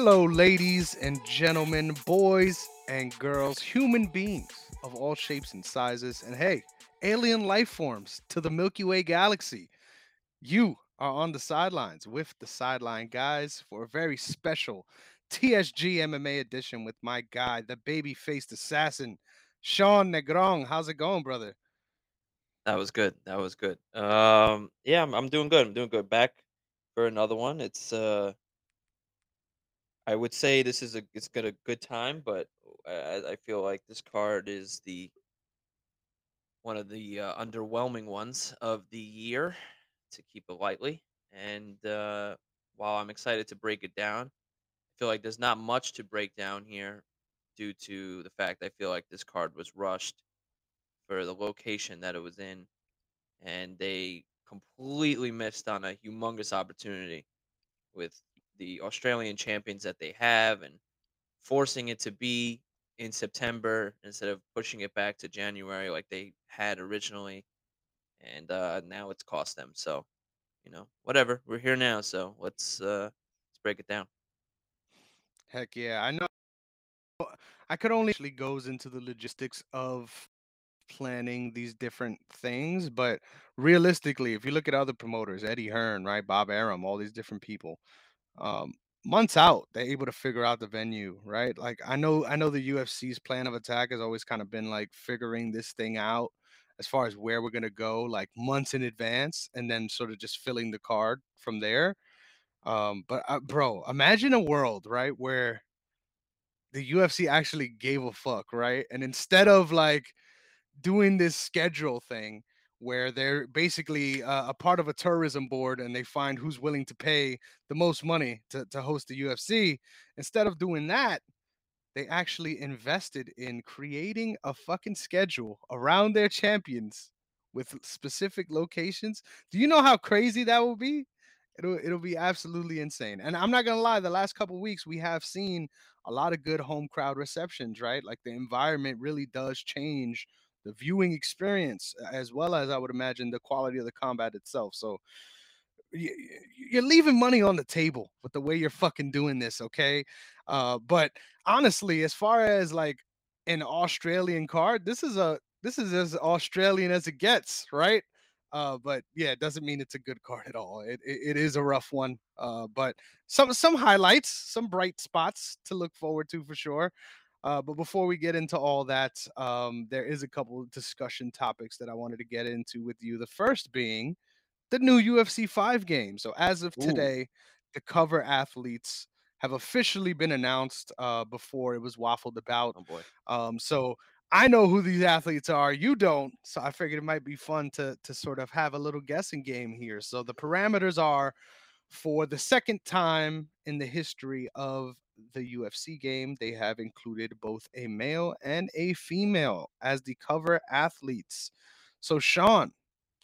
Hello, ladies and gentlemen, boys and girls, human beings of all shapes and sizes, and hey, alien life forms to the Milky Way galaxy. You are on the sidelines with the Sideline Guys for a very special TSG MMA edition with my guy, the baby faced assassin, Sean Negron. How's it going, brother? That was good. That was good. Um, yeah, I'm, I'm doing good. I'm doing good. Back for another one. It's uh, I would say this is a it's got a good time, but I, I feel like this card is the one of the uh, underwhelming ones of the year, to keep it lightly. And uh, while I'm excited to break it down, I feel like there's not much to break down here, due to the fact I feel like this card was rushed for the location that it was in and they completely missed on a humongous opportunity with the Australian champions that they have and forcing it to be in September instead of pushing it back to January like they had originally. And uh, now it's cost them. So, you know, whatever. We're here now, so let's uh, let's break it down. Heck yeah, I know. I could only actually goes into the logistics of planning these different things, but realistically, if you look at other promoters, Eddie Hearn, right, Bob Arum, all these different people, um, months out, they're able to figure out the venue, right? Like I know, I know the UFC's plan of attack has always kind of been like figuring this thing out as far as where we're gonna go, like months in advance, and then sort of just filling the card from there. Um, but uh, bro, imagine a world, right, where the UFC actually gave a fuck, right? And instead of like doing this schedule thing where they're basically uh, a part of a tourism board and they find who's willing to pay the most money to, to host the UFC. Instead of doing that, they actually invested in creating a fucking schedule around their champions with specific locations. Do you know how crazy that will be? It'll it'll be absolutely insane. And I'm not gonna lie, the last couple weeks we have seen a lot of good home crowd receptions, right? Like the environment really does change the viewing experience as well as I would imagine the quality of the combat itself. So you're leaving money on the table with the way you're fucking doing this, okay? Uh, but honestly, as far as like an Australian card, this is a this is as Australian as it gets, right? Uh, but yeah, it doesn't mean it's a good card at all. It it, it is a rough one. Uh, but some some highlights, some bright spots to look forward to for sure. Uh, but before we get into all that, um, there is a couple of discussion topics that I wanted to get into with you. The first being the new UFC 5 game. So as of Ooh, today, the cover athletes have officially been announced uh, before it was waffled about. oh boy. Um, so I know who these athletes are. You don't. So I figured it might be fun to to sort of have a little guessing game here. So the parameters are for the second time in the history of the UFC game, they have included both a male and a female as the cover athletes. So Sean,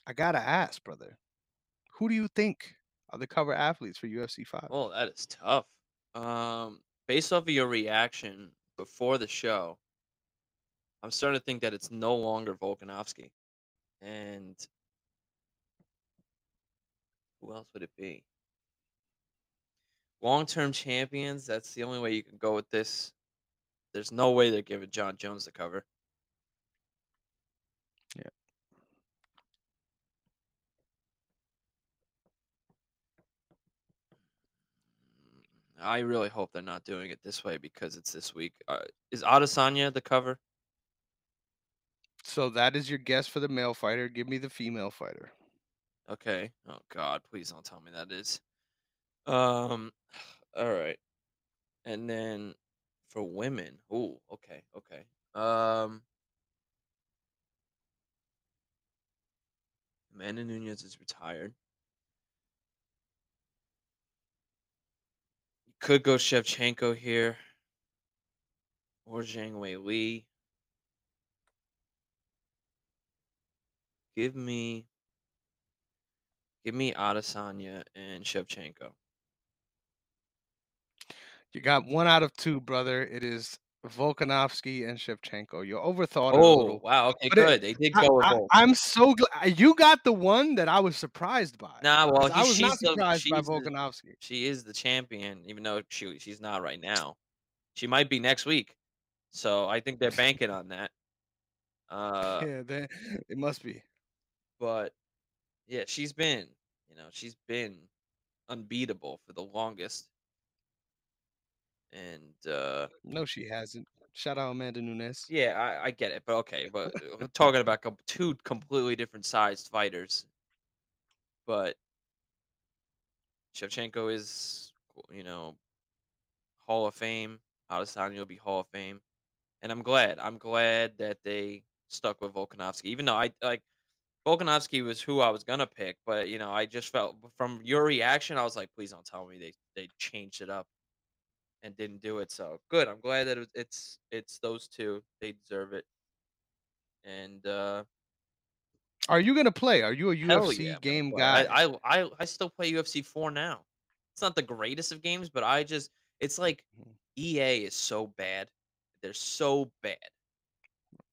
I gotta ask, brother, who do you think are the cover athletes for UFC 5? Oh, that is tough. Um, based off of your reaction before the show, I'm starting to think that it's no longer Volkanovski. And who else would it be? Long-term champions, that's the only way you can go with this. There's no way they're giving Jon Jones the cover. Yeah. I really hope they're not doing it this way because it's this week. Uh, is Adesanya the cover? So that is your guess for the male fighter. Give me the female fighter. Okay. Oh God, please don't tell me that is. Um. All right. And then for women, oh, okay, okay. Um, Amanda Nunes is retired. You could go Shevchenko here, or Zhang Weili. Give me, give me Adesanya and Shevchenko. You got one out of two, brother. It is Volkanovski and Shevchenko. You overthought it a Oh, little, wow, okay, but it good. They did go with I both. I'm so glad you got the one that I was surprised by, Nah, well, he I was not she's the surprised by she's the Volkanovski. she is the champion, even though she she's not right now. She might be next week. So, I think they're banking on that. Uh Yeah, they it must be. but, yeah, she's been, you know, she's been unbeatable for the longest. And, uh No, she hasn't. Shout out Amanda Nunes. Yeah, I I get it, but okay, but, uh, we're talking about com 2 completely different sized fighters. But Shevchenko is, you know Hall of Fame. Adesanya will be Hall of Fame, and I'm glad. I'm glad that they stuck with Volkanovski, even though I like Volkanovski was who I was gonna pick, but, you know, I just felt from your reaction, I was like, "Please don't tell me they they changed it up and didn't do it." So, good, I'm glad that it's it's those 2. They deserve it. And, uh Are you gonna play? Are you a Hell yeah, UFC game guy? I I I still play UFC 4 now. It's not the greatest of games, but I just it's like Mhm. EA is so bad. They're so bad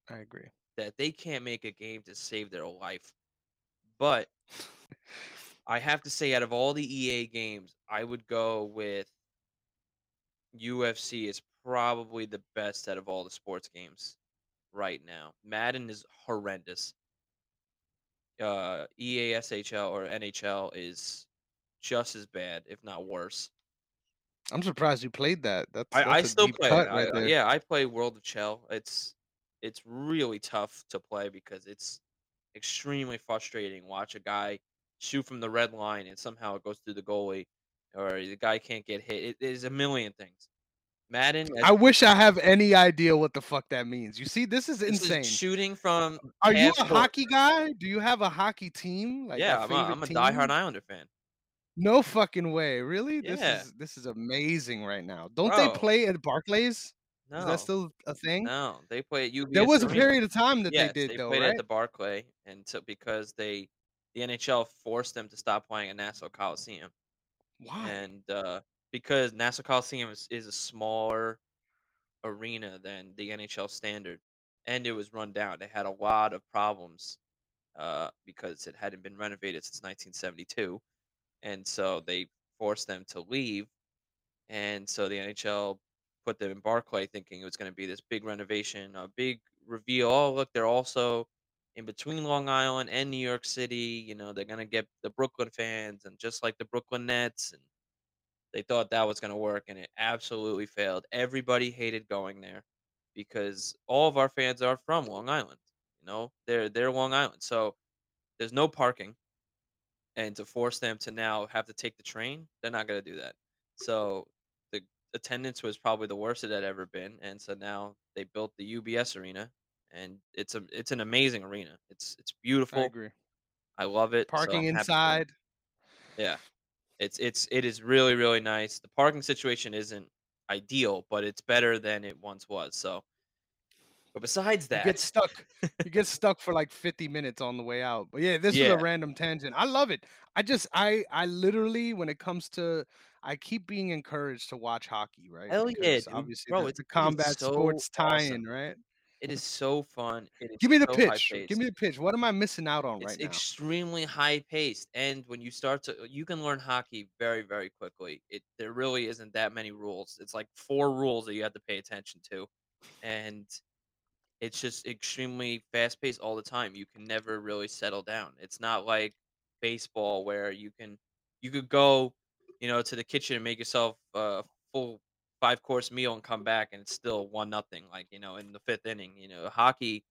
I agree. that they can't make a game to save their life. But I have to say out of all the EA games, I would go with UFC is probably the best out of all the sports games right now. Madden is horrendous. Uh, EA SHL or NHL is just as bad, if not worse. I'm surprised you played that. That's I I still play it. cut I right I yeah, I play World of Chel. It's it's really tough to play because it's extremely frustrating. Watch a guy shoot from the red line and somehow it goes through the goalie, or the guy can't get hit. It is a million things. Madden, I wish I have any idea what the fuck that means. You see, this is this is insane. shooting from Are you a court. hockey guy? Do you have a hockey team? Like Yeah, I'm a I'm a diehard? Islander fan. No fucking way. Really? This is this is amazing right now. Don't they play at Barclays? Is that still a thing? no, they play at UBS. There was a period of time that they did they though, played at right? the Barclay, and so because they the NHL forced them to stop playing at Nassau Coliseum, Why? and, uh, because Nassau Coliseum is is a smaller arena than the NHL standard, and it was run down. They had a lot of problems, uh, because it hadn't been renovated since 1972, and so they forced them to leave, and so the NHL put them in Barclay thinking it was gonna be this big renovation, a big reveal, "Oh, look, they're also in between Long Island and New York City, you know, they're gonna get the Brooklyn fans and just like the Brooklyn Nets," and they thought that was gonna work, and it absolutely failed. Everybody hated going there because all of our fans are from Long Island, you know? They're they're Long Island, so there's no parking, and to force them to now have to take the train, they're not gonna do that. So, the attendance was probably the worst it had ever been, and so now they built the UBS Arena, and it's a it's an amazing arena. It's it's beautiful. I agree. I love it, Parking I'm happy for them. inside. Yeah. It's it's it is really, really nice. The parking situation isn't ideal, but it's better than it once was, so but besides You get stuck. You get stuck for like 50 minutes on the way out. But yeah, this is a random tangent. I love it. I just I I literally when it comes to I keep being encouraged to watch hockey, right? Hell yeah, dude. obviously Bro, it's is combat so sports awesome. tie-in, right? It is so fun. It is Give me the so pitch. Give me the pitch. What am I missing out on It's right now? It's extremely high paced, and when you start to uh, you can learn hockey very, very quickly. It there really isn't that many rules. It's like 4 rules that you have to pay attention to, and It's just extremely fast paced all the time. You can never really settle down. It's not like baseball where you can you could go, you know, to the kitchen and make yourself a full five course meal and come back and it's still one nothing. Like you know, in the fifth inning. You know, hockey,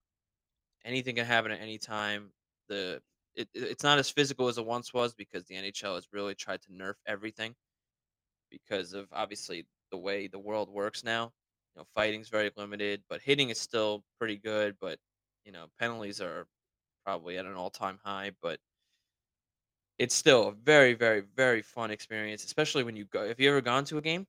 anything can happen at any time. The it, it- it's not as physical as it once was because the NHL has really tried to nerf everything because of obviously the way the world works now. You know, fighting's very limited, but hitting is still pretty good. But you know, penalties are probably at an all-time high. But it's still a very, very, very fun experience, especially when you go. Have you ever gone to a game?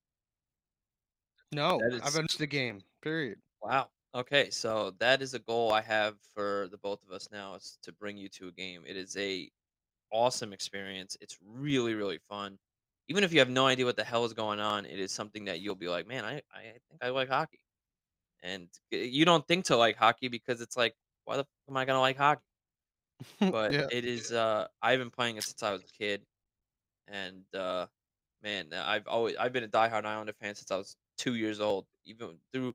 No, That I've is finished the game. Period. wow. Okay, so that is a goal I have for the both of us now is to bring you to a game. It is a awesome experience. It's really, really fun. Even if you have no idea what the hell is going on, it is something that you'll be like, man, I, I think I like hockey. and y- you don't think to like hockey because it's like, why the f- am I gonna like hockey? But yeah. it is. Uh, I've been playing it since I was a kid, and uh, man, I've always I've been a diehard Islander fan since I was two years old. Even through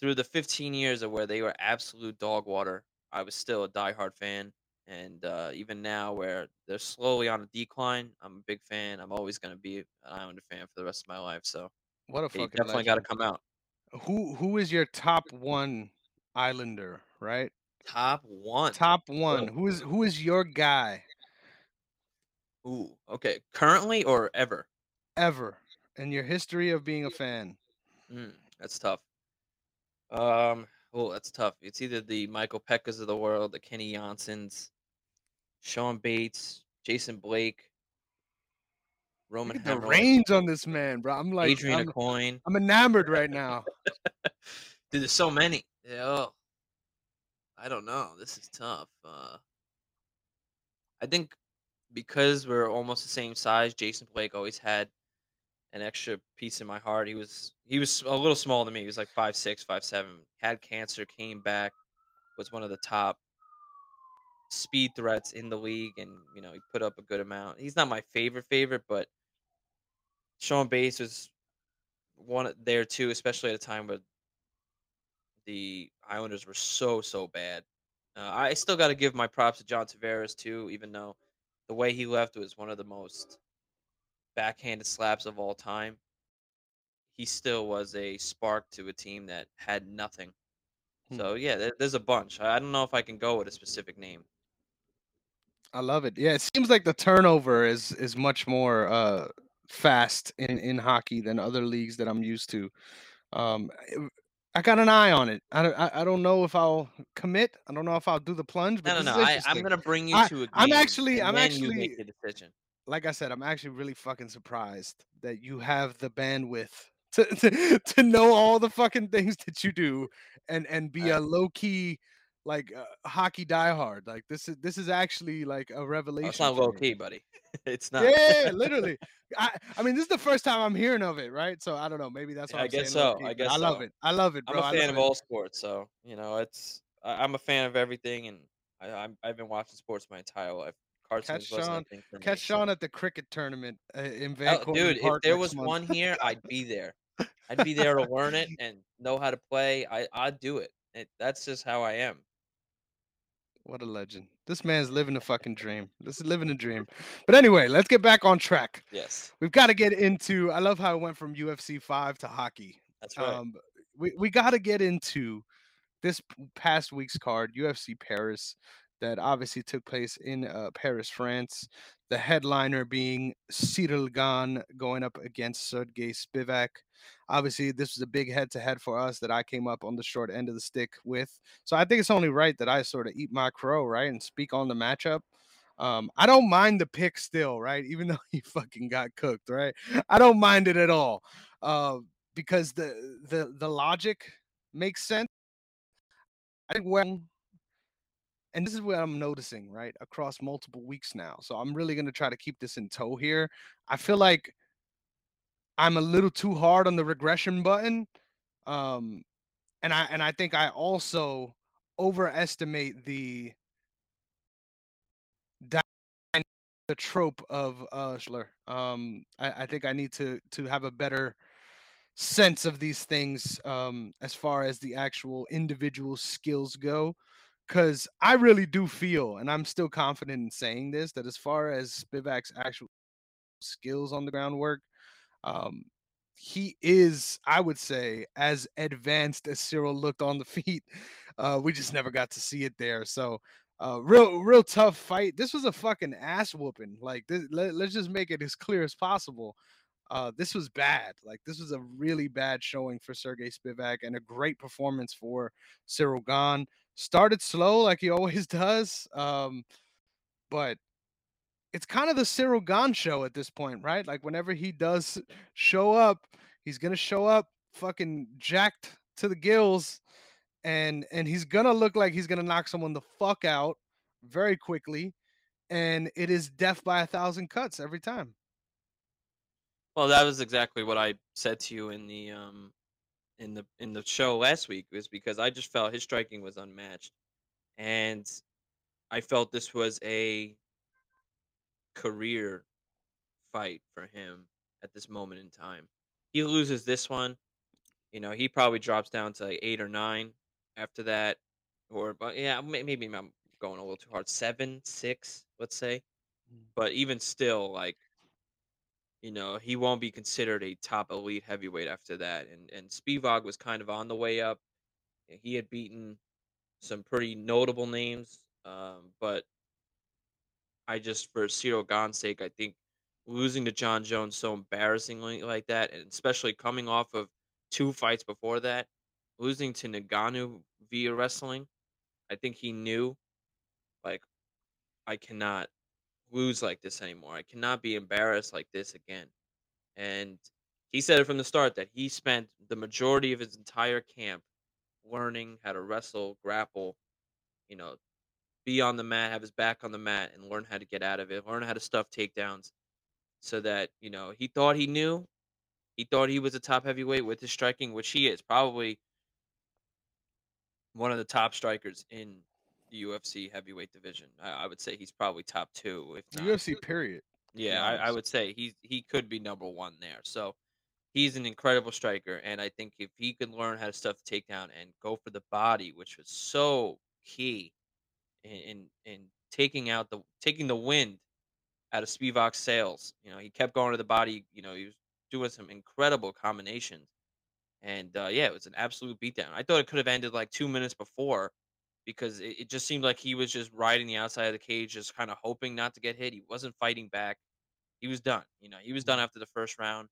through the 15 years of where they were absolute dog water, I was still a diehard fan. And uh, even now, where they're slowly on a decline, I'm a big fan. I'm always going to be an Islander fan for the rest of my life. So What a fucking definitely got to come out. Who who is your top one Islander, right? Top one. Top one. Oh, Who is who is your guy ooh, okay. Currently or ever? ever in your history of being a fan? Mm, that's tough. Um, oh, that's tough. It's either the Michael Pecas of the world, the Kenny Jonssons, Shawn Bates, Jason Blake, Roman the range on this man, bro. I'm like Adrian I'm Coyne. I'm enamored right now. Dude, there's so many. Yeah, oh, I don't know. This is tough. Uh, I think because we're almost the same size, Jason Blake always had an extra piece in my heart. He was he was a little smaller than me. He was like five six, five seven. Had cancer, came back, was one of the top speed threats in the league, and you know he put up a good amount. He's not my favorite favorite, but Shawn Bates was one there too, especially at a time where the Islanders were so so bad. Uh, I still got to give my props to John Tavares too, even though the way he left was one of the most backhanded slaps of all time. He still was a spark to a team that had nothing. Hmm. So yeah, there's a bunch. I don't know if I can go with a specific name. I love it. Yeah, it seems like the turnover is is much more uh fast in in hockey than other leagues that I'm used to. Um I I got an eye on it. I don't I, I don't know if I'll commit. I don't know if I'll do the plunge, but No, no, no. I, I'm gonna bring you to a game, I'm actually I'm then you actually make the decision. Like I said, I'm actually really fucking surprised that you have the bandwidth to to, to know all the fucking things that you do and and be Uh, a low key like uh, hockey diehard. Like this is this is actually like a oh, it's not low key, buddy. it's not. yeah, yeah, literally. I I mean, this is the first time I'm hearing of it, right? So I don't know. Maybe that's why I I'm guess saying so. key. I guess I love so. it. I love it, I'm a fan of it. all sports, so you know it's. I, I'm a fan of everything, and I, I'm, I've been watching sports my entire life. Catch Sean, catch Sean at the cricket tournament uh, in oh, Cortlandt dude, if there was month. one here, I'd be there. I'd be there to learn it and know how to play. I, I'd do it. it. That's just how I am. What a legend. This man's living a fucking dream. This is living a dream. But anyway, let's get back on track. Yes, We've got to get into I love how it went from UFC 5 to hockey. that's right. Um we we got to get into this past week's card, UFC Paris, that obviously took place in uh, Paris, France. The headliner being Cyril Gane going up against Sergey Spivak. Obviously, this was a big head to head for us that I came up on the short end of the stick with. So I think it's only right that I sort of eat my crow, right, and speak on the matchup. Um, I don't mind the pick still, right? Even though he fucking got cooked, right? I don't mind it at all. Uh, because the the the logic makes sense. I think well, and this is what I'm noticing, right, across multiple weeks now. So I'm really gonna try to keep this in tow here. I feel like I'm a little too hard on the regression button. Um, and I and I think I also overestimate the the trope of uh Schler. Um, I, I think I need to to have a better sense of these things um as far as the actual individual skills go because i really do feel and i'm still confident in saying this that as far as spivak's actual skills on the groundwork um he is i would say as advanced as cyril looked on the feet uh we just never got to see it there so uh real real tough fight this was a fucking ass whooping like this, let, let's just make it as clear as possible uh, this was bad. Like this was a really bad showing for Sergey Spivak and a great performance for Cyril Gane. Started slow like he always does, um, but it's kind of the Cyril Gane show at this point, right? Like whenever he does show up, he's gonna show up fucking jacked to the gills, and and he's gonna look like he's gonna knock someone the fuck out very quickly, and it is death by a thousand cuts every time. Well, that was exactly what I said to you in the um in the in the show last week was because I just felt his striking was unmatched, and I felt this was a career fight for him at this moment in time. He loses this one, you know, he probably drops down to like 8 or 9 after that, or but yeah, maybe I'm going a little too hard. 7, 6, let's say. Mm. But even still, like, you know, he won't be considered a top elite heavyweight after that. And and Spivak was kind of on the way up. He had beaten some pretty notable names, um, but I just for Cyril Gane's sake, I think losing to Jon Jones so embarrassingly like that, and especially coming off of two fights before that, losing to Ngannou via wrestling, I think he knew like I cannot lose like this anymore. I cannot be embarrassed like this again. And he said it from the start that he spent the majority of his entire camp learning how to wrestle, grapple, you know, be on the mat, have his back on the mat, and learn how to get out of it, learn how to stuff takedowns so that, you know, he thought he knew. He thought he was a top heavyweight with his striking, which he is probably one of the top strikers in the UFC heavyweight division. I, I would say he's probably top two, if not. UFC period, Yeah, I, I would say he's he could be number one there. So he's an incredible striker, and I think if he could learn how to stuff the takedown and go for the body, which was so key in in, in taking out the taking the wind out of Spivak's sails. You know, he kept going to the body. You know, he was doing some incredible combinations, and uh, yeah, it was an absolute beatdown. I thought it could have ended like two minutes before because it, it just seemed like he was just riding the outside of the cage, just kind of hoping not to get hit. He wasn't fighting back. He was done. You know, he was done Mhm. after the first round,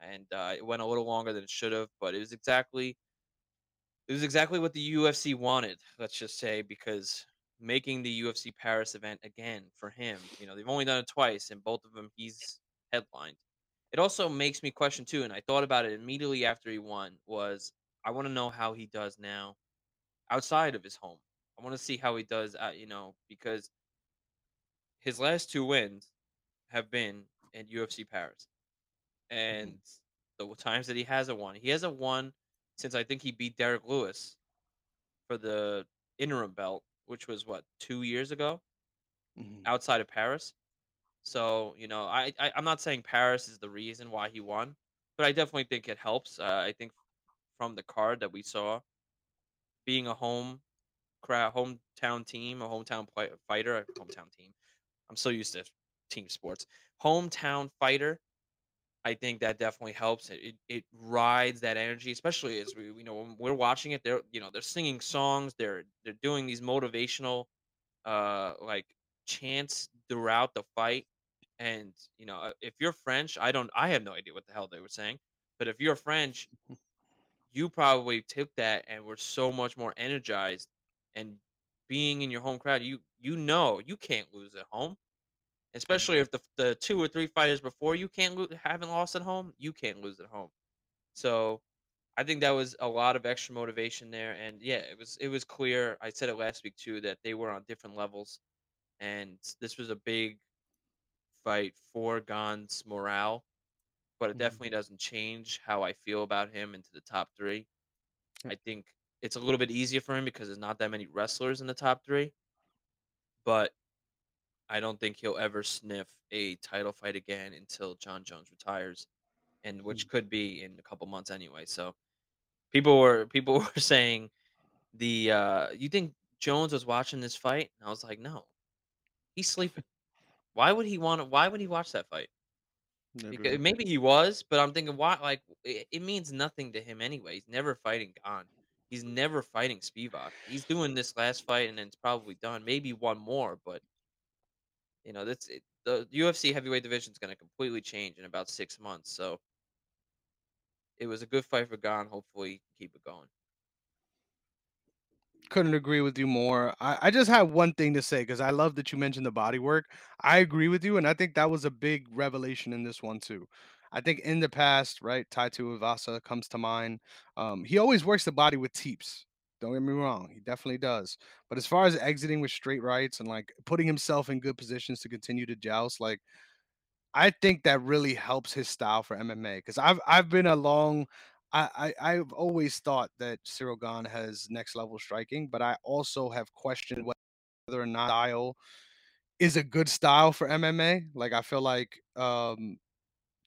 and uh, it went a little longer than it should have. But it was exactly it was exactly what the UFC wanted, let's just say, because making the UFC Paris event again for him, you know, they've only done it twice, and both of them he's headlined. It also makes me question too, and I thought about it immediately after he won. Was I want to know how he does now outside of his home? I want to see how he does, uh, you know, because his last two wins have been in UFC Paris, Mhm. and the times that he hasn't won, he hasn't won since I think he beat Derrick Lewis for the interim belt, which was what, 2 years ago Mhm. outside of Paris. So, you know, I, I I'm not saying Paris is the reason why he won, but I definitely think it helps. Uh, I think from the card that we saw, being a home crowd, hometown team, a hometown play, fighter, a hometown team. I'm so used to team sports. Hometown fighter. I think that definitely helps. It, it it rides that energy, especially as we you know when we're watching it. They're you know they're singing songs. They're they're doing these motivational uh like chants throughout the fight and you know uh, if you're french i don't i have no idea what the hell they were saying but if you're french you probably took that and were so much more energized and being in your home crowd you you know you can't lose at home especially Mhm. if the, the two or three fighters before you can't lose haven't lost at home you can't lose at home so i think that was a lot of extra motivation there and yeah it was it was clear i said it last week too that they were on different levels and this was a big fight for Gane's morale, but it Mhm. definitely doesn't change how I feel about him into the top three. I think it's a little bit easier for him because there's not that many wrestlers in the top three, but I don't think he'll ever sniff a title fight again until Jon Jones retires, and which Mhm. could be in a couple months anyway. So people were people were saying the uh you think Jones was watching this fight? And I was like, no, he's sleeping. Why would he want to? Why would he watch that fight? Because maybe he was, but I'm thinking, why? Like, it, it means nothing to him anyway. He's never fighting Gane. He's never fighting Spivak. He's doing this last fight, and then it's probably done. Maybe one more, but you know, that's it, the UFC heavyweight division is going to completely change in about six months. So it was a good fight for Gane. Hopefully, he can keep it going. Couldn't agree with you more. I, I just have one thing to say because I love that you mentioned the body work. I agree with you, and I think that was a big revelation in this one too. I think in the past, right, Taito Ivasa comes to mind. Um, he always works the body with teeps. Don't get me wrong, he definitely does. But as far as exiting with straight rights and like putting himself in good positions to continue to joust, like I think that really helps his style for MMA because I've I've been a long I, I I've always thought that Cyril Gane has next level striking, but I also have questioned whether or not style is a good style for MMA. Like I feel like um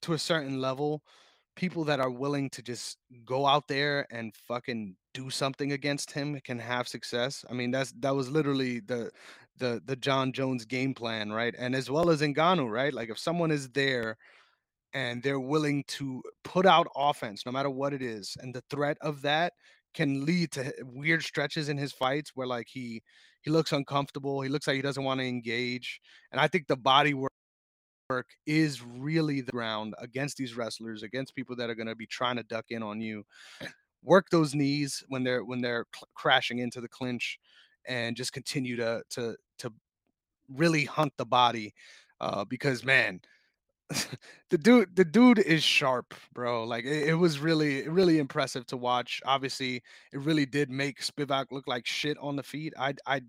to a certain level, people that are willing to just go out there and fucking do something against him can have success. I mean, that's that was literally the the the Jon Jones game plan, right? And as well as Ngannou, right? Like if someone is there and they're willing to put out offense no matter what it is, and the threat of that can lead to weird stretches in his fights where like he he looks uncomfortable, he looks like he doesn't want to engage, and I think the body work work is really the ground against these wrestlers, against people that are going to be trying to duck in on you. Work those knees when they're when they're cl- crashing into the clinch, and just continue to to to really hunt the body, uh, because man. the dude the dude is sharp bro like it, it was really really impressive to watch obviously it really did make spivak look like shit on the feet i i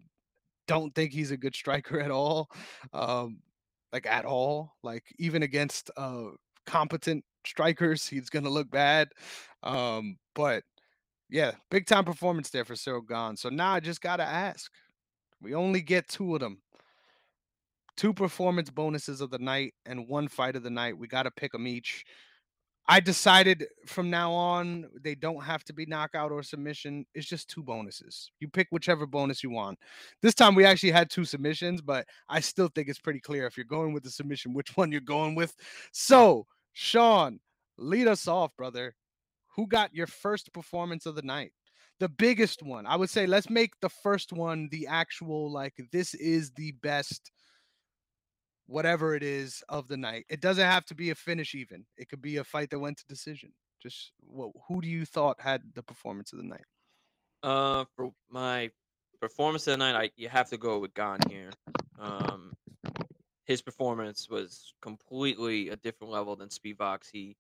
don't think he's a good striker at all. Um, like at all. Like even against uh competent strikers, he's gonna look bad. Um, but yeah, big time performance there for Cyril Gane. So now I just gotta ask. We only get two of them. Two performance bonuses of the night and one fight of the night. We gotta pick them each. I decided from now on they don't have to be knockout or submission. It's just two bonuses. You pick whichever bonus you want. This time we actually had two submissions, but I still think it's pretty clear if you're going with the submission, which one you're going with. So, Sean, lead us off, brother. Who got your first performance of the night? The biggest one. I would say let's make the first one the actual like this is the best whatever it is of the night. It doesn't have to be a finish even. It could be a fight that went to decision. Just what who do you thought had the performance of the night? Uh, for my performance of the night, I you have to go with Gane here. Um, his performance was completely a different level than Spivak's. He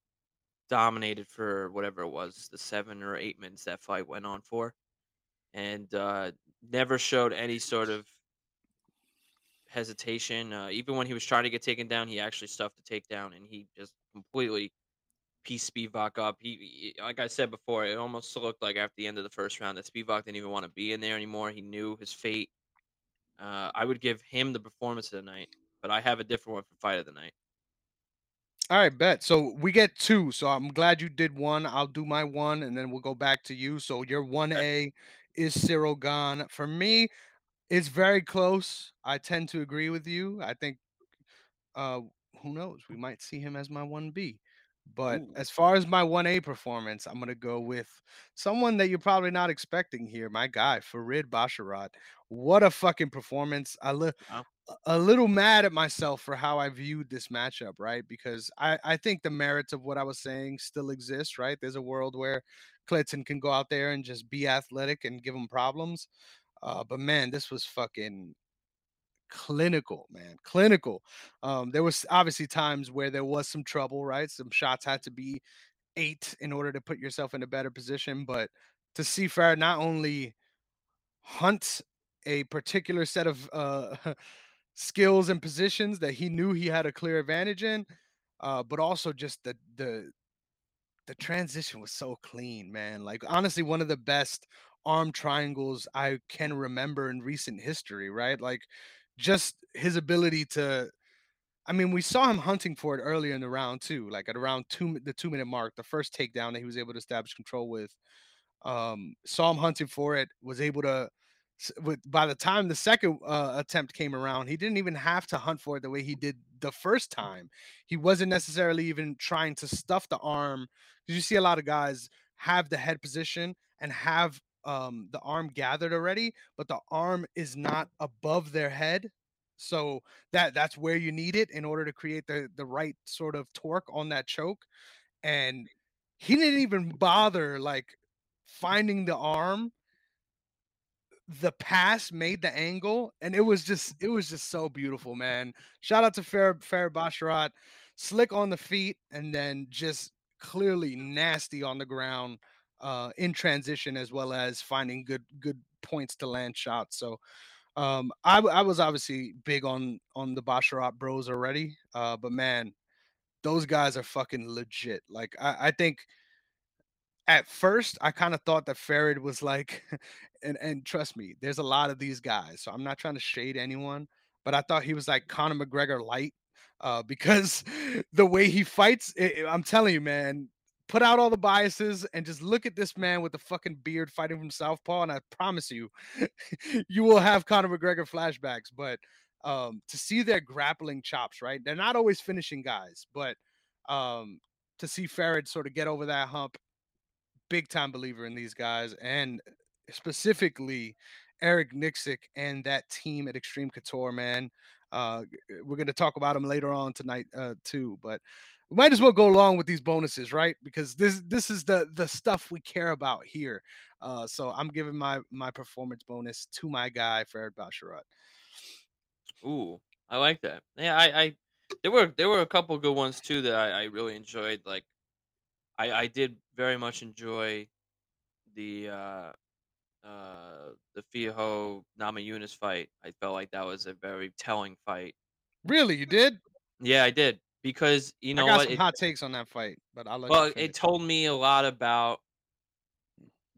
dominated for whatever it was, the seven or eight minutes that fight went on for, and uh, never showed any sort of hesitation. Uh, even when he was trying to get taken down, he actually stuffed the takedown, and he just completely pieced Spivak up. He, he, like I said before, it almost looked like after the end of the first round that Spivak didn't even want to be in there anymore. He knew his fate. Uh, I would give him the performance of the night, but I have a different one for fight of the night. All right, bet. So we get two. So I'm glad you did one. I'll do my one, and then we'll go back to you. So your one A is Cyril Gane. For me, it's very close. I tend to agree with you. I think uh, who knows? We might see him as my 1B. But Ooh, as far as my 1A performance, I'm going to go with someone that you're probably not expecting here. My guy, Farid Basharat. What a fucking performance. I li- wow. a little mad at myself for how I viewed this matchup, right? Because I, I think the merits of what I was saying still exist, right? There's a world where Clinton can go out there and just be athletic and give him problems. Uh, but man, this was fucking clinical, man, clinical. Um, there was obviously times where there was some trouble, right? Some shots had to be eight in order to put yourself in a better position. But to see Farah not only hunt a particular set of uh, skills and positions that he knew he had a clear advantage in, uh, but also just the the the transition was so clean, man. Like honestly, one of the best arm triangles I can remember in recent history, right? Like just his ability to I mean, we saw him hunting for it earlier in the round too, like at around two the two minute mark, the first takedown that he was able to establish control with. Um, saw him hunting for it, was able to. With by the time the second uh, attempt came around, he didn't even have to hunt for it the way he did the first time. He wasn't necessarily even trying to stuff the arm because you see a lot of guys have the head position and have um, the arm gathered already, but the arm is not above their head. So that that's where you need it in order to create the the right sort of torque on that choke. And he didn't even bother like finding the arm. The pass made the angle, and it was just it was just so beautiful, man. Shout out to Fair Fair Basharat, slick on the feet, and then just clearly nasty on the ground uh in transition as well as finding good good points to land shots. So um, I was obviously big on on the Basharat Bros already, uh, but man, those guys are fucking legit. Like I, I think at first I kind of thought that Farid was like, and and trust me, there's a lot of these guys, so I'm not trying to shade anyone, but I thought he was like Conor McGregor light, uh, because the way he fights, i i I'm telling you, man, put out all the biases and just look at this man with the fucking beard fighting from Southpaw, and I promise you, you will have Conor McGregor flashbacks. But um, to see their grappling chops, right? They're not always finishing guys, but um, to see Farid sort of get over that hump big time believer in these guys and specifically Eric Nicksick and that team at Extreme Couture, man. Uh, we're going to talk about them later on tonight uh, too, but we might as well go along with these bonuses, right? Because this this is the the stuff we care about here. Uh, so I'm giving my my performance bonus to my guy Fred Basharat. Ooh, I like that. Yeah, I, I there were there were a couple good ones too that I, I really enjoyed. Like I I did very much enjoy the uh uh the Fiorot Namajunas fight. I felt like that was a very telling fight. Really, you did? Yeah, I did because you know I got what some it hot takes on that fight, but I'll let you well it told me a lot about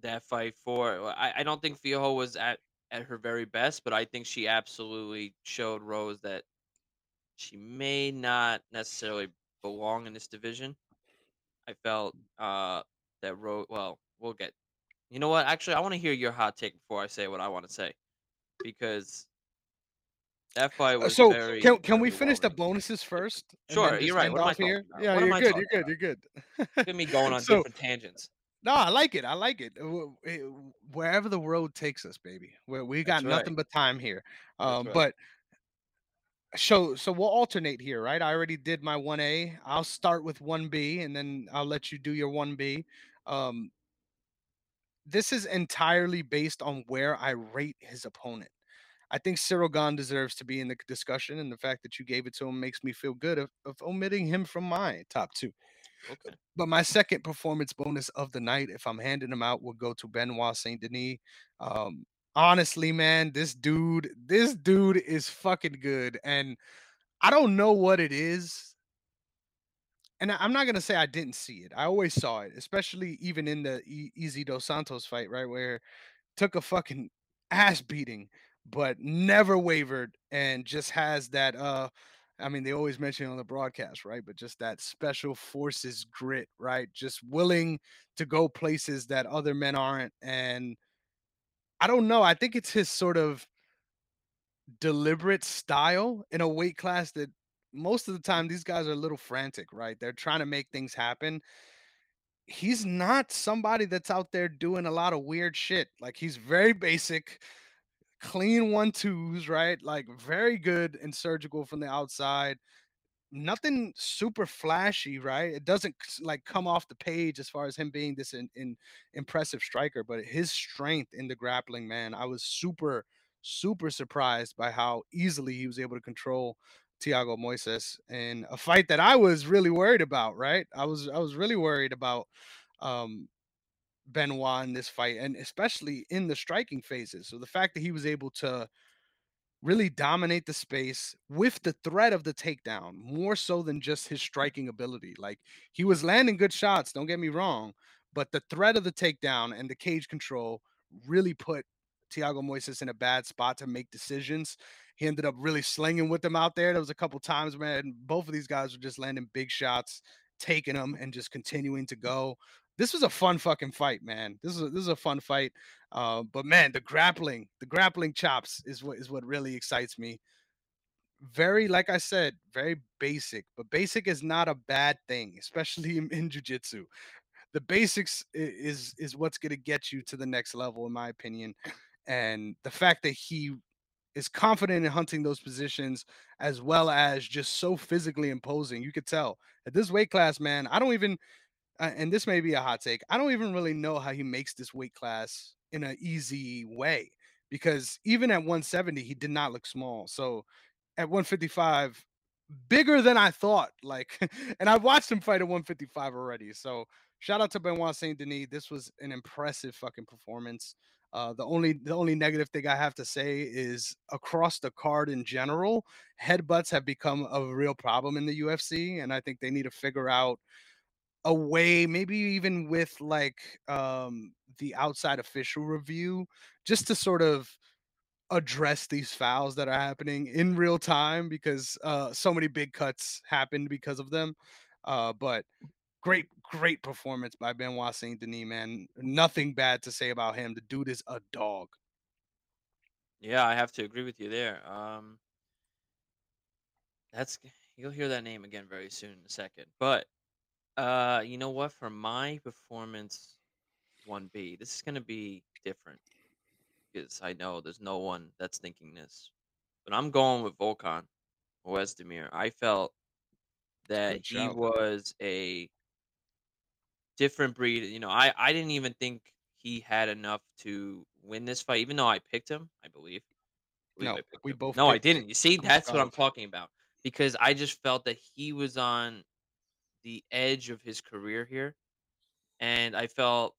that fight for I, I don't think Fiorot was at at her very best, but I think she absolutely showed Rose that she may not necessarily belong in this division. I felt uh that Rose well, we'll get You know what? Actually, I want to hear your hot take before I say what I want to say because that fight Uh, was so very can can we finish the bonuses first Sure, you're right. What am I here? about? Yeah, What am you're good. You're good. You're good. At me going on so different tangents. no, I like it. I like it. Eh, Wherever the road takes us, baby. Where we got That's right. nothing but time here. Um, right. but so so we'll alternate here, right? I already did my one A. I'll start with one B, and then I'll let you do your one B. Um, this is entirely based on where I rate his opponent. I think Cyril Gane deserves to be in the discussion, and the fact that you gave it to him makes me feel good of, of omitting him from my top two. Okay. But my second performance bonus of the night, if I'm handing him out, would go to Benoit Saint Denis. Um, honestly, man, this dude, this dude is fucking good, and I don't know what it is. And I'm not gonna say I didn't see it. I always saw it, especially even in the e- Elizeu Dos Santos fight, right where took a fucking ass beating, but never wavered and just has that uh I mean they always mention it on the broadcast, right? But just that special forces grit, right? Just willing to go places that other men aren't. And I don't know. I think it's his sort of deliberate style in a weight class that most of the time these guys are a little frantic, right? They're trying to make things happen. He's not somebody that's out there doing a lot of weird shit. Like he's very basic clean one twos, right? Like very good and surgical from the outside. Nothing super flashy, right? It doesn't like come off the page as far as him being this in, in impressive striker, but his strength in the grappling, man, I was super, super surprised by how easily he was able to control Thiago Moises in a fight that I was really worried about, right? I was I was really worried about um Benoit in this fight, and especially in the striking phases. So the fact that he was able to really dominate the space with the threat of the takedown, more so than just his mm. striking ability. Like he was landing good shots, don't get me wrong, but the threat of the takedown and the cage control really put Thiago Moises in a bad spot to make decisions. He ended up really slinging with them out there. There was a couple times, man. Both of these guys were just landing big shots, taking them, and just continuing to mm. go. This was a fun fucking fight, man. This is a, this is a fun fight. Uh, but man, the grappling, the grappling chops is what is what really excites me. Very, like I said, very basic, but basic is not a bad thing, especially in, in jujitsu. The basics is is what's to get you to the next level, in my opinion. And the fact that he is confident in hunting those positions as well as just so physically imposing, you could tell at this weight class, man. I don't even and this may be a hot take. I don't even really know how he makes this weight class in an easy way because even at 170, he did not look small. So at 155, bigger than I thought. Like, and I've watched him fight at 155 already. So shout out to Benoit Saint Denis. This was an impressive fucking performance. Uh, the only the only negative thing I have to say is across the card in general, headbutts have become a real problem in the UFC, and I think they need to figure out away, maybe even with like um the outside official review, just to sort of address these fouls that are happening in real time because uh so many big cuts happened because of them. Uh but great, great performance by Benoit Saint Denis, man. Nothing bad to say about him. The dude is a dog. Yeah, I have to agree with you there. Um, that's you'll hear that name again very soon in a second. But uh, you know what? For my performance, one B, this is gonna be different because I know there's no one that's thinking this. But I'm going with Volkan Oezdemir. I felt that Good he shout. was a different breed. You know, I I didn't even think he had enough to win this fight, even though I picked him. I believe, believe No, I picked we him. both No, I picked didn't. You see, that's what I'm talking about because I just felt that he was on the edge of his career here, and I felt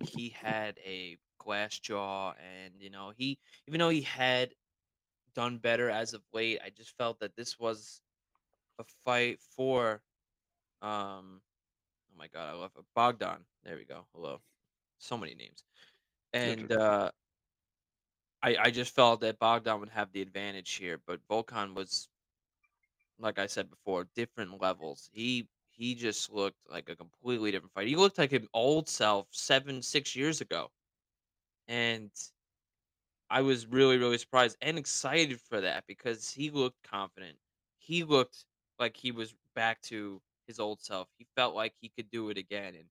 he had a glass jaw, and you know, he even though he had done better as of late, I just felt that this was a fight for um. Oh my god, I love it. Bogdan. There we go. Hello. So many names. And, uh, I I just felt that Bogdan would have the advantage here, but Volkan was, like I said before, different levels. He he just looked like a completely different fight. He looked like an old self 7, 6 years ago, and I was really, really surprised and excited for that because he looked confident. He looked like he was back to his old self. He felt like he could do it again, and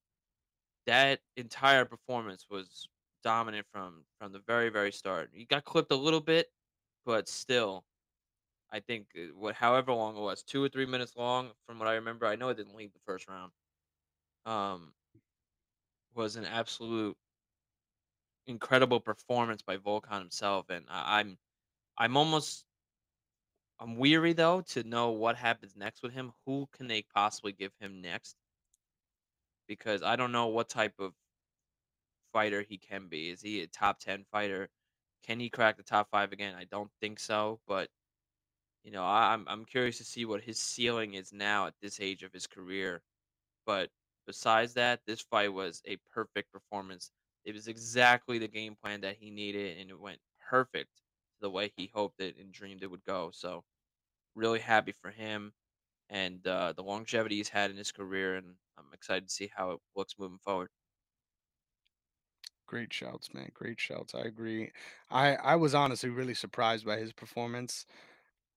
that entire performance was dominant from from the very, very start. He got clipped a little bit, but still, I think uh, what however long it was, 2 or 3 minutes long from what I remember. I know it didn't leave the first round. Um, was an absolute incredible performance by Volkan himself, and I, I'm I'm almost I'm weary though to know what happens next with him. Who can they possibly give him next? Because I don't know what type of fighter he can be. Is he a top 10 fighter? Can he crack the top 5 again? I don't think so, but you know, I, I'm I'm curious to see what his ceiling is now at this age of his career. But besides that, this fight was a perfect performance. It was exactly the game plan that he needed, and it went perfect the way he hoped it and dreamed it would go. So really happy for him and uh, the longevity he's had in his career, and I'm excited to see how it looks moving forward. Great shouts, man. Great shouts. I agree. I I was honestly really surprised by his performance.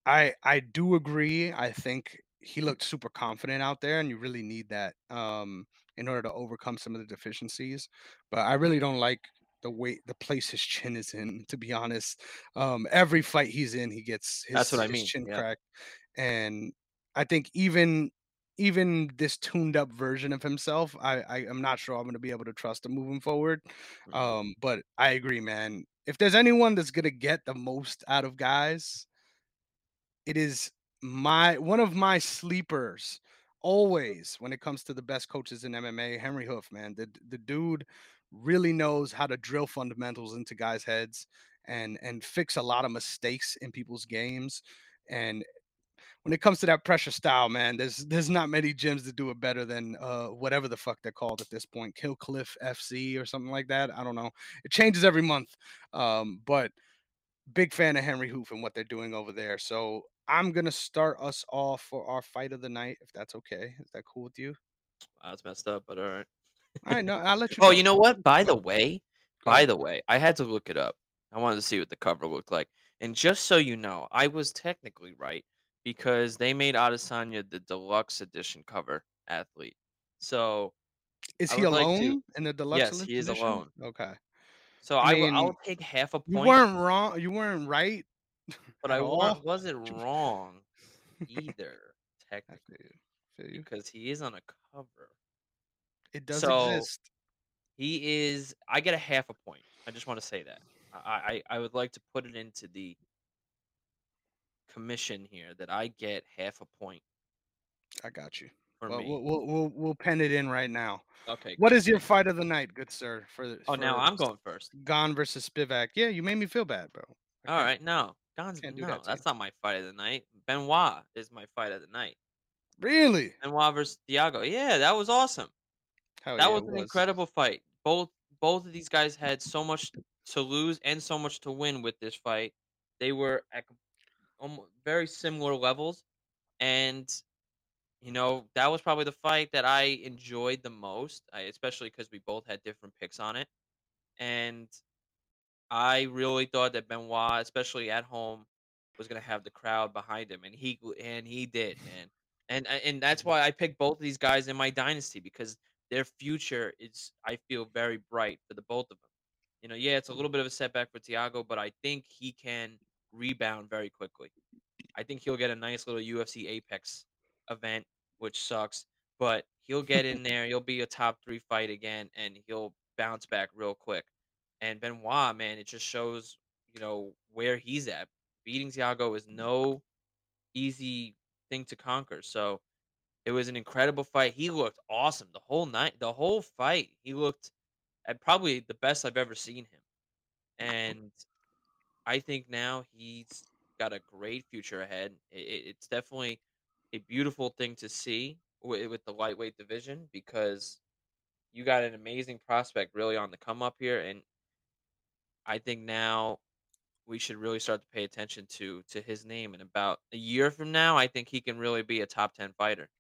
I I do agree. I think he looked super confident out there, and you really need that um, in order to overcome some of the deficiencies. But I really don't like the way the place his chin is in. To be honest, um, every fight he's in, he gets That's what his I his mean. chin Yeah. cracked, and I think even even this tuned up version of himself, I, I am not sure I'm going to be able to trust him moving forward. hmm Um, but I agree, man. If there's anyone that's going to get the most out of guys it is my one of my sleepers always when it comes to the best coaches in MMA, Henry Hooft, man. The the dude really knows how to drill fundamentals into guys' heads and and fix a lot of mistakes in people's games. And when it comes to that pressure style, man, there's there's not many gyms that do it better than uh whatever the fuck they're called at this point, Kill Cliff FC or something like that. I don't know. It changes every month. Um, but big fan of Henry Hooft and what they're doing over there. So I'm gonna start us off for our fight of the night, if that's okay. Is that cool with you? That's messed up, but all right. All right, no, I'll let you oh, you know what? By the way, by the way, I had to look it up. I wanted to see what the cover looked like. And just so you know, I was technically right because they made Adesanya the deluxe edition cover athlete. So Is he would like to. alone in the deluxe edition? Yes, he is edition? alone. Okay. So I I will. I'll take half a point. you weren't wrong. You weren't right but I all. wasn't wrong either technically feel you. Because he is on a cover. It does So exist. He is I get a half a point. I just wanna say that. I I I would like to put it into the commission here that I get half a point I got you. Well, we'll we'll we'll, we'll pen it in right now. Okay, What is your fight of the night, good sir? For Oh, now I'm going first. Gane versus Spivac. Yeah, you made me feel bad, bro. I Alright, no. Gon's can't do no, that to you. that's not my fight of the night. Benoit is my fight of the night. Really? Benoit versus Thiago. Yeah, that was awesome. Hell That yeah, was it an was. incredible fight. Both both of these guys had so much to lose and so much to win with this fight. They were at almo very similar levels, and, you know, that was probably the fight that I enjoyed the most, I especially because we both had different picks on it, and I really thought that Benoit, especially at home, was gonna have the crowd behind him, and he and he did, man. And and that's mm-hmm. why I picked both of these guys in my dynasty because their future is, I feel, very bright for the both of them. You know, yeah, it's a little bit of a setback for Thiago, but I think he can rebound very quickly. I think he'll get a nice little UFC Apex event, which sucks, but he'll get in there, he'll be a top 3 fight again, and he'll bounce back real quick. And Benoit, man, it just shows, you know, where he's at. Beating Thiago is mm-hmm. no easy thing to conquer. So it was an incredible fight. He looked awesome the whole night, the whole fight. He looked at probably the best I've ever seen him. And I think now he's got a great future ahead. It's definitely a beautiful thing to see with, with the lightweight division because you got an amazing prospect really on the come up here. And I think now we should really start to pay attention to to his name. And about a year from now, I think he can really be a top 10 fighter.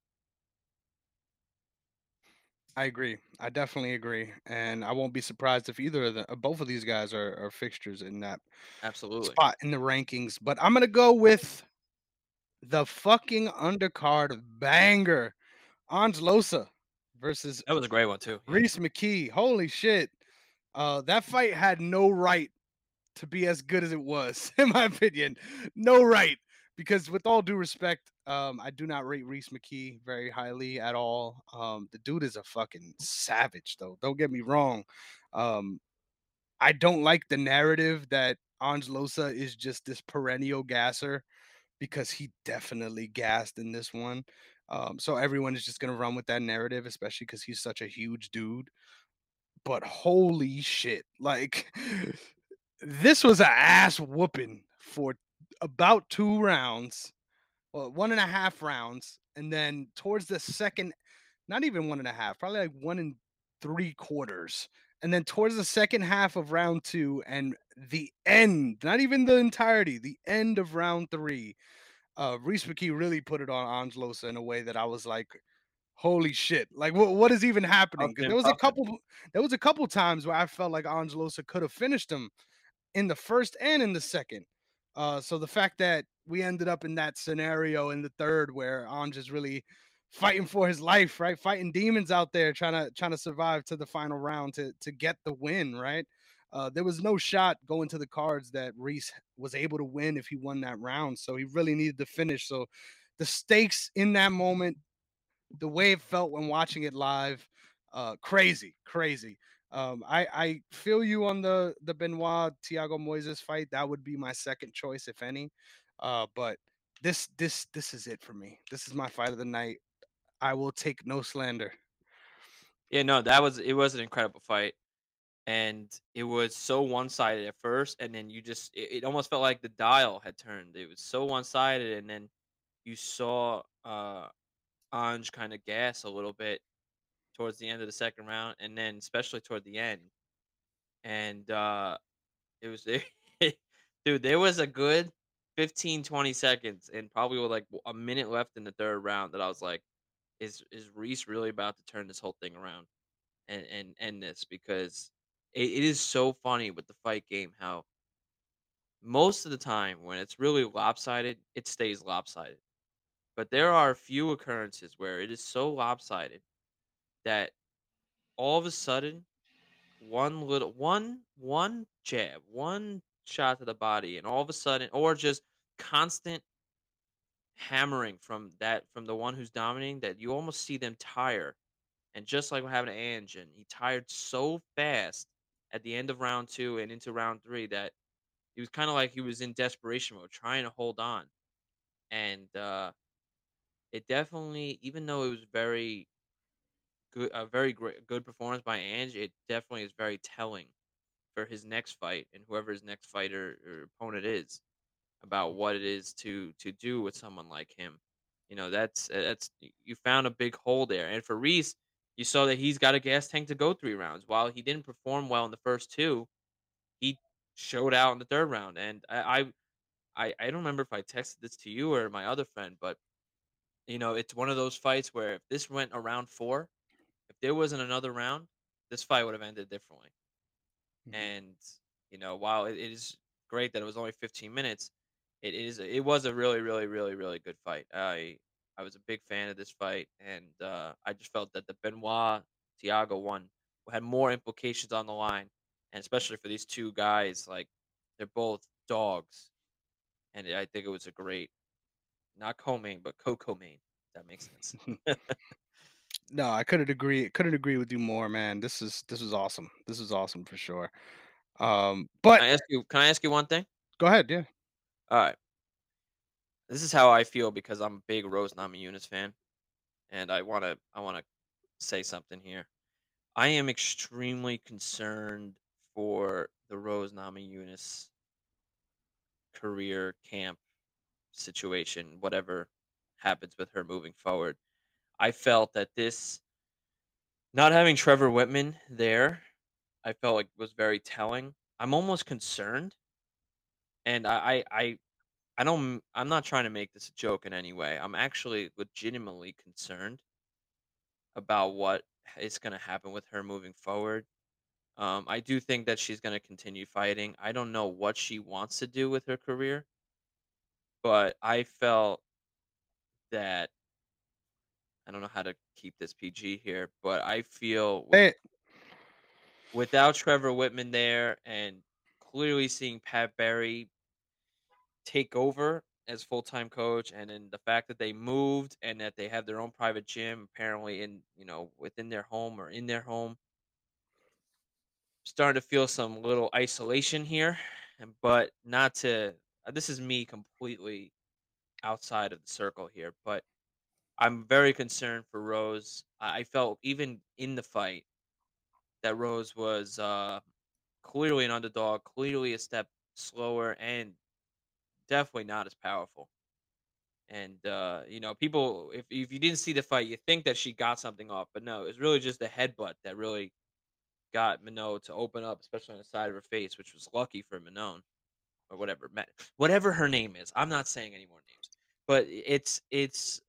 I agree. I definitely agree, and I won't be surprised if either of the uh, both of these guys are are fixtures in that Absolutely. spot in the rankings, but I'm gonna go with the fucking undercard banger, Ange Loosa versus That was a great one too. Rhys McKee. Holy shit. Uh, that fight had no right to be as good as it was, in my opinion. No right. Because with all due respect, um, I do not rate Rhys McKee very highly at all. Um, the dude is a fucking savage, though. Don't get me wrong. Um, I don't like the narrative that Ange Loosa is just this perennial gasser because he definitely gassed in this one. Um, so everyone is just gonna run with that narrative, especially because he's such a huge dude. But holy shit, like this was a ass whooping for about two rounds, well, one and a half rounds, and then towards the second, not even one and a half, probably like one and three quarters. And then towards the second half of round two and the end, not even the entirety, the end of round three, uh, Rhys McKee really put it on Ange Loosa in a way that I was like, "Holy shit! Like, what what is even happening?" Because there was a couple, there was a couple times where I felt like Ange Loosa could have finished him in the first and in the second. Uh, so the fact that we ended up in that scenario in the third where Ange is really fighting for his life, right? Fighting demons out there, trying to trying to survive to the final round to to get the win, right? Uh, there was no shot going to the cards that Rhys was able to win if he won that round. So he really needed to finish. So the stakes in that moment, the way it felt when watching it live, uh, crazy, crazy. Um, I I feel you on the the Benoit Thiago Moises fight. That would be my second choice, if any. Uh, but this this this is it for me. This is my fight of the night. I will take no slander. Yeah, no, that was it was an incredible fight. And it was so one-sided at first, and then you just it, it almost felt like the dial had turned. It was so one-sided, and then you saw uh Ange kind of gas a little bit towards the end of the second round, and then especially toward the end. And uh it was dude, there was a good 15, 20 seconds, and probably with like a minute left in the third round that I was like, is is Rhys really about to turn this whole thing around? and and end this because it, it is so funny with the fight game how most of the time when it's really lopsided, it stays lopsided. But there are a few occurrences where it is so lopsided that all of a sudden one little one one jab, one shot to the body, and all of a sudden, or just constant hammering from that from the one who's dominating that you almost see them tire And just like what happened to Ange, and he tired so fast at the end of round 2 and into round 3 that he was kinda like he was in desperation mode, trying to hold on. And, uh, it definitely even though it was very good a very great good performance by Ange, it definitely is very telling for his next fight and whoever his next fighter or opponent is about what it is to to do with someone like him. You know, that's uh, that's you found a big hole there. And for Rhys, you saw that he's got a gas tank to go three rounds. While he didn't perform well in the first two, he showed out in the third round. And I I I, I don't remember if I texted this to you or my other friend, but you know, it's one of those fights where if this went around four, if there wasn't another round, this fight would have ended differently. Mhm. And, you know, while it it is great that it was only 15 minutes, it is it was a really, really, really, really good fight. I I was a big fan of this fight, and uh, I just felt that the Benoit Thiago one had more implications on the line, and especially for these two guys, like they're both dogs, and I think it was a great, not co-main, but co-co-main. That makes sense. No, I couldn't agree couldn't agree with you more, man. This is this is awesome. This is awesome for sure. Um, but Can I ask you? Can I ask you one thing? go ahead, yeah. All right, this is how I feel because I'm a big Rose Namajunas fan. and I want to I want to say something here. I am extremely concerned for the Rose Namajunas career camp situation, whatever happens with her moving forward. I felt that this not having Trevor Wittman there, I felt like was very telling. I'm almost concerned, and I I I, don't I'm not trying to make this a joke in any way. I'm actually legitimately concerned about what is going to happen with her moving forward Um, I do think that she's going to continue fighting. I don't know what she wants to do with her career, but I felt that I don't know how to keep this PG here, but I feel with Hey, without Trevor Wittman there and clearly seeing Pat Barry take over as full-time coach and then the fact that they moved and that they have their own private gym apparently in, you know, within their home or in their home, starting to feel some little isolation here, and but not to this is me completely outside of the circle here, but I'm very concerned for Rose. I felt even in the fight that Rose was uh, clearly an underdog, clearly a step slower, and definitely not as powerful. And uh, you know, people, if if you didn't see the fight, you think that she got something off, but no, it was really just the headbutt that really got Minot to open up, especially on the side of her face, which was lucky for Minot or whatever, whatever her name is. I'm not saying any more names, but it's it's.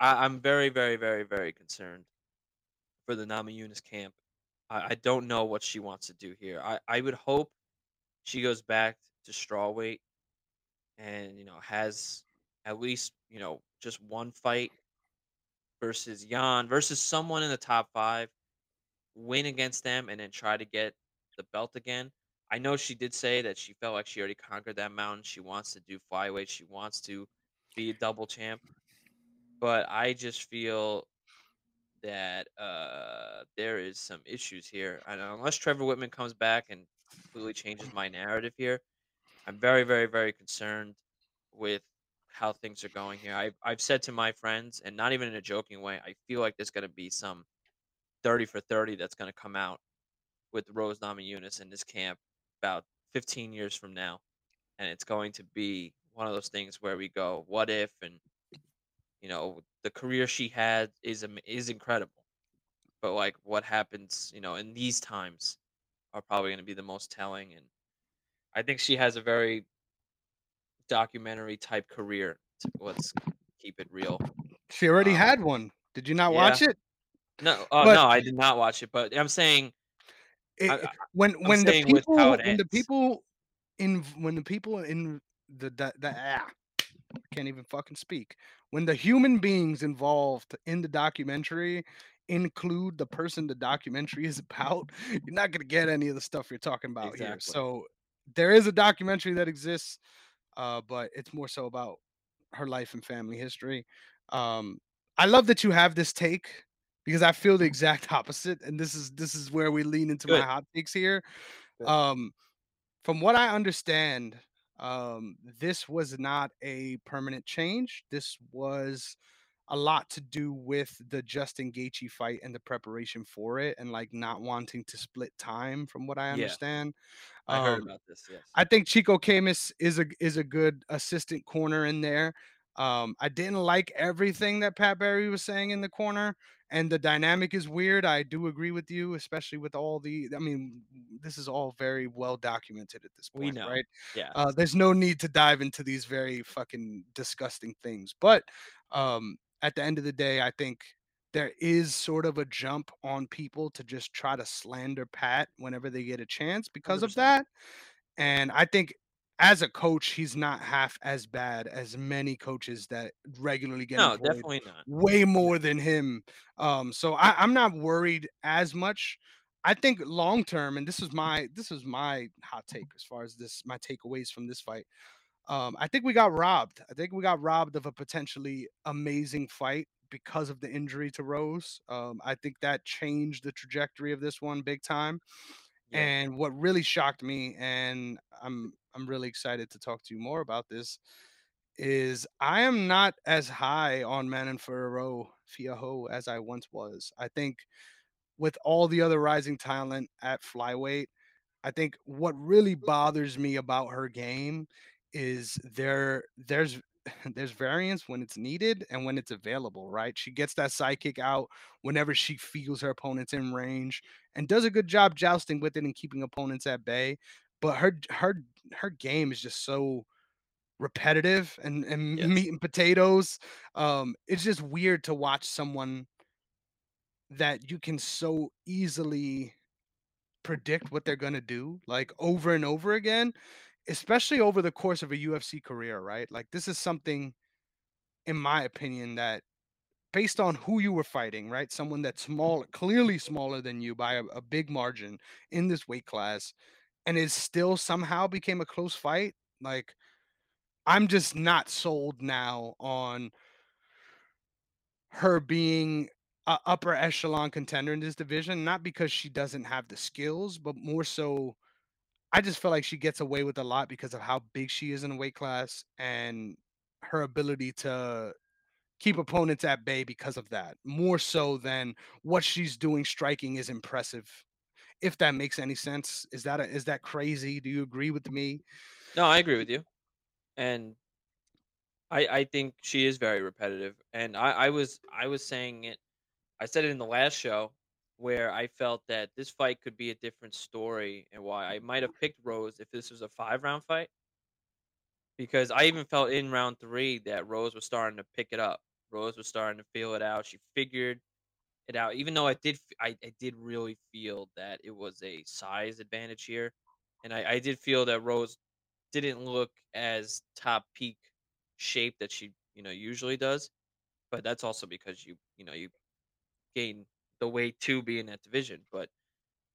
I, I'm very, very, very, very concerned for the Namajunas camp. I, I don't know what she wants to do here. I, I would hope she goes back to strawweight and you know has at least you know just one fight versus Jan versus someone in the top five win against them and then try to get the belt again. I know she did say that she felt like she already conquered that mountain. She wants to do flyweight. She wants to be a double champ. But I just feel that uh, there is some issues here. And unless Trevor Wittman comes back and completely changes my narrative here, I'm very, very, very concerned with how things are going here. I've, I've said to my friends, and not even in a joking way, I feel like there's going to be some 30 for 30 that's going to come out with Rose Namajunas in this camp about 15 years from now, and it's going to be one of those things where we go, "What if?" and you know, the career she had is is incredible, but like, what happens, you know, in these times are probably going to be the most telling, and I think she has a very documentary type career. To, let's keep it real. she already Um, had one. Did you not yeah, watch it? no, uh, But no, I did not watch it, but I'm saying, it, I, when I'm when the saying with how people it when the people in when the people in the the, the ah, can't even fucking speak. When the human beings involved in the documentary include the person the documentary is about, you're not gonna get any of the stuff you're talking about here. So there is a documentary that exists, uh, but it's more so about her life and family history. Um, I love that you have this take because I feel the exact opposite, and this is this is where we lean into my hot takes here. Good. Um, from what I understand, um, this was not a permanent change. This was a lot to do with the Justin Gaethje fight and the preparation for it, and like not wanting to split time. From what I Yeah, understand, I heard um, about this. Yes. I think Chico Camus is a is a good assistant corner in there. Um, I didn't like everything that Pat Barry was saying in the corner, and the dynamic is weird. I do agree with you, especially with all the. I mean, this is all very well documented at this We point, know. right? Uh, there's no need to dive into these very fucking disgusting things, but um, at the end of the day, I think there is sort of a jump on people to just try to slander Pat whenever they get a chance because of 100%. that. And I think as a coach, he's not half as bad as many coaches that regularly get No, employed, definitely not. way more than him. Um, so I, I'm not worried as much. I think long term, and this is my this is my hot take as far as this my takeaways from this fight. Um, I think we got robbed. I think we got robbed of a potentially amazing fight because of the injury to Rose. Um, I think that changed the trajectory of this one big time. Yeah. And what really shocked me, and I'm I'm really excited to talk to you more about this, is I am not as high on Manon Ferrero Fiaho as I once was. I think with all the other rising talent at flyweight, I think what really bothers me about her game is there there's there's variance when it's needed and when it's available, right? She gets that sidekick out whenever she feels her opponents in range and does a good job jousting with it and keeping opponents at bay. But her her her game is just so repetitive and, and Yes. meat and potatoes. Um, it's just weird to watch someone that you can so easily predict what they're gonna do, like, over and over again, especially over the course of a UFC career, right? Like, this is something, in my opinion, that based on who you were fighting, right? Someone that's small clearly smaller than you by a, a big margin in this weight class, and it still somehow became a close fight. Like, I'm just not sold now on her being a upper echelon contender in this division, not because she doesn't have the skills, but more so I just feel like she gets away with a lot because of how big she is in the weight class and her ability to keep opponents at bay because of that. More so than what she's doing striking is impressive. If that makes any sense. Is that a, is that crazy? Do you agree with me? No, I agree with you. And I I think she is very repetitive. And I I was I was saying it I said it in the last show where I felt that this fight could be a different story and why I might have picked Rose if this was a 5 round fight because I even felt in round 3 that Rose was starting to pick it up. Rose was starting to feel it out. She figured it out even though I did I did really feel that it was a size advantage here and I, I did feel that Rose didn't look as top peak shape that she you know usually does but that's also because you you know you gain the weight to be in that division. But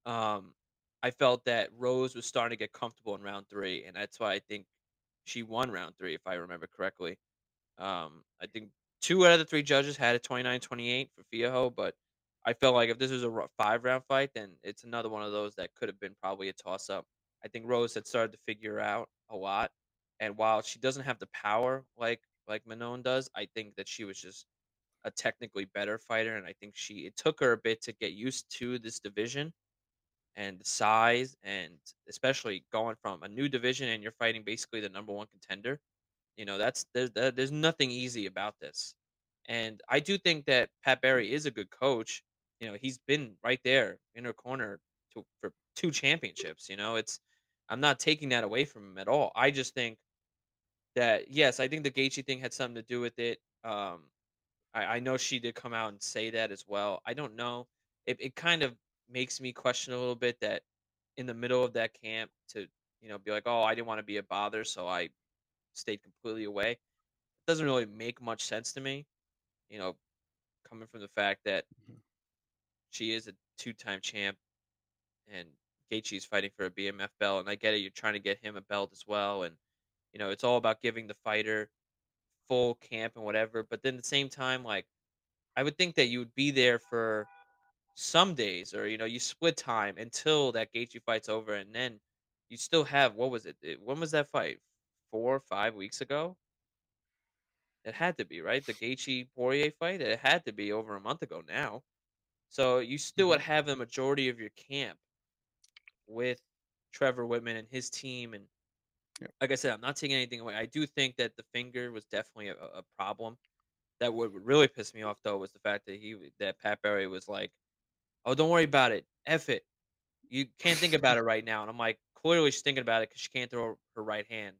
um, I felt that Rose was starting to get comfortable in round three, and that's why I think she won round three, if I remember correctly. Um, I think two out of the three judges had a 29-28 for Fiorot, but I felt like if this was a five round fight, then it's another one of those that could have been probably a toss up. I think Rose had started to figure out a lot, and while she doesn't have the power like like Manon does, I think that she was just a technically better fighter, and I think she it took her a bit to get used to this division and the size, and especially going from a new division and you're fighting basically the number one contender. You know, that's there's there's nothing easy about this, and I do think that Pat Barry is a good coach. You know, he's been right there in her corner to for two championships. You know, it's I'm not taking that away from him at all. I just think that yes, I think the Gaethje thing had something to do with it. Um, I, I know she did come out and say that as well. I don't know. It it kind of makes me question a little bit that in the middle of that camp to you know be like, oh, I didn't want to be a bother, so I stayed completely away. It doesn't really make much sense to me. You know, coming from the fact that Mhm, she is a two-time champ and Gaethje's fighting for a BMF belt, and I get it. You're trying to get him a belt as well, and you know it's all about giving the fighter full camp and whatever. But then at the same time, like I would think that you would be there for some days or, you know, you split time until that Gaethje fight's over, and then you still have what was it? it when was that fight? 4 or 5 weeks ago? It had to be, right? The Gaethje Poirier fight? It had to be over a month ago now. So you still would mm-hmm. have the majority of your camp with Trevor Wittman and his team, and Yep. Like I said, I'm not taking anything away. I do think that the finger was definitely a, a problem. That what would really piss me off though was the fact that he that Pat Barry was like, "Oh, don't worry about it. F it. You can't think about it right now." And I'm like, clearly she's thinking about it because she can't throw her right hand.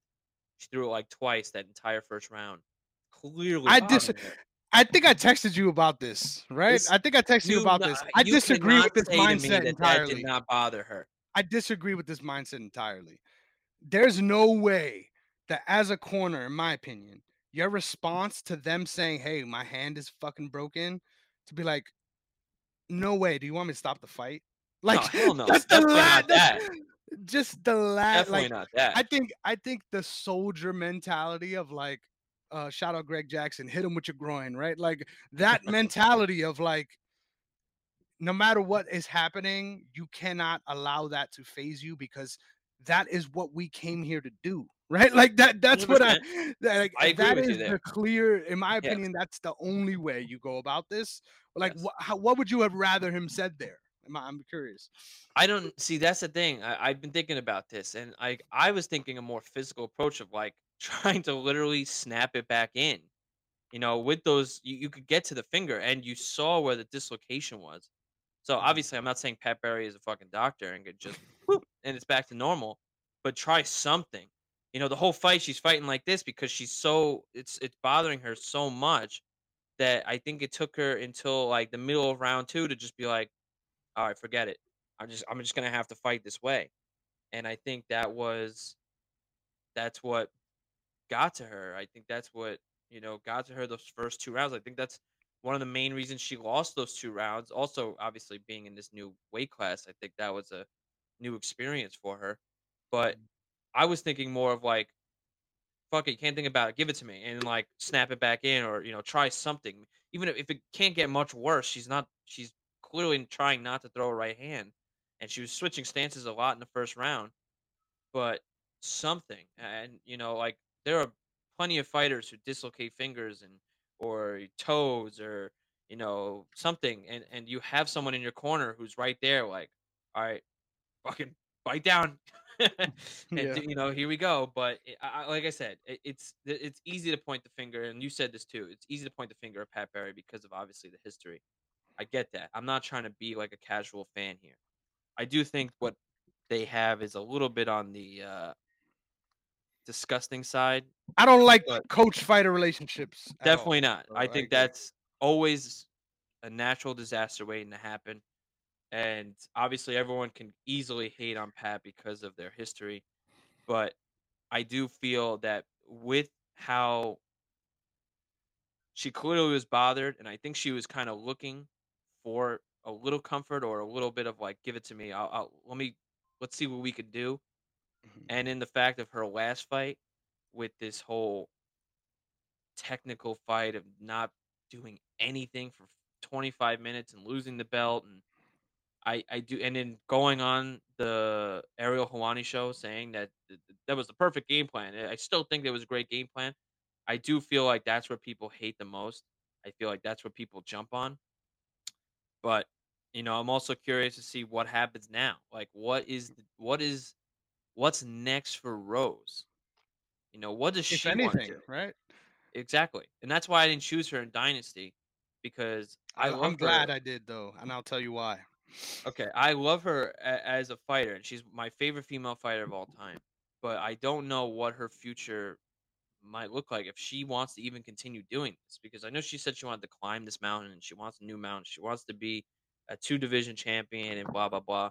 She threw it like twice that entire first round. Clearly I dis bothering her. I think I texted you about this, right? This I think I texted you you about no- this. I disagree with this say to me mindset that that entirely. did not bother her. I disagree with this mindset entirely. There's no way that as a corner, in my opinion, your response to them saying, "Hey, my hand is fucking broken," to be like, "No way. Do you want me to stop the fight?" No, Like hell no. that's the Definitely la- not that. just the last Definitely like not I think I think the soldier mentality of like uh shout out Greg Jackson, hit him with your groin, right? Like that mentality of like no matter what is happening, you cannot allow that to phase you because that is what we came here to do. Right? Like that that's what I 100%. that, like, I that is the clear in my opinion that's the only way you go about this. Like Yes. what how, what would you have rather him said there? I'm curious. I don't see that's the thing. I, I've been thinking about this, and I I was thinking a more physical approach of like trying to literally snap it back in. You know, with those you, you could get to the finger, and you saw where the dislocation was. So Mhm. obviously, I'm not saying Pat Barry is a fucking doctor and could just whoop, and it's back to normal, but try something. You know, the whole fight she's fighting like this because she's so it's it's bothering her so much that I think it took her until like the middle of round two to just be like, all right, forget it. I'm just I'm just gonna have to fight this way. And I think that was that's what got to her. I think that's what, you know, got to her those first two rounds. I think that's one of the main reasons she lost those two rounds. Also, obviously being in this new weight class, I think that was a new experience for her. But mm. I was thinking more of like, fuck it, can't think about it, give it to me and like snap it back in or, you know, try something. Even if, if it can't get much worse, she's not she's clearly trying not to throw a right hand. And she was switching stances a lot in the first round but something and you know like there are plenty of fighters who dislocate fingers and or toes or you know something and and you have someone in your corner who's right there like all right fucking bite down. And Yeah. you know here we go but it, I, like i said it, it's it's easy to point the finger and you said this too it's easy to point the finger at pat barry because of obviously the history. I get that i'm not trying to be like a casual fan here. I do think what they have is a little bit on the uh disgusting side, I don't like coach fighter relationships. definitely not. bro. I I think agree. that's always a natural disaster waiting to happen. And obviously, everyone can easily hate on Pat because of their history. But I do feel that with how she clearly was bothered, and I think she was kind of looking for a little comfort or a little bit of like, give it to me. I'll, I'll let me let's see what we could do. Mhm. And in the fact of her last fight with this whole technical fight of not doing anything for 25 minutes and losing the belt and I, I do and then going on the Ariel Helwani show saying that th- th- that was the perfect game plan. I still think that was a great game plan. I do feel like that's where people hate the most. I feel like that's what people jump on. But you know, I'm also curious to see what happens now. Like what is what is what's next for Rose? You know, what does If she want to right? Exactly. And that's why I didn't choose her in Dynasty because I I, I'm glad. I did though, and I'll tell you why. Okay, I love her a- as a fighter, and she's my favorite female fighter of all time. But I don't know what her future might look like if she wants to even continue doing this because I know she said she wanted to climb this mountain and she wants a new mountain. She wants to be a two division champion and blah blah blah.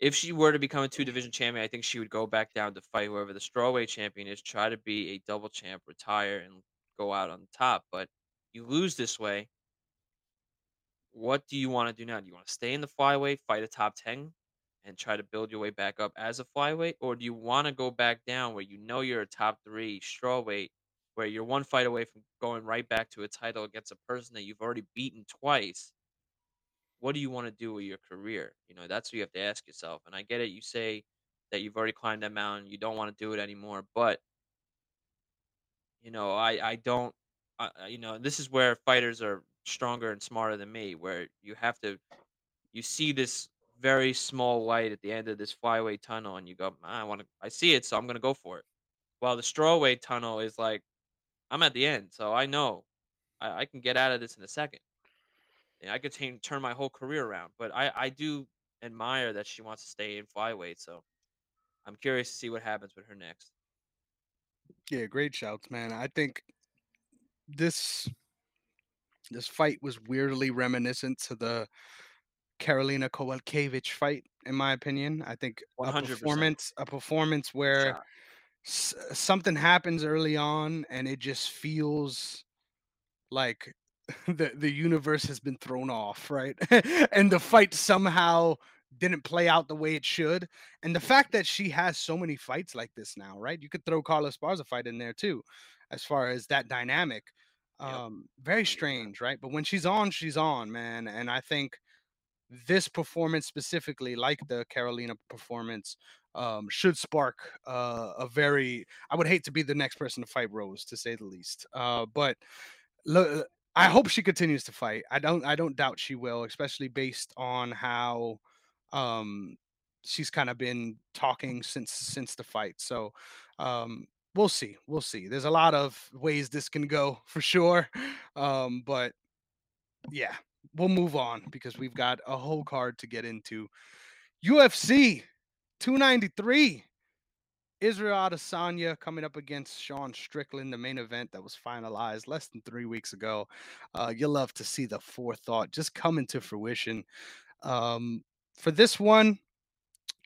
If she were to become a two division champion, I think she would go back down to fight whoever the strawweight champion is, try to be a double champ, retire, and go out on top. But you lose this way, what do you want to do now? Do you want to stay in the flyweight, fight a top 10, and try to build your way back up as a flyweight? Or do you want to go back down where you know you're a top three strawweight, where you're one fight away from going right back to a title against a person that you've already beaten twice? What do you want to do with your career? You know, that's what you have to ask yourself. And I get it. You say that you've already climbed that mountain, you don't want to do it anymore. But, you know, I, I don't, I, you know, this is where fighters are stronger and smarter than me, where you have to you see this very small light at the end of this flyweight tunnel, and you go, "I wanna I see it, so I'm gonna go for it." While the strawweight tunnel is like, "I'm at the end, so I know I I can get out of this in a second. And I could tain turn my whole career around." But I I do admire that she wants to stay in flyweight, so I'm curious to see what happens with her next. Yeah, great shouts, man. I think this this fight was weirdly reminiscent to the Karolina Kowalkiewicz fight, in my opinion. I think a 100%. performance a performance where shot. s- something happens early on and it just feels like the the universe has been thrown off, right? and the fight somehow didn't play out the way it should. And the fact that she has so many fights like this now, right? You could throw Carla Esparza fight in there too, as far as that dynamic. Yep, Um, very 100%. strange, right? But when she's on, she's on, man. And I think this performance specifically, like the Karolina performance, um, should spark uh, a very. I would hate to be the next person to fight Rose, to say the least. Uh, but lo- I hope she continues to fight. I don't. I don't doubt she will, especially based on how um, she's kind of been talking since since the fight. So um, we'll see. We'll see. There's a lot of ways this can go for sure. Um, but yeah, we'll move on because we've got a whole card to get into. UFC 293. Israel Adesanya coming up against Sean Strickland, the main event that was finalized less than three weeks ago. Uh, you'll love to see the forethought just coming to fruition. Um, for this one,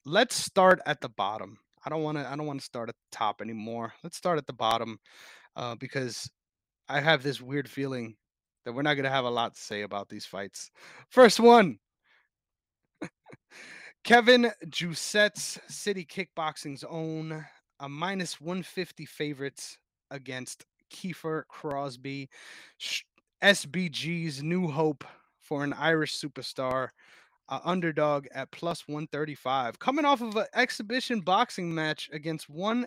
let's start at the bottom. I don't want to. I don't want to start at the top anymore. Let's start at the bottom uh, because I have this weird feeling that we're not going to have a lot to say about these fights. First one Kevin Jousset's City Kickboxing's own a minus 150 favorites against Kiefer Crosby, SBG's new hope for an Irish superstar, uh, underdog at plus 135, coming off of an exhibition boxing match against one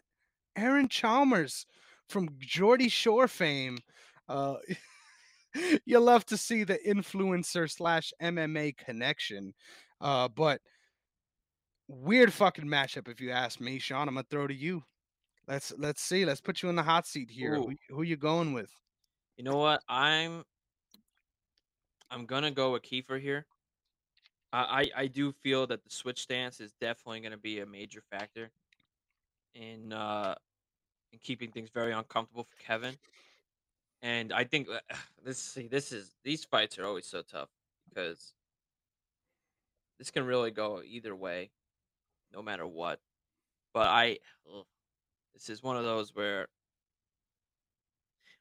Aaron Chalmers from Geordie Shore fame. Uh, you'll love to see the influencer slash MMA connection. Uh, but weird fucking matchup, if you ask me, Sean. I'm gonna throw to you. Let's let's see. Let's put you in the hot seat here. Who who you going with? you know what? I'm I'm gonna go with Kiefer here. I I I do feel that the switch stance is definitely gonna be a major factor in, uh, in keeping things very uncomfortable for Kevin. And I think that this see, this is these fights are always so tough because this can really go either way, no matter what. But I this is one of those where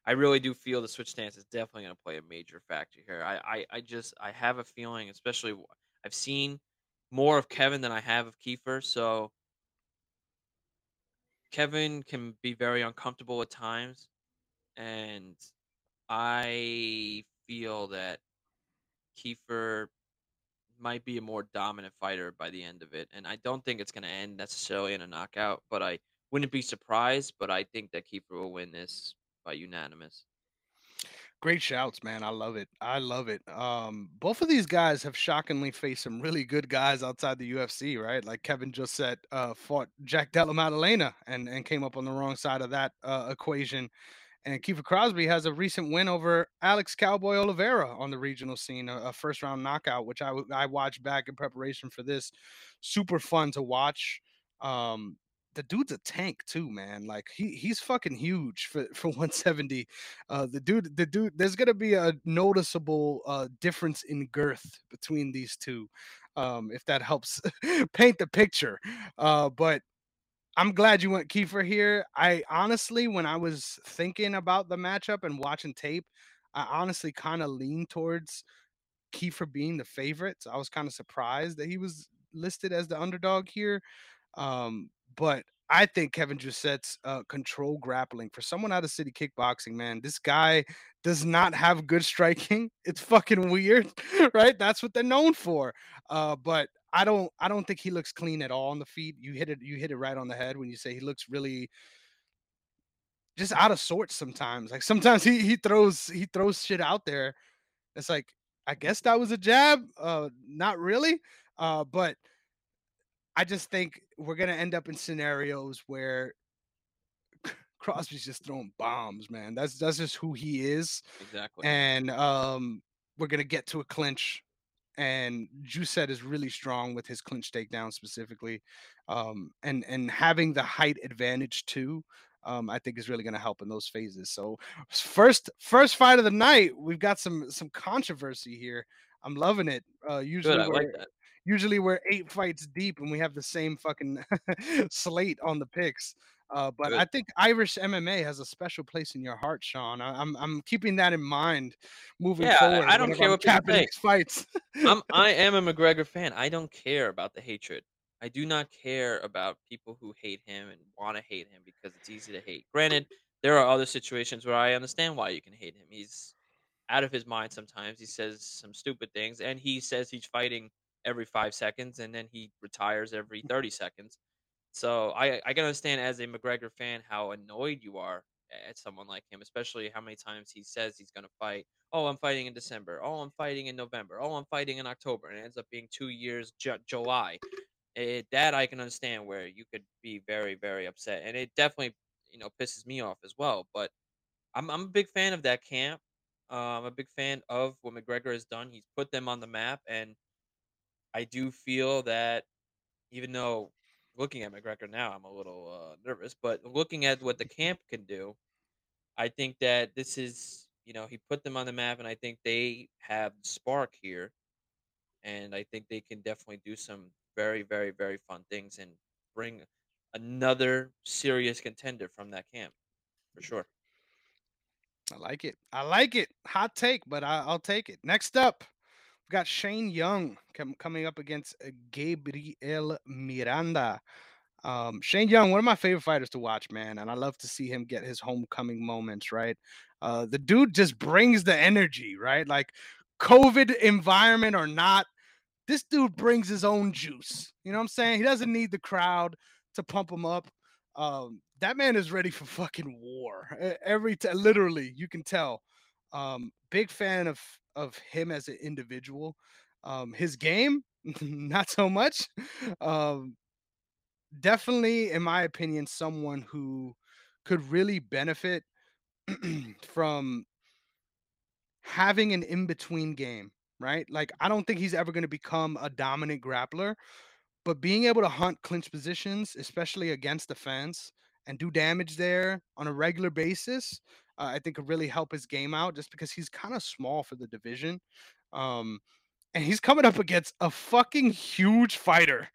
I really do feel the switch stance is definitely going to play a major factor here. I, I I just I have a feeling, especially I've seen more of Kevin than I have of Kiefer, so Kevin can be very uncomfortable at times, and I feel that Kiefer might be a more dominant fighter by the end of it. And I don't think it's going to end necessarily in a knockout, but I wouldn't be surprised. But I think that Kiefer will win this by unanimous. Great shouts, man. I love it. I love it. Um, both of these guys have shockingly faced some really good guys outside the UFC, right? Like Kevin just said, uh, fought Jack Della Maddalena and and came up on the wrong side of that uh, equation. And Kiefer Crosby has a recent win over Alex Cowboy Oliveira on the regional scene, a, a first round knockout, which I w- I watched back in preparation for this. Super fun to watch. Um, the dude's a tank too, man. Like he he's fucking huge for for 170. Uh, the dude, the dude, there's gonna be a noticeable uh difference in girth between these two, um, if that helps paint the picture. Uh, but I'm glad you went Kiefer here. I honestly, when I was thinking about the matchup and watching tape, I honestly kind of leaned towards Kiefer being the favorite. So I was kind of surprised that he was listed as the underdog here. Um, but I think Kevin Jousset's uh, control grappling for someone out of city kickboxing, man, this guy does not have good striking. It's fucking weird, right? That's what they're known for. Uh, but I don't, I don't think he looks clean at all on the feet. You hit it, you hit it right on the head when you say he looks really just out of sorts sometimes. Like sometimes he he throws he throws shit out there. It's like I guess that was a jab. Uh, not really. Uh, but I just think we're gonna end up in scenarios where Crosby's just throwing bombs, man. That's that's just who he is, Exactly. and um, we're gonna get to a clinch. And Jousset is really strong with his clinch takedown specifically, um, and and having the height advantage too. Um, I think is really going to help in those phases. So first first fight of the night, we've got some some controversy here. I'm loving it. Uh, Good. usually like we're that. usually we're eight fights deep and we have the same fucking slate on the picks. Uh, but I think Irish MMA has a special place in your heart, Sean. I, I'm I'm keeping that in mind moving Yeah, forward I I don't care I'm what people these fights. I'm I am a McGregor fan. I don't care about the hatred. I do not care about people who hate him and want to hate him because it's easy to hate. Granted, there are other situations where I understand why you can hate him. He's out of his mind sometimes. He says some stupid things and he says he's fighting every 5 seconds and then he retires every 30 seconds. So I I can understand as a McGregor fan how annoyed you are at someone like him, especially how many times he says he's going to fight. Oh, I'm fighting in December. Oh, I'm fighting in November. Oh, I'm fighting in October, and it ends up being two years Ju- July. It, that I can understand where you could be very very upset, and it definitely you know pisses me off as well. But I'm I'm a big fan of that camp. Uh, I'm a big fan of what McGregor has done. He's put them on the map, and I do feel that even though looking at McGregor now, I'm a little uh, nervous, but looking at what the camp can do, I think that this is, you know, he put them on the map, and I think they have spark here, and I think they can definitely do some very, very, very fun things and bring another serious contender from that camp for sure. I like it. I like it. Hot take, but I, I'll take it. Next up, we've got Shane Young com- coming up against uh, Gabriel Miranda. Um, Shane Young, one of my favorite fighters to watch, man, and I love to see him get his homecoming moments. Right, uh, the dude just brings the energy, right? Like COVID environment or not, this dude brings his own juice. You know what I'm saying? He doesn't need the crowd to pump him up. Um, that man is ready for fucking war. Every t- literally, you can tell. Um, big fan of of him as an individual. Um, his game, not so much. Um, definitely, in my opinion, someone who could really benefit from having an in between game. Right, like I don't think he's ever going to become a dominant grappler, but being able to hunt clinch positions, especially against the fence, and do damage there on a regular basis, uh, I think could really help his game out just because he's kind of small for the division. Um, and he's coming up against a fucking huge fighter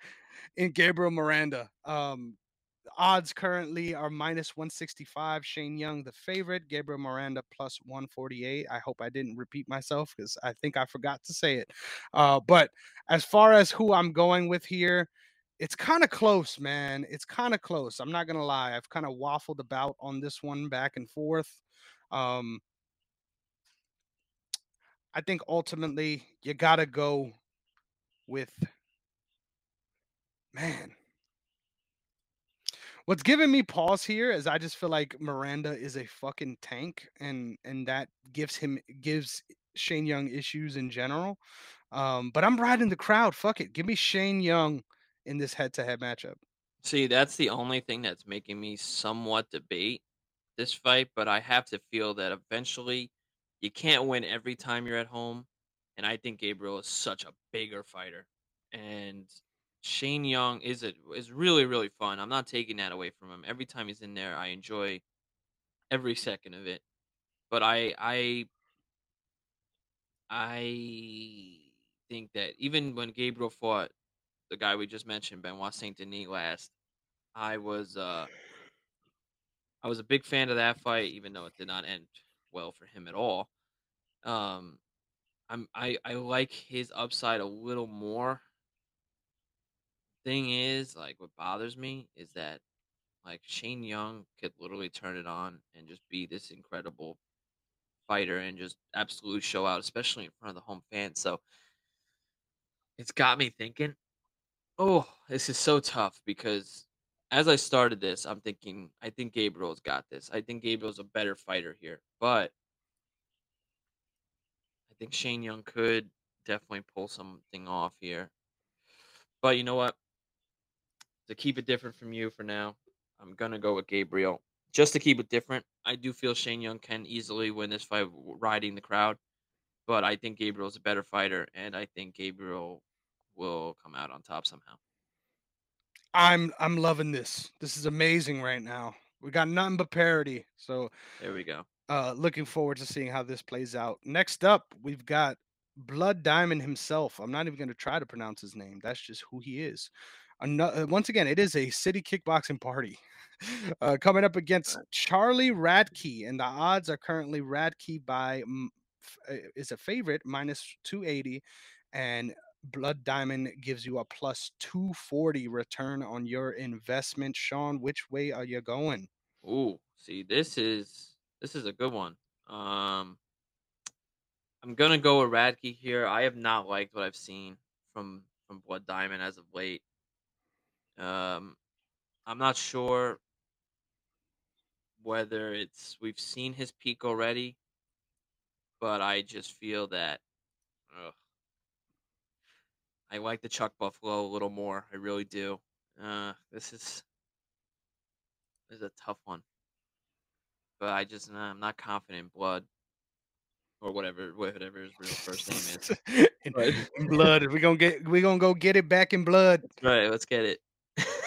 in Gabriel Miranda. Um, odds currently are minus 165. Shane Young, the favorite. Gabriel Miranda plus 148. I hope I didn't repeat myself because I think I forgot to say it. Uh, but as far as who I'm going with here, it's kind of close, man. It's kind of close. I'm not gonna lie. I've kind of waffled about on this one back and forth. Um, I think ultimately you gotta go with man. What's giving me pause here is I just feel like Miranda is a fucking tank, and and that gives him gives Shane Young issues in general. Um, but I'm riding the crowd. Fuck it, give me Shane Young in this head-to-head matchup. See, that's the only thing that's making me somewhat debate this fight, but I have to feel that eventually you can't win every time you're at home. And I think Gabriel is such a bigger fighter. And Shane Young is a, is really, really fun. I'm not taking that away from him. Every time he's in there, I enjoy every second of it. But I I I think that even when Gabriel fought the guy we just mentioned, Benoit Saint Denis last, I was uh I was a big fan of that fight, even though it did not end well for him at all. Um, I'm I I like his upside a little more. Thing is, like, what bothers me is that like Shane Young could literally turn it on and just be this incredible fighter and just absolutely show out, especially in front of the home fans. So it's got me thinking, oh, this is so tough because as I started this, I'm thinking, I think Gabriel's got this. I think Gabriel's a better fighter here, but I think Shane Young could definitely pull something off here. But you know what? To keep it different from you for now, I'm gonna go with Gabriel. Just to keep it different, I do feel Shane Young can easily win this fight riding the crowd, but I think Gabriel's a better fighter, and I think Gabriel will come out on top somehow. I'm I'm loving this. This is amazing right now. We got nothing but parity. So There we go. uh looking forward to seeing how this plays out. Next up, we've got Blood Diamond himself. I'm not even going to try to pronounce his name. That's just who he is. Ano- uh, once again, it is a city kickboxing party. Uh, coming up against Charlie Radtke, and the odds are currently Radtke by uh, is a favorite minus 280, and Blood Diamond gives you a plus 240 return on your investment. Sean, which way are you going? Ooh, see, this is this is a good one. Um, I'm gonna go with Radtke here. I have not liked what I've seen from from Blood Diamond as of late. Um, I'm not sure whether it's we've seen his peak already, but I just feel that ugh, I like the Chuck Buffalo a little more. I really do. Uh, this is this is a tough one, but I just nah, I'm not confident in Blood or whatever whatever his real first name is. But blood. We're gonna get we're gonna go get it back in blood. right, let's get it.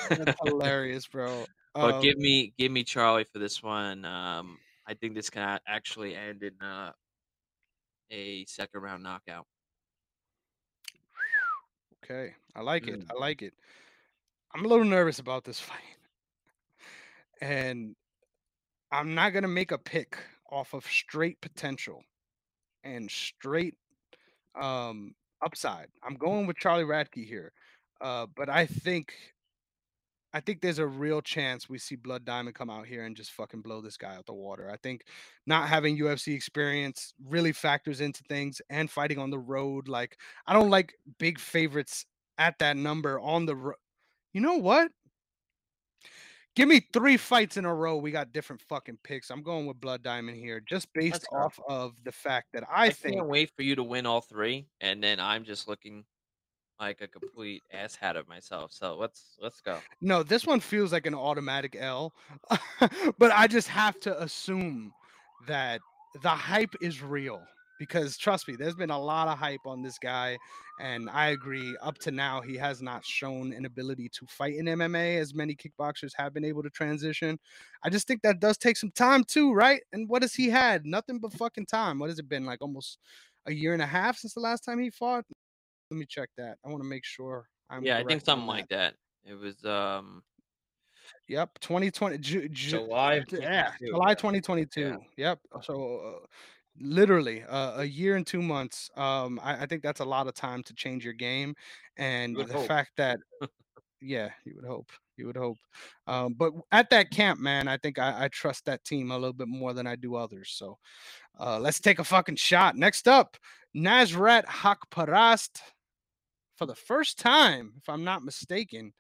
That's hilarious, bro. But Um, give me give me Charlie for this one. Um, I think this can actually end in uh, a second round knockout. Okay, I like it. Mm. I like it. I'm a little nervous about this fight, and I'm not gonna make a pick off of straight potential and straight um upside. I'm going with Charlie Radtke here, uh, but I think I think there's a real chance we see Blood Diamond come out here and just fucking blow this guy out the water. I think not having UFC experience really factors into things and fighting on the road. Like, I don't like big favorites at that number on the road. You know what? Give me three fights in a row. We got different fucking picks. I'm going with Blood Diamond here, just based go. off of the fact that I, I think can't wait for you to win all three, and then I'm just looking like a complete asshat of myself. So let's let's go. No, this one feels like an automatic L, but I just have to assume that the hype is real because trust me, there's been a lot of hype on this guy, and I agree. Up to now, he has not shown an ability to fight in MMA as many kickboxers have been able to transition. I just think that does take some time too, right? And what has he had? Nothing but fucking time. What has it been like? Almost a year and a half since the last time he fought. Let me check that. I want to make sure I'm yeah, I think something that. like that. It was um Yep, 2020 Ju- Ju- July yeah, 22, July yeah. 2022. Yep. So uh, literally uh, a year and two months. Um, I, I think that's a lot of time to change your game, and the hope. fact that yeah, you would hope. You would hope. Um, but at that camp, man, I think I, I trust that team a little bit more than I do others. So uh, let's take a fucking shot. Next up, Nasrat Haqparast. For the first time, if I'm not mistaken,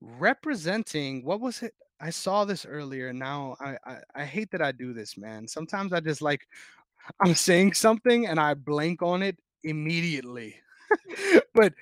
representing what was it? I saw this earlier. Now I, I I hate that I do this, man. Sometimes I just like I'm saying something and I blank on it immediately. but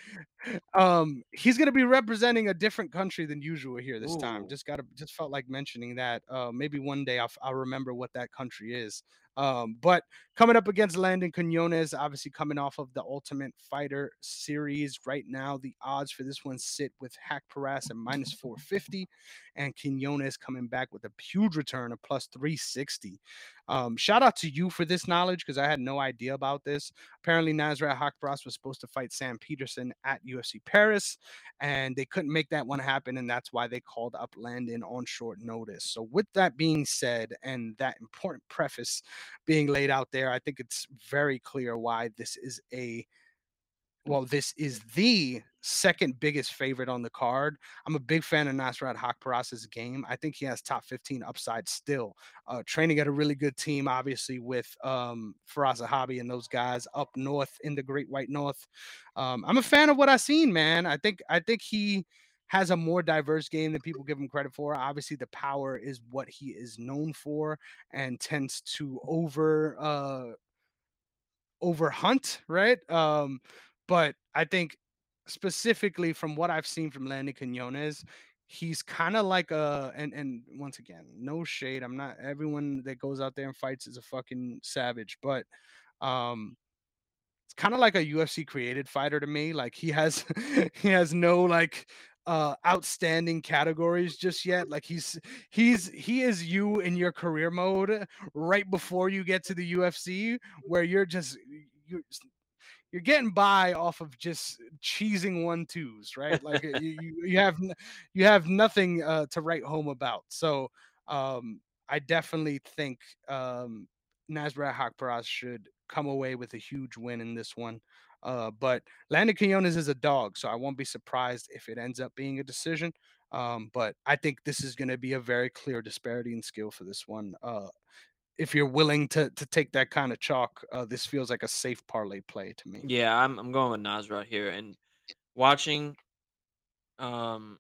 um, he's gonna be representing a different country than usual here this time. Just gotta just felt like mentioning that. Uh, maybe one day I'll, I'll remember what that country is. Um, but coming up against Landon Quinones, obviously coming off of the Ultimate Fighter series right now, the odds for this one sit with Hack Paras at minus 450, and Quinones coming back with a huge return of plus 360. Um, shout out to you for this knowledge because I had no idea about this. Apparently, Nasrat Haqparast was supposed to fight Sam Peterson at UFC Paris, and they couldn't make that one happen, and that's why they called up Landon on short notice. So, with that being said, and that important preface being laid out there, I think it's very clear why this is a well, this is the second biggest favorite on the card. I'm a big fan of Nasrat Haqparast's game. I think he has top 15 upside still. Uh, training at a really good team, obviously, with um, Firas Zahabi and those guys up north in the Great White North. Um, I'm a fan of what I've seen, man. I think I think he has a more diverse game than people give him credit for. Obviously, the power is what he is known for and tends to over uh over hunt, right? Um, but I think specifically from what I've seen from Landy Quinones, he's kind of like a and and once again, no shade. I'm not everyone that goes out there and fights is a fucking savage, but um it's kind of like a UFC created fighter to me. Like he has he has no like uh outstanding categories just yet like he's he's he is you in your career mode right before you get to the UFC where you're just you're you're getting by off of just cheesing one twos, right? Like you, you, have you have nothing uh, to write home about. So um, I definitely think um, Nasrat Haqparast should come away with a huge win in this one. Uh, but Landon Quinones is a dog, so I won't be surprised if it ends up being a decision. Um, but I think this is going to be a very clear disparity in skill for this one. Uh, if you're willing to to take that kind of chalk, uh, this feels like a safe parlay play to me. Yeah, I'm I'm going with Nasra here, and watching um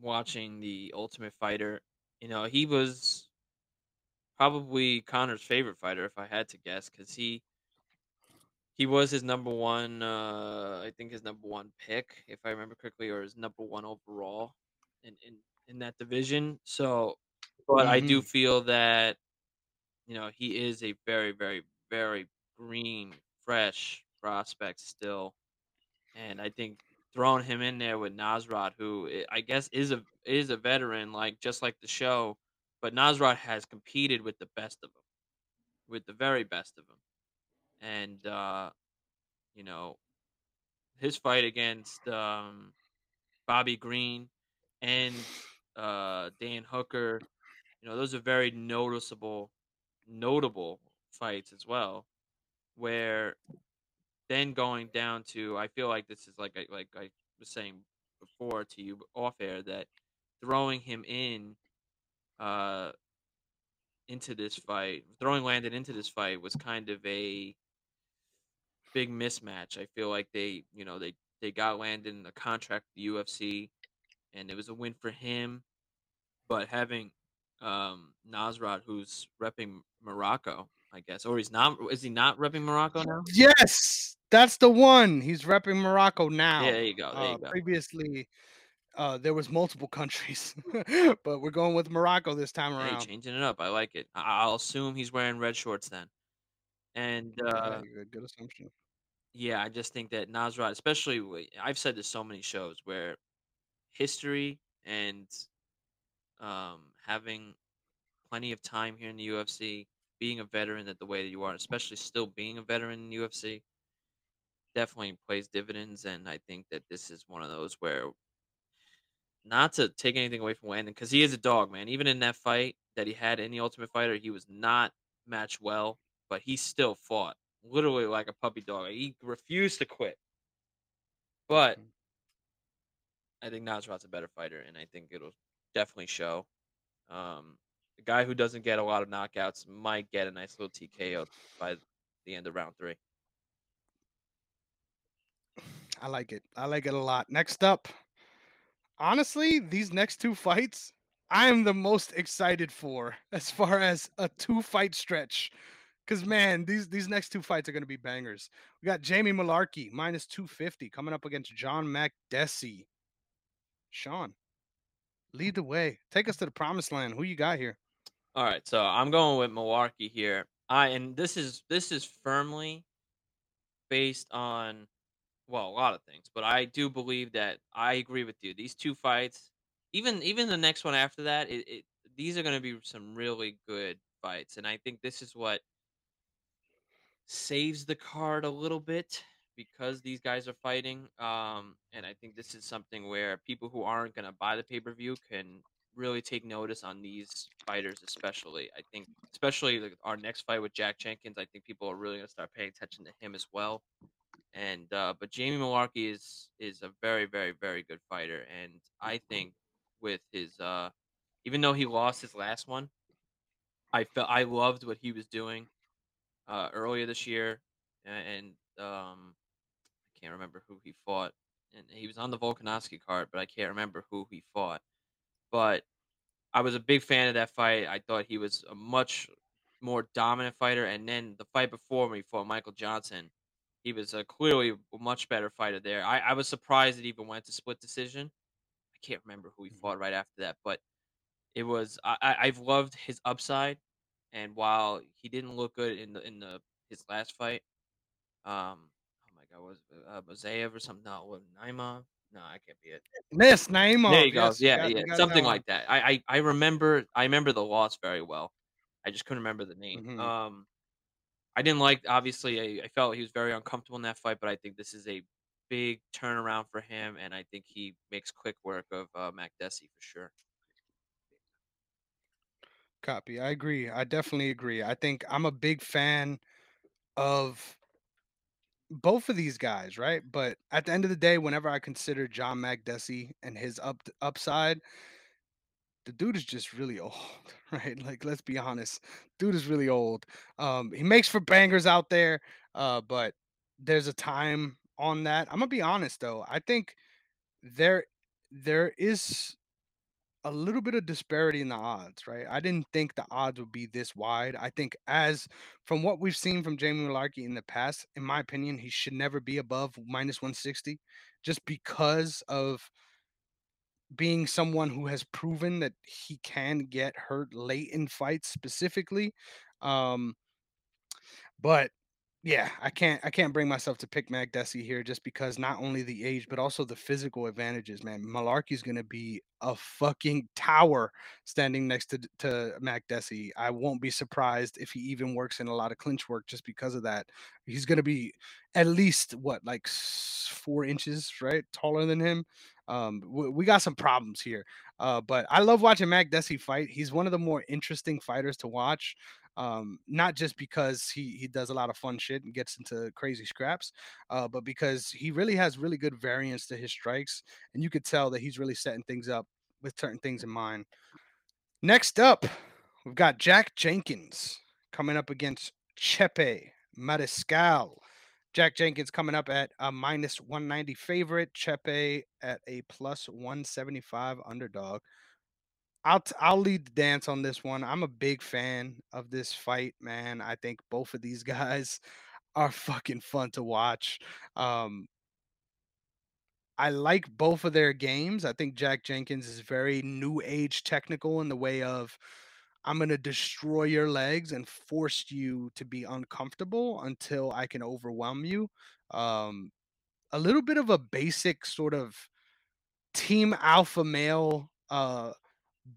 watching the Ultimate Fighter, you know, he was probably Conor's favorite fighter if I had to guess, because he he was his number one. Uh, I think his number one pick, if I remember correctly, or his number one overall in in in that division. So, but I do hmm feel that you know he is a very very very green, fresh prospect still And I think throwing him in there with Nasrat, who i I guess is a is a veteran, like just like the show, but Nasrat has competed with the best of them, with the very best of them. And uh, you know, his fight against um, Bobby Green and uh, Dan Hooker, you know, those are very noticeable, notable fights as well, where then going down to I feel like this is like I like I was saying before to you off air that throwing him in uh into this fight, throwing Landon into this fight was kind of a big mismatch. I feel like they, you know, they they got Landon a contract with the UFC and it was a win for him, but having um Nasrat who's repping Morocco, I guess, or he's not is he not repping Morocco now? Yes, that's the one. He's repping Morocco Yeah, now. there you go. There Uh, you go. previously, uh, there was multiple countries, but we're going with Morocco this time Hey, around. changing it up. I like it. I'll assume he's wearing red shorts then. And Yeah, uh, good, good assumption. Yeah, I just think that Nasrat, especially I've said this so many shows where history and um, having plenty of time here in the UFC, being a veteran that the way that you are, especially still being a veteran in the UFC, definitely plays dividends. And I think that this is one of those where Not to take anything away from Landon, because he is a dog, man. Even in that fight that he had in the Ultimate Fighter, he was not matched well, but he still fought literally like a puppy dog. He refused to quit. But Mhm. I think Nasrat's a better fighter, and I think it'll definitely show. Um, the guy who doesn't get a lot of knockouts might get a nice little TKO by the end of round three. I like it. I like it a lot. Next up, honestly, these next two fights, I am the most excited for as far as a two fight stretch. Cause man, these these next two fights are gonna be bangers. We got Jamie Mullarkey minus 250 coming up against John Makdessi. Sean, lead the way. Take us to the promised land. Who you got here? All right, so I'm going with Mullarkey here. I and this is this is firmly based on Well, a lot of things, but I do believe that I agree with you. These 2 fights, even even the next one after that, it, it these are going to be some really good fights, and I think this is what saves the card a little bit because these guys are fighting. Um, and I think this is something where people who aren't going to buy the pay per view can really take notice on these fighters, especially. I think, especially like our next fight with Jack Jenkins, I think people are really going to start paying attention to him as well and uh, but Jamie Mullarkey is is a very very very good fighter, and I think with his uh, even though he lost his last one, I felt I loved what he was doing uh, earlier this year, and um, I can't remember who he fought, and he was on the Volkanovski card, but I can't remember who he fought. But I was a big fan of that fight. I thought he was a much more dominant fighter, and then the fight before when he fought Michael Johnson. He was a clearly much better fighter there. I, I was surprised it even went to split decision. I can't remember who he Mhm. fought right after that, but it was I I've loved his upside, and while he didn't look good in the in the his last fight, um, oh my god, was it, uh, Mazeev or something? No, what Naima? No, I can't be it. Yes, There Naimov. you go. Yes, you Yeah, got yeah, you got that something like that. I I, I remember I remember the loss very well. I just couldn't remember the name. Mhm. Um, I didn't like obviously I, I felt he was very uncomfortable in that fight, but I think this is a big turnaround for him, and I think he makes quick work of uh, Makdessi for sure. Copy. I agree. I definitely agree. I think I'm a big fan of both of these guys, right? But at the end of the day, whenever I consider John Makdessi and his up upside, the dude is just really old, right? Like, let's be honest, dude is really old. Um, he makes for bangers out there, uh, but there's a time on that. I'm gonna be honest though. I think there there is a little bit of disparity in the odds, right? I didn't think the odds would be this wide. I think as from what we've seen from Jamie Mullarkey in the past, in my opinion, he should never be above minus 160 just because of being someone who has proven that he can get hurt late in fights specifically. Um, but yeah, I can't I can't bring myself to pick Makdessi here just because not only the age but also the physical advantages, man. Mullarkey's gonna be a fucking tower standing next to to Makdessi. I won't be surprised if he even works in a lot of clinch work just because of that. He's gonna be at least what like four inches right taller than him. Um, we, we got some problems here. Uh, but I love watching Makdessi fight. He's one of the more interesting fighters to watch um, not just because he he does a lot of fun shit and gets into crazy scraps, uh, but because he really has really good variance to his strikes, and you could tell that he's really setting things up with certain things in mind. Next up, we've got Jack Jenkins coming up against Chepe Mariscal. Jack Jenkins coming up at a minus 190 favorite, Chepe at a plus 175 underdog. I'll t- I'll lead the dance on this one. I'm a big fan of this fight, man. I think both of these guys are fucking fun to watch. Um, I like both of their games. I think Jack Jenkins is very new age technical in the way of I'm going to destroy your legs and force you to be uncomfortable until I can overwhelm you. Um, a little bit of a basic sort of team alpha male uh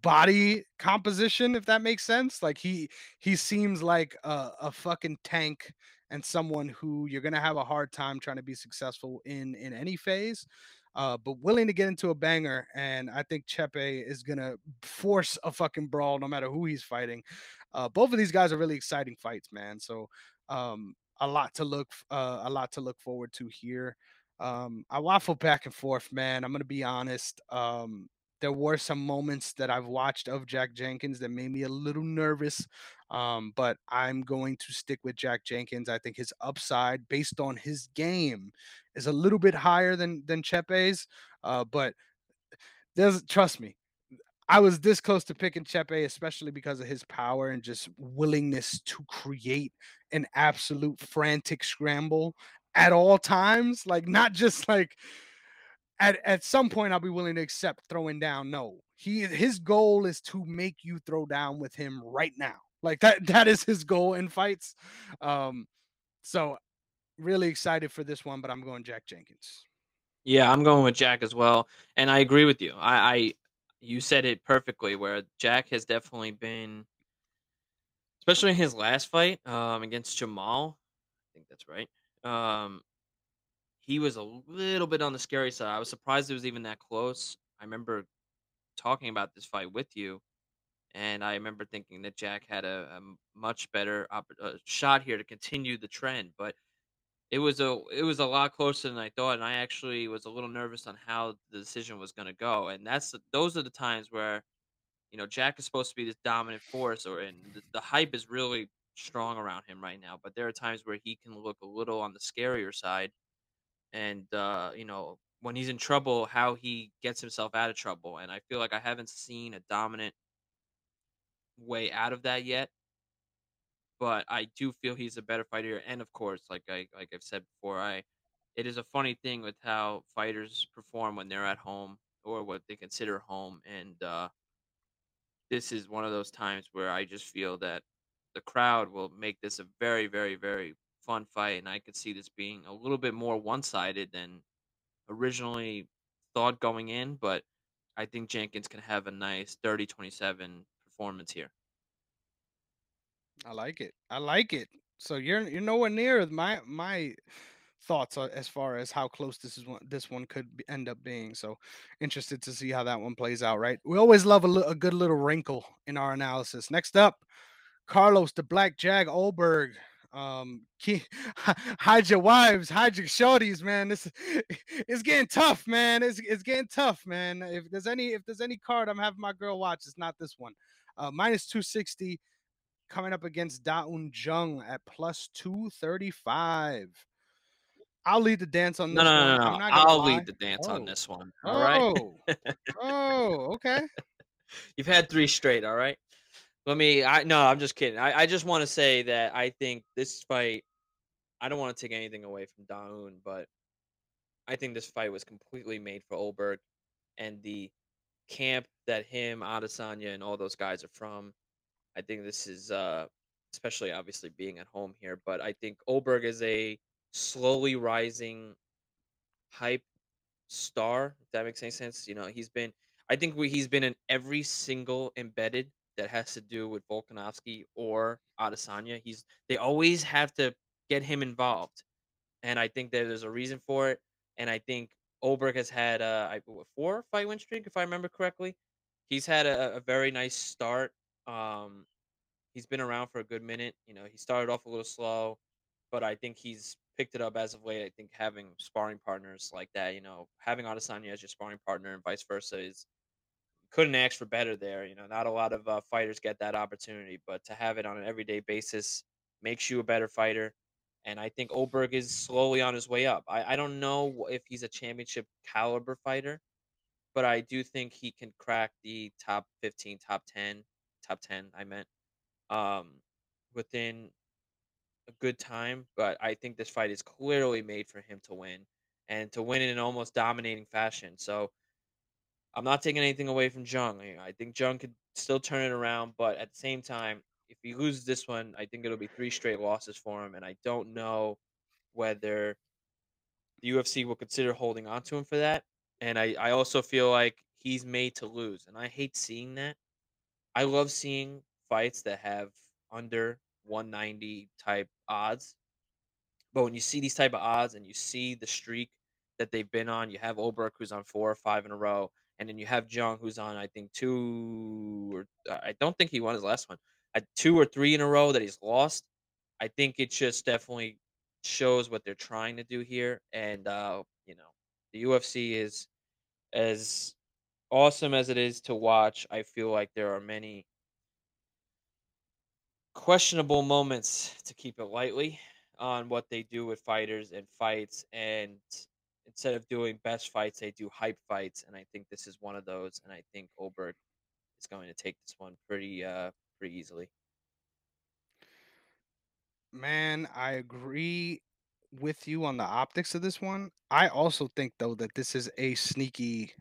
body composition if that makes sense like he he seems like a, a fucking tank and someone who you're gonna have a hard time trying to be successful in in any phase uh but willing to get into a banger and i think chepe is gonna force a fucking brawl no matter who he's fighting. Uh both of these guys are really exciting fights man so um a lot to look uh, a lot to look forward to here. Um i waffle back and forth man i'm gonna be honest um there were some moments that I've watched of Jack Jenkins that made me a little nervous. Um, but I'm going to stick with Jack Jenkins. I think his upside, based on his game, is a little bit higher than than Chepe's. Uh, but there's trust me, I was this close to picking Chepe, especially because of his power and just willingness to create an absolute frantic scramble at all times. Like not just like at at some point I'll be willing to accept throwing down. No, he his goal is to make you throw down with him right now. Like that that is his goal in fights. Um, so really excited for this one, but I'm going Jack Jenkins. Yeah, I'm going with Jack as well, and I agree with you. I, I you said it perfectly. Where Jack has definitely been, especially in his last fight um, against Jamal. I think that's right. Um, he was a little bit on the scary side. I was surprised it was even that close. I remember talking about this fight with you, and I remember thinking that Jack had a much better oppor- uh, shot here to continue the trend. But it was a it was a lot closer than I thought, and I actually was a little nervous on how the decision was going to go. And that's those are the times where you know Jack is supposed to be this dominant force, or and the, the hype is really strong around him right now. But there are times where he can look a little on the scarier side and uh, you know when he's in trouble, how he gets himself out of trouble. And I feel like I haven't seen a dominant way out of that yet. but I do feel he's a better fighter. And of course, like I like I've said before, I it is a funny thing with how fighters perform when they're at home or what they consider home. And uh, this is one of those times where I just feel that the crowd will make this a very, very, very fun fight, and I could see this being a little bit more one sided than originally thought going in. But I think Jenkins can have a nice 30 27 performance here. I like it. I like it. So you're you're nowhere near my my thoughts uh, as far as how close this is one this one could be, end up being. So interested to see how that one plays out. Right. We always love a, a good little wrinkle in our analysis. Next up, Carlos the Black Jag Ulberg. Um, key, hide your wives, hide your shorties, man. This it's getting tough, man. It's it's getting tough, man. If there's any if there's any card I'm having my girl watch, it's not this one. Uh, minus 260 coming up against Da Un Jung at plus 235. I'll lead the dance on this no, one. no, I'm not I'll lie. lead the dance on Oh, this one. All right. oh, oh, okay. You've had three straight. All right. Let me. I no. I'm just kidding. I, I just want to say that I think this fight. I don't want to take anything away from Da Un, but I think this fight was completely made for Ulberg and the camp that him, Adesanya, and all those guys are from. I think this is, uh, especially obviously being at home here, but I think Ulberg is a slowly rising hype star. If that makes any sense, you know, he's been. I think we, he's been in every single embedded that has to do with Volkanovski or Adesanya. He's they always have to get him involved, and I think that there's a reason for it. And I think Ulberg has had a, what, four fight win streak, if I remember correctly. He's had a, a very nice start. Um, he's been around for a good minute. You know, he started off a little slow, but I think he's picked it up as of late. I think having sparring partners like that, you know, having Adesanya as your sparring partner and vice versa is couldn't ask for better there. You know, not a lot of uh, fighters get that opportunity, but to have it on an everyday basis makes you a better fighter. And I think Ulberg is slowly on his way up. I, I don't know if he's a championship caliber fighter, but I do think he can crack the top 15, top 10, top 10, I meant, um, within a good time. But I think this fight is clearly made for him to win and to win in an almost dominating fashion. So I'm not taking anything away from Jung. I think Jung could still turn it around, but at the same time, if he loses this one, I think it'll be three straight losses for him, and I don't know whether the UFC will consider holding on to him for that. And I, I also feel like he's made to lose, and I hate seeing that. I love seeing fights that have under 190 type odds but when you see these type of odds and you see the streak that they've been on, you have Ulberg who's on four or five in a row, and then you have Jung who's on I think two or uh, I don't think he won his last one. Uh, two or three in a row that he's lost. I think it just definitely shows what they're trying to do here, and uh, you know the UFC is as awesome as it is to watch. I feel like there are many questionable moments to keep it lightly on what they do with fighters and fights and instead of doing best fights they do hype fights and i think this is one of those and i think Ulberg is going to take this one pretty uh pretty easily Man, I agree with you on the optics of this one. I also think though that this is a sneaky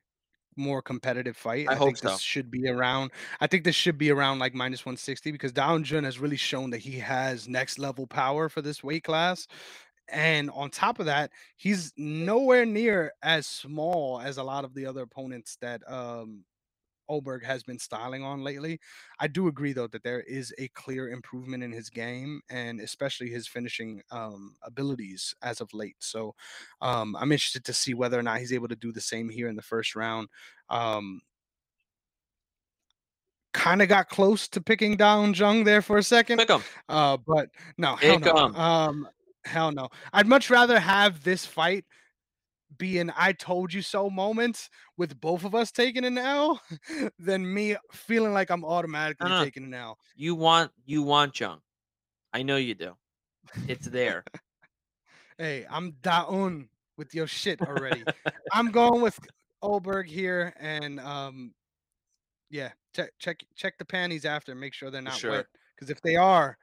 more competitive fight. i I hope think this so should be around I think this should be around like minus 160 because Da Un Jung has really shown that he has next level power for this weight class. And on top of that, he's nowhere near as small as a lot of the other opponents that um Ulberg has been styling on lately. I do agree though that there is a clear improvement in his game and especially his finishing um, abilities as of late. So um, I'm interested to see whether or not he's able to do the same here in the first round. Um, kind of got close to picking Da Un Jung there for a second, uh, but no, hell pick no. Hell no. I'd much rather have this fight be an I told you so moment with both of us taking an L than me feeling like I'm automatically no taking an L. you want you want Jung i know you do it's there Hey, I'm down with your shit already. I'm going with Ulberg here and um yeah, check check check the panties after, make sure they're not sure wet. Because if they are,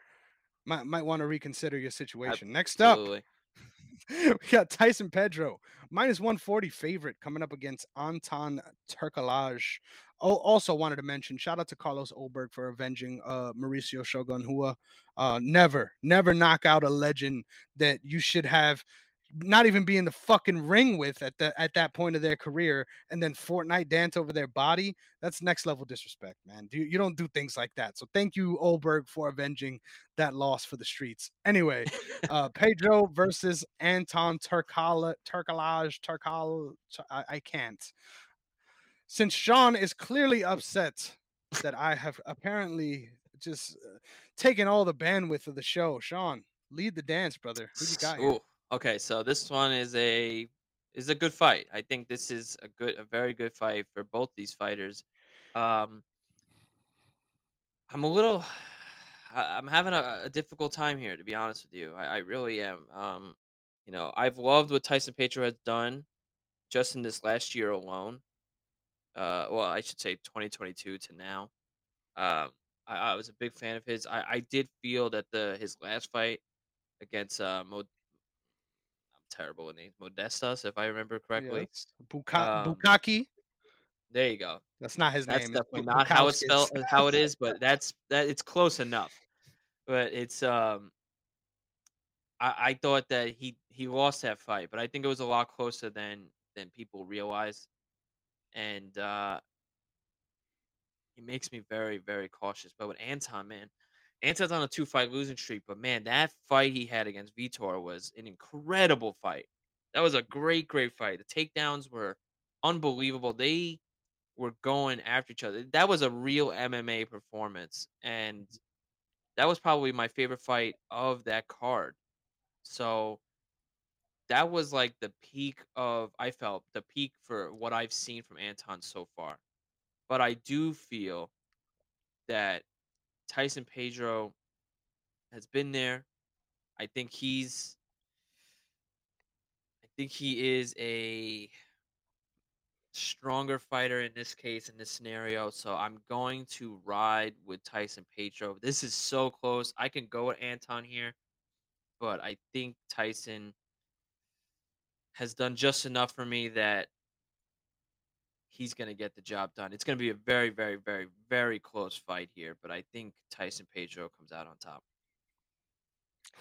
might might want to reconsider your situation. Next up, we got Tyson Pedro, minus 140 favorite coming up against Anton Turkalaj. Oh, also wanted to mention shout out to Carlos Ulberg for avenging uh, Mauricio Shogun, uh, uh, never, never knock out a legend that you should have not even be in the fucking ring with at the at that point of their career, and then Fortnite dance over their body. That's next level disrespect, man. You, you don't do things like that. So thank you, Ulberg, for avenging that loss for the streets. Anyway, uh, Pedro versus Anton Turkala Turkalaj Turkal. I, I can't. Since Sean is clearly upset that I have apparently just uh, taken all the bandwidth of the show, Sean, lead the dance, brother. Who you got here? Ooh, okay, so this one is a is a good fight. I think this is a good, a very good fight for both these fighters. Um, I'm a little, I- I'm having a, a difficult time here, to be honest with you. I, I really am. Um, you know, I've loved what Tyson Pedro has done just in this last year alone. Uh, well, I should say 2022 to now. Um, I, I was a big fan of his. I, I did feel that the his last fight against uh, terrible names, Modestas, if I remember correctly. Yes. Buka- Um, Bukaki. There you go. That's not his That's name. it's definitely not how it's spelled, how it is, but that's that. It's close enough. But it's um, I, I thought that he he lost that fight, but I think it was a lot closer than than people realize, and uh, it makes me very very cautious. But with Anton, man, Anton's on a two fight losing streak, but man, that fight he had against Vitor was an incredible fight. That was a great great fight. The takedowns were unbelievable. They were going after each other. That was a real MMA performance, and that was probably my favorite fight of that card. So that was like the peak of I felt the peak for what I've seen from Anton so far. But I do feel that Tyson Pedro has been there. I think he's I think he is a stronger fighter in this case in this scenario. So I'm going to ride with Tyson Pedro. This is so close. I can go with Anton here, but I think Tyson has done just enough for me that he's going to get the job done. It's going to be a very, very, very, very close fight here, but I think Tyson Pedro comes out on top.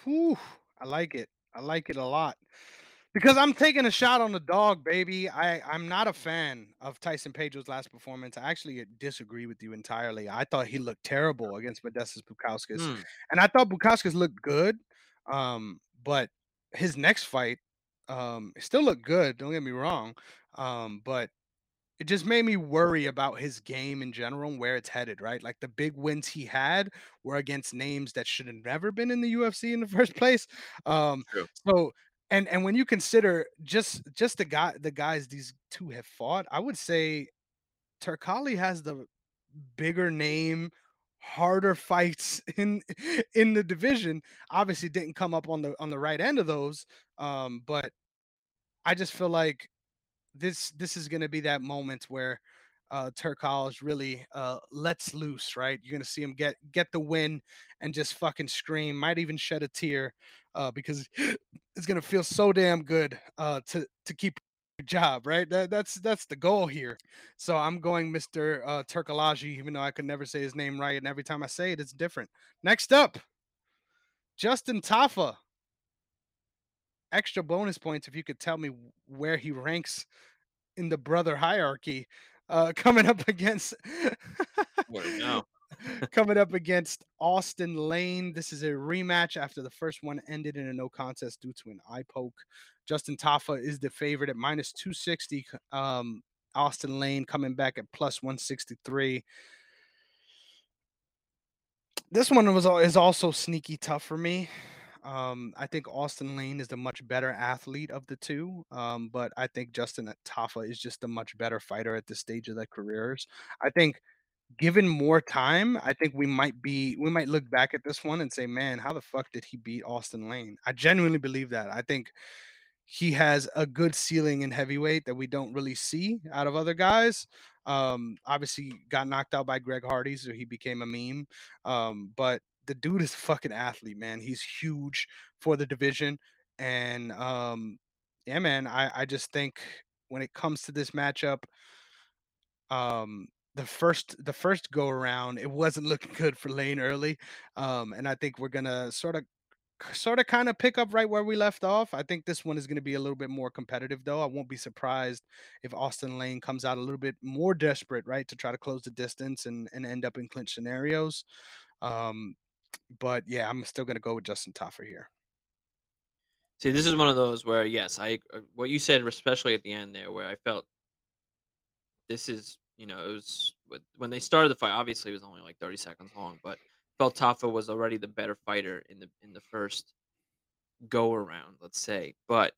Whew, I like it. I like it a lot. Because I'm taking a shot on the dog, baby. I, I'm not a fan of Tyson Pedro's last performance. I actually disagree with you entirely. I thought he looked terrible against Modestas Bukauskas. Hmm. And I thought Bukauskas looked good. Um, but his next fight um still looked good, don't get me wrong. Um, but it just made me worry about his game in general and where it's headed, right? Like the big wins he had were against names that should have never been in the UFC in the first place. Um, True. so and and when you consider just just the guy the guys these two have fought, I would say Turkali has the bigger name, harder fights in in the division. Obviously didn't come up on the on the right end of those. Um, but I just feel like this this is going to be that moment where uh Turkals really uh lets loose, right? You're going to see him get get the win and just fucking scream, might even shed a tear uh because it's going to feel so damn good uh to to keep your job, right? That, that's that's the goal here. So I'm going Mr. Uh Turkalaji even though I could never say his name right and every time I say it it's different. Next up, Justin Tafa. Extra bonus points if you could tell me where he ranks in the brother hierarchy uh coming up against Where we go. coming up against Austin Lane. This is a rematch after the first one ended in a no contest due to an eye poke. Justin Tafa is the favorite at minus 260. Um Austin Lane coming back at plus 163. This one was is also sneaky tough for me. Um, I think Austin Lane is the much better athlete of the two, um, but I think Justin Tafa is just a much better fighter at this stage of their careers. I think given more time, I think we might be we might look back at this one and say, "Man, how the fuck did he beat Austin Lane?" I genuinely believe that. I think he has a good ceiling in heavyweight that we don't really see out of other guys. Um, obviously got knocked out by Greg Hardy, so he became a meme. Um, but the dude is a fucking athlete, man. He's huge for the division, and um, yeah, man. I I just think when it comes to this matchup, um, the first the first go around, it wasn't looking good for Lane early, um, and I think we're gonna sort of sort of kind of pick up right where we left off. I think this one is going to be a little bit more competitive, though. I won't be surprised if Austin Lane comes out a little bit more desperate, right, to try to close the distance and, and end up in clinch scenarios. Um, but yeah, I'm still going to go with Justin Tafa here. See, this is one of those where yes, I uh, what you said, especially at the end there, where I felt this is you know it was when they started the fight. Obviously, it was only like 30 seconds long, but felt Tafa was already the better fighter in the in the first go around, let's say. But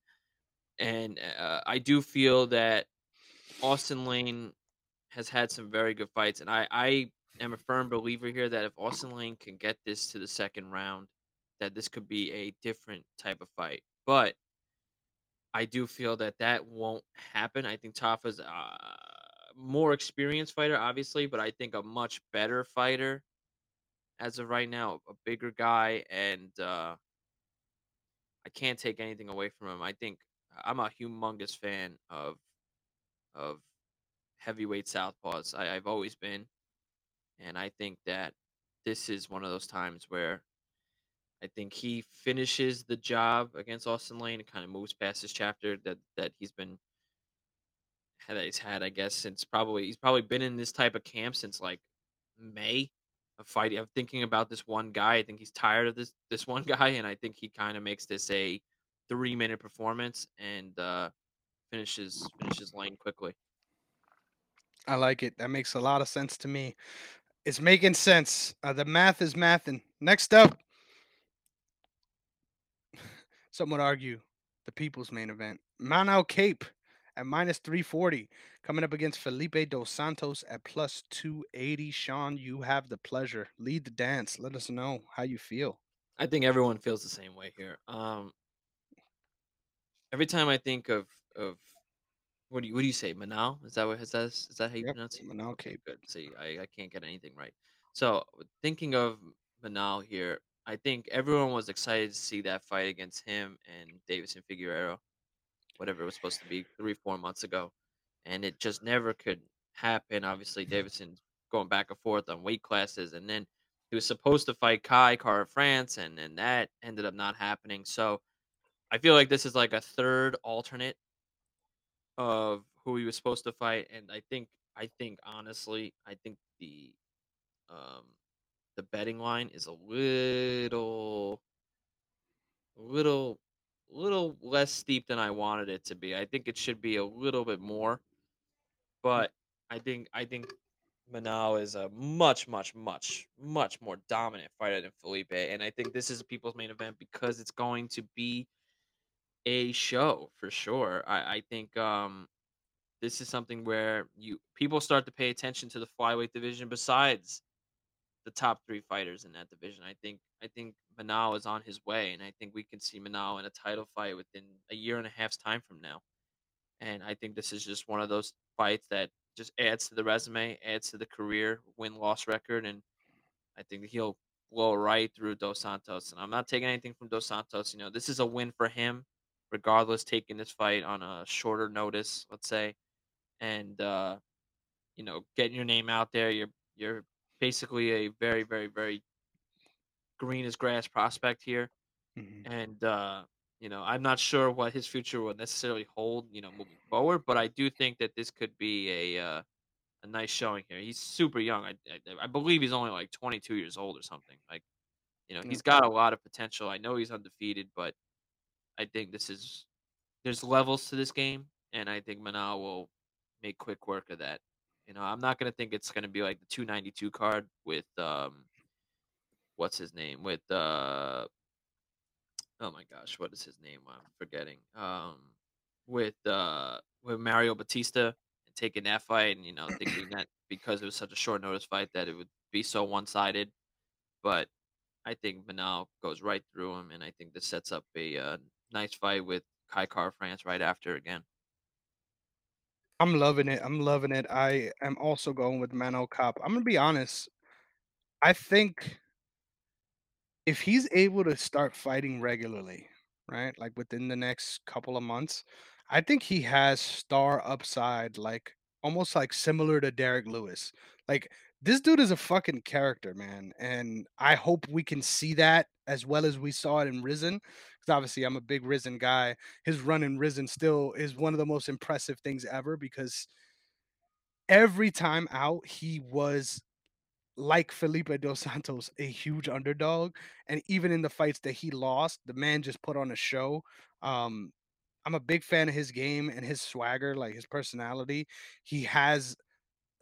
and uh, I do feel that Austen Lane has had some very good fights, and I I am a firm believer here that if Austen Lane can get this to the second round, that this could be a different type of fight. But I do feel that that won't happen. I think Tafa's a more experienced fighter, obviously, but I think a much better fighter as of right now, a bigger guy, and uh, I can't take anything away from him. I think I'm a humongous fan of of heavyweight southpaws. I, I've always been, and I think that this is one of those times where I think he finishes the job against Austen Lane and kind of moves past his chapter that that he's been that he's had, I guess, since probably he's probably been in this type of camp since like May of fighting of thinking about this one guy. I think he's tired of this this one guy, and I think he kind of makes this a three minute performance and uh, finishes finishes Lane quickly. I like it. That makes a lot of sense to me. It's making sense. Uh, the math is mathing. Next up, some would argue the people's main event. Manel Kape at minus 340, coming up against Felipe Dos Santos at plus 280. Sean, you have the pleasure. Lead the dance. Let us know how you feel. I think everyone feels the same way here. Um, every time I think of of what do you what do you say, Manal? Is that what is that is that how you Yep, pronounce it? Manal Okay, Kape. good. See, I, I can't get anything right. So thinking of Manal here, I think everyone was excited to see that fight against him and Deiveson Figueiredo whatever it was supposed to be three, four months ago. And it just never could happen. Obviously, Deiveson going back and forth on weight classes. And then he was supposed to fight Kai Kara-France, and then that ended up not happening. So I feel like this is like a third alternate of who he was supposed to fight. And I think, I think honestly, I think the um the betting line is a little little little less steep than I wanted it to be. I think it should be a little bit more, but I think I think Manal is a much, much, much, much more dominant fighter than Felipe, and I think this is a people's main event because it's going to be a show for sure. I, I think um, this is something where you people start to pay attention to the flyweight division besides the top three fighters in that division. I think I think Manal is on his way, and I think we can see Manal in a title fight within a year and a half's time from now. And I think this is just one of those fights that just adds to the resume, adds to the career win loss record, and I think he'll blow right through Dos Santos. And I'm not taking anything from Dos Santos. You know, this is a win for him, regardless. Taking this fight on a shorter notice, let's say, and uh, you know, getting your name out there. You're you're basically a very, very, very green as grass prospect here. Mhm. And uh, you know, I'm not sure what his future will necessarily hold, you know, moving forward, but I do think that this could be a uh, a nice showing here. He's super young. I, I I believe he's only like 22 years old or something. Like, you know, he's got a lot of potential. I know he's undefeated, but I think this is there's levels to this game, and I think Manal will make quick work of that. You know, I'm not gonna think it's gonna be like the 292 card with um what's his name with uh oh my gosh what is his name? I'm forgetting. Um with uh with Mario Bautista and taking that fight and you know thinking that because it was such a short notice fight that it would be so one-sided. But i think Manal goes right through him and i think this sets up a uh, nice fight with Kai Kara-France right after again I'm loving it. I'm loving it. I am also going with Manel Kape. I'm gonna be honest. I think if he's able to start fighting regularly, right, like within the next couple of months, I think he has star upside, like almost like similar to Derrick Lewis. Like this dude is a fucking character, man, and I hope we can see that as well as we saw it in Rizin. Because obviously, I'm a big Rizin guy. His run in Rizin still is one of the most impressive things ever because every time out he was like Felipe Dos Santos, a huge underdog, and even in the fights that he lost, the man just put on a show. Um, I'm a big fan of his game and his swagger, like his personality. He has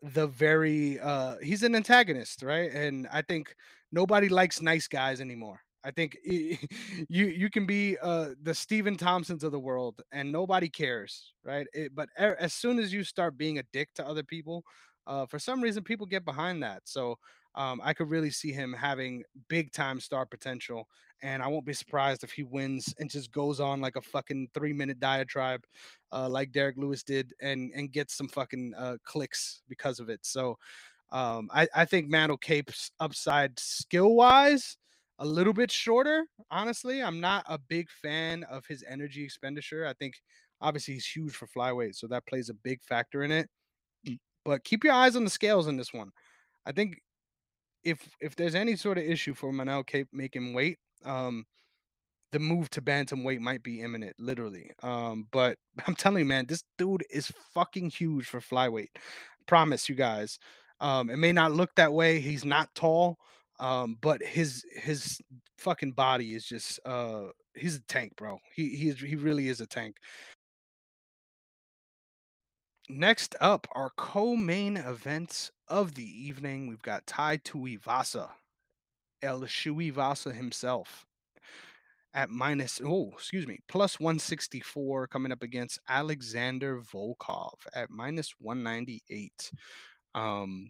the very uh he's an antagonist, right? And I think nobody likes nice guys anymore. I think you you can be uh the Stephen Thompsons of the world and nobody cares, right? It, but a- as soon as you start being a dick to other people, uh for some reason people get behind that. So um I could really see him having big time star potential and I won't be surprised if he wins and just goes on like a fucking 3 minute diatribe uh, like Derrick Lewis did, and and get some fucking uh, clicks because of it. So um, I I think Manel Kape's upside skill wise a little bit shorter. Honestly, I'm not a big fan of his energy expenditure. I think obviously he's huge for flyweight, so that plays a big factor in it. But keep your eyes on the scales in this one. I think if if there's any sort of issue for Manel Kape making weight, um, the move to bantamweight might be imminent, literally. Um, but I'm telling you, man, this dude is fucking huge for flyweight. Promise you guys. Um, it may not look that way. He's not tall, um, but his his fucking body is just uh he's a tank, bro. He he he really is a tank. Next up, our co-main events of the evening. We've got Tai Tuivasa, El Shuivasa himself. at minus oh excuse me plus 164 coming up against alexander volkov at minus 198 um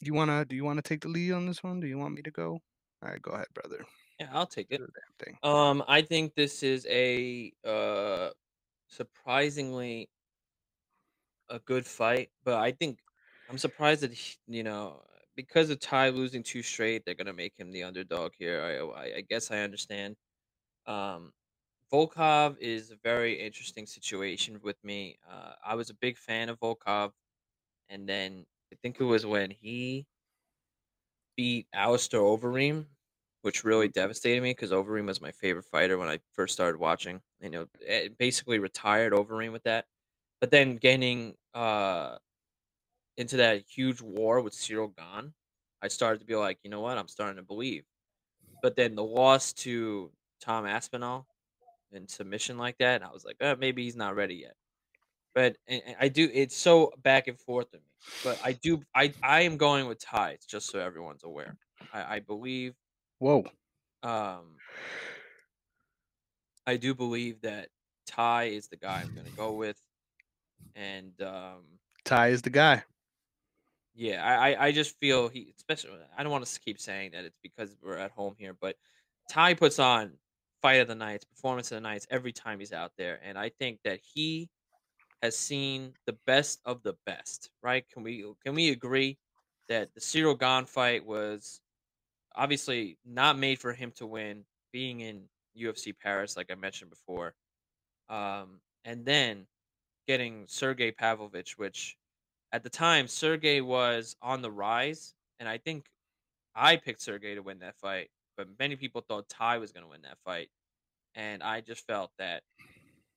do you want to do you want to take the lead on this one do you want me to go all right go ahead brother Yeah, I'll take it. do the damn thing Um, I think this is a uh surprisingly a good fight, but I think I'm surprised that he, you know because of Ty losing two straight, they're gonna make him the underdog here. I I, I guess I understand. Um, Volkov is a very interesting situation with me. Uh, I was a big fan of Volkov, and then I think it was when he beat Alistair Overeem, which really devastated me because Overeem was my favorite fighter when I first started watching. You know, eh, basically retired Overeem with that. But then getting uh, into that huge war with Cyril Gane, I started to be like, you know what, I'm starting to believe. But then the loss to Tom Aspinall in submission like that, I was like, uh, maybe he's not ready yet. But and, and I do. It's so back and forth to me. But I do. I I am going with ties, just so everyone's aware. I, I believe whoa Um, I do believe that Ty is the guy I'm gonna go with, and um, ty is the guy yeah, I I I just feel he, especially. I don't want to keep saying that it's because we're at home here, but Ty puts on fight of the nights, performance of the nights every time he's out there, and I think that he has seen the best of the best. Right? Can we can we agree that the Cyril Gon fight was obviously not made for him to win, being in UFC Paris, like I mentioned before Um, and then getting Sergey Pavlovich, which at the time Sergey was on the rise, and I think I picked Sergey to win that fight, but many people thought Ty was going to win that fight, and I just felt that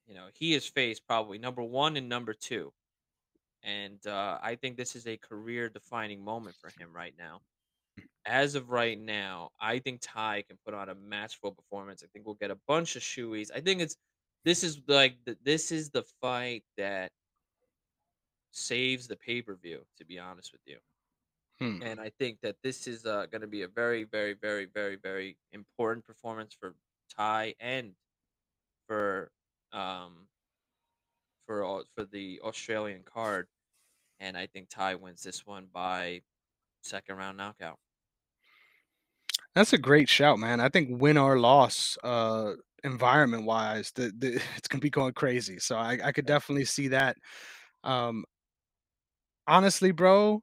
you know he has faced probably number one and number two, and uh, I think this is a career-defining moment for him right now. As of right now, I think Ty can put on a matchful performance. I think we'll get a bunch of shoeies. I think it's this is like the, this is the fight that saves the pay-per-view, to be honest with you. hmm. And I think that this is uh, going to be a very, very, very, very, very important performance for Ty and for um for all for the Australian card. And I think Ty wins this one by second round knockout. that's a great shout man i think win or loss uh environment wise the, the it's gonna be going crazy so i i could definitely see that um honestly bro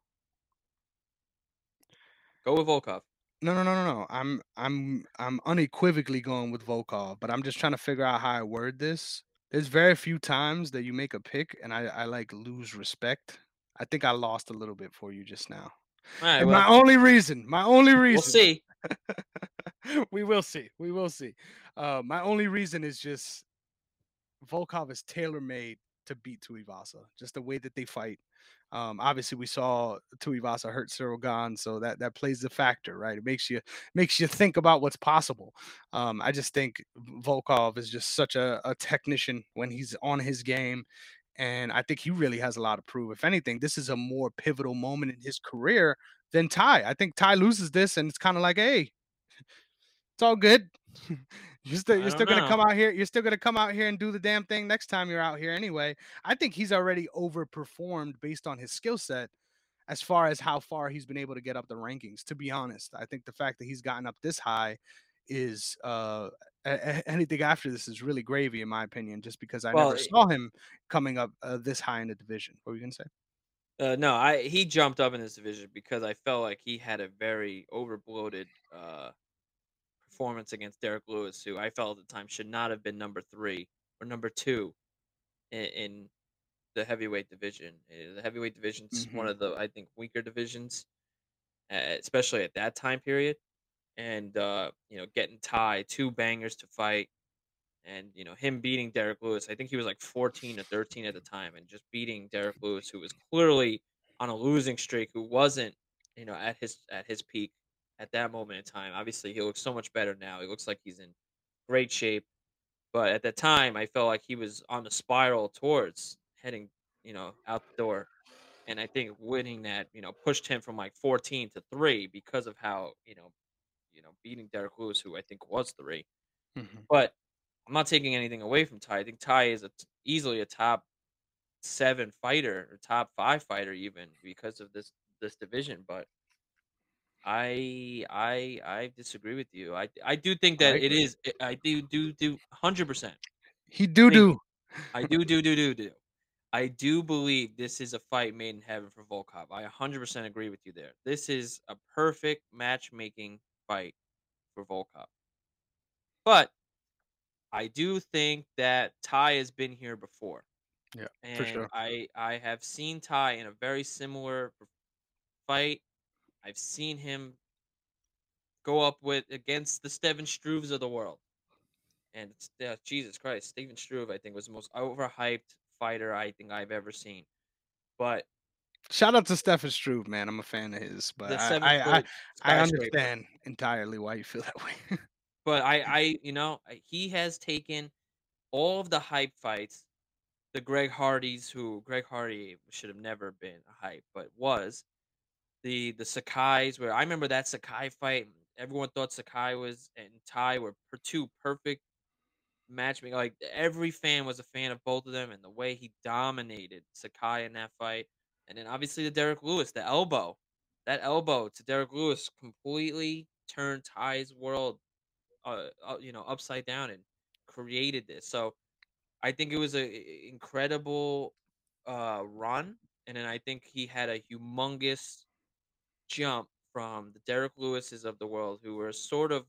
Go with Volkov. No, no, no, no, no. I'm I'm I'm unequivocally going with Volkov, but I'm just trying to figure out how I word this. There's very few times that you make a pick and I, I like lose respect. I think I lost a little bit for you just now. Right, And my only reason, my only reason. we'll see. we will see. We will see. Uh, my only reason is just Volkov is tailor made to beat Tuivasa. Just the way that they fight. Um, obviously, we saw Tuivasa hurt Cyril Gane, so that that plays the factor, right? It makes you makes you think about what's possible. Um, I just think Volkov is just such a, a technician when he's on his game, and I think he really has a lot to prove. If anything, this is a more pivotal moment in his career than Ty. I think Ty loses this, and it's kind of like, hey, it's all good. you're still you're still gonna come out here. You're still gonna come out here and do the damn thing next time you're out here anyway. I think he's already overperformed based on his skill set as far as how far he's been able to get up the rankings. To be honest, I think the fact that he's gotten up this high is uh anything after this is really gravy in my opinion. Just because I Well, never eh, saw him coming up uh, this high in the division. What were you gonna say? uh, no, I he jumped up in this division because I felt like he had a very overbloated uh, performance against Derrick Lewis, who I felt at the time should not have been number three or number two in, in the heavyweight division. Uh, The heavyweight division is one hmm of the I think weaker divisions, uh, especially at that time period. And uh, you know, getting Ty two bangers to fight, and you know him beating Derrick Lewis. I think he was like fourteen to thirteen at the time, and just beating Derrick Lewis, who was clearly on a losing streak, who wasn't you know at his at his peak at that moment in time. Obviously, he looks so much better now. He looks like he's in great shape but at the time, I felt like he was on the spiral towards heading, you know, out the door. And I think winning that, you know, pushed him from like 14 to three because of how, you know, you know, beating Derrick Lewis, who I think was three. hmm But I'm not taking anything away from Ty. I think Ty is a easily a top seven fighter or top five fighter even because of this this division. But I I I disagree with you. I I do think that it is. I do do do hundred percent He do do. I do, do, do, do, do. I do believe this is a fight made in heaven for Volkov. I 100% agree with you there. This is a perfect matchmaking fight for Volkov. But I do think that Ty has been here before, Yeah, for sure. I I have seen Ty in a very similar fight. I've seen him go up with against the Steven Struves of the world, and Jesus Christ, Steven Struve I think was the most overhyped fighter I think I've ever seen. But Shout out to Stefan Struve, man. I'm a fan of his, but I I I, I understand entirely why you feel that way. But I I you know, he has taken all of the hype fights, the Greg Hardys, who Greg Hardy should have never been a hype, but was. The the Sakai's where I remember that Sakai fight, everyone thought Sakai was and Ty were per 2 perfect matchmaking, like, every fan was a fan of both of them and the way he dominated Sakai in that fight, and then obviously the Derrick Lewis, the elbow. That elbow to Derrick Lewis completely turned Ty's world uh, uh, you know, upside down and created this. So I think it was a i- incredible uh, run, and then I think he had a humongous jump from the Derrick Lewises of the world, who were sort of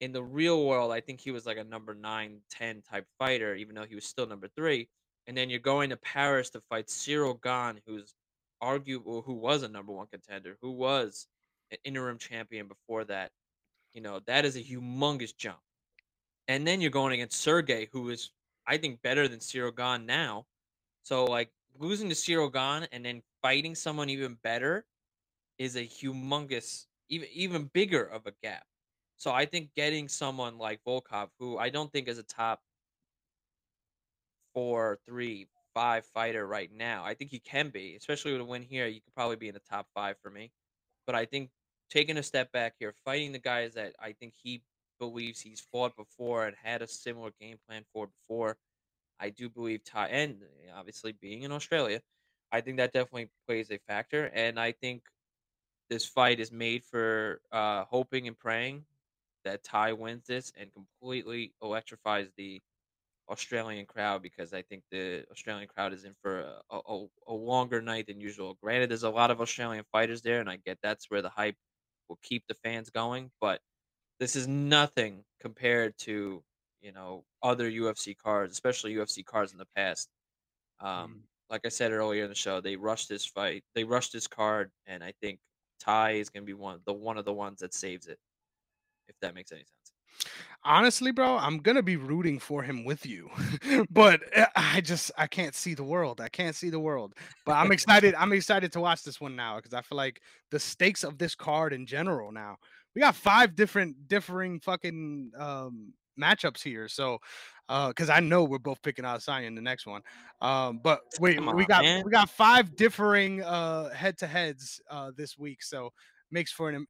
in the real world. I think he was like a number nine, ten type fighter, even though he was still number three. And then you're going to Paris to fight Cyril Gane, who's arguable, who was a number one contender, who was an interim champion before that. You know, that is a humongous jump. And then you're going against Sergey, who is, I think, better than Cyril Gane now. So, like, losing to Cyril Gane and then fighting someone even better is a humongous, even even bigger of a gap. So I think getting someone like Volkov, who I don't think is a top four, three, five fighter right now. I think he can be, especially with a win here. You could probably be in the top five for me. But I think taking a step back here, fighting the guys that I think he believes he's fought before and had a similar game plan for before, I do believe Ty and uh, obviously being in Australia, I think that definitely plays a factor. And I think this fight is made for uh, hoping and praying that Ty wins this and completely electrifies the Australian crowd because I think the Australian crowd is in for a, a, a longer night than usual. Granted, there's a lot of Australian fighters there, and I get that's where the hype will keep the fans going. But this is nothing compared to you know other UFC cards, especially UFC cards in the past. Um, Mhm. like I said earlier in the show, they rushed this fight. They rushed this card, and I think Ty is going to be one the one of the ones that saves it. If that makes any sense. Honestly, bro, I'm gonna be rooting for him with you, but uh, I just I can't see the world. I can't see the world. But I'm excited. I'm excited to watch this one now because I feel like the stakes of this card in general. Now we got five different differing fucking um, matchups here. So, uh because I know we're both picking Adesanya in the next one. Um, but wait, Come we got man. we got five differing uh, head to heads uh, this week. So makes for an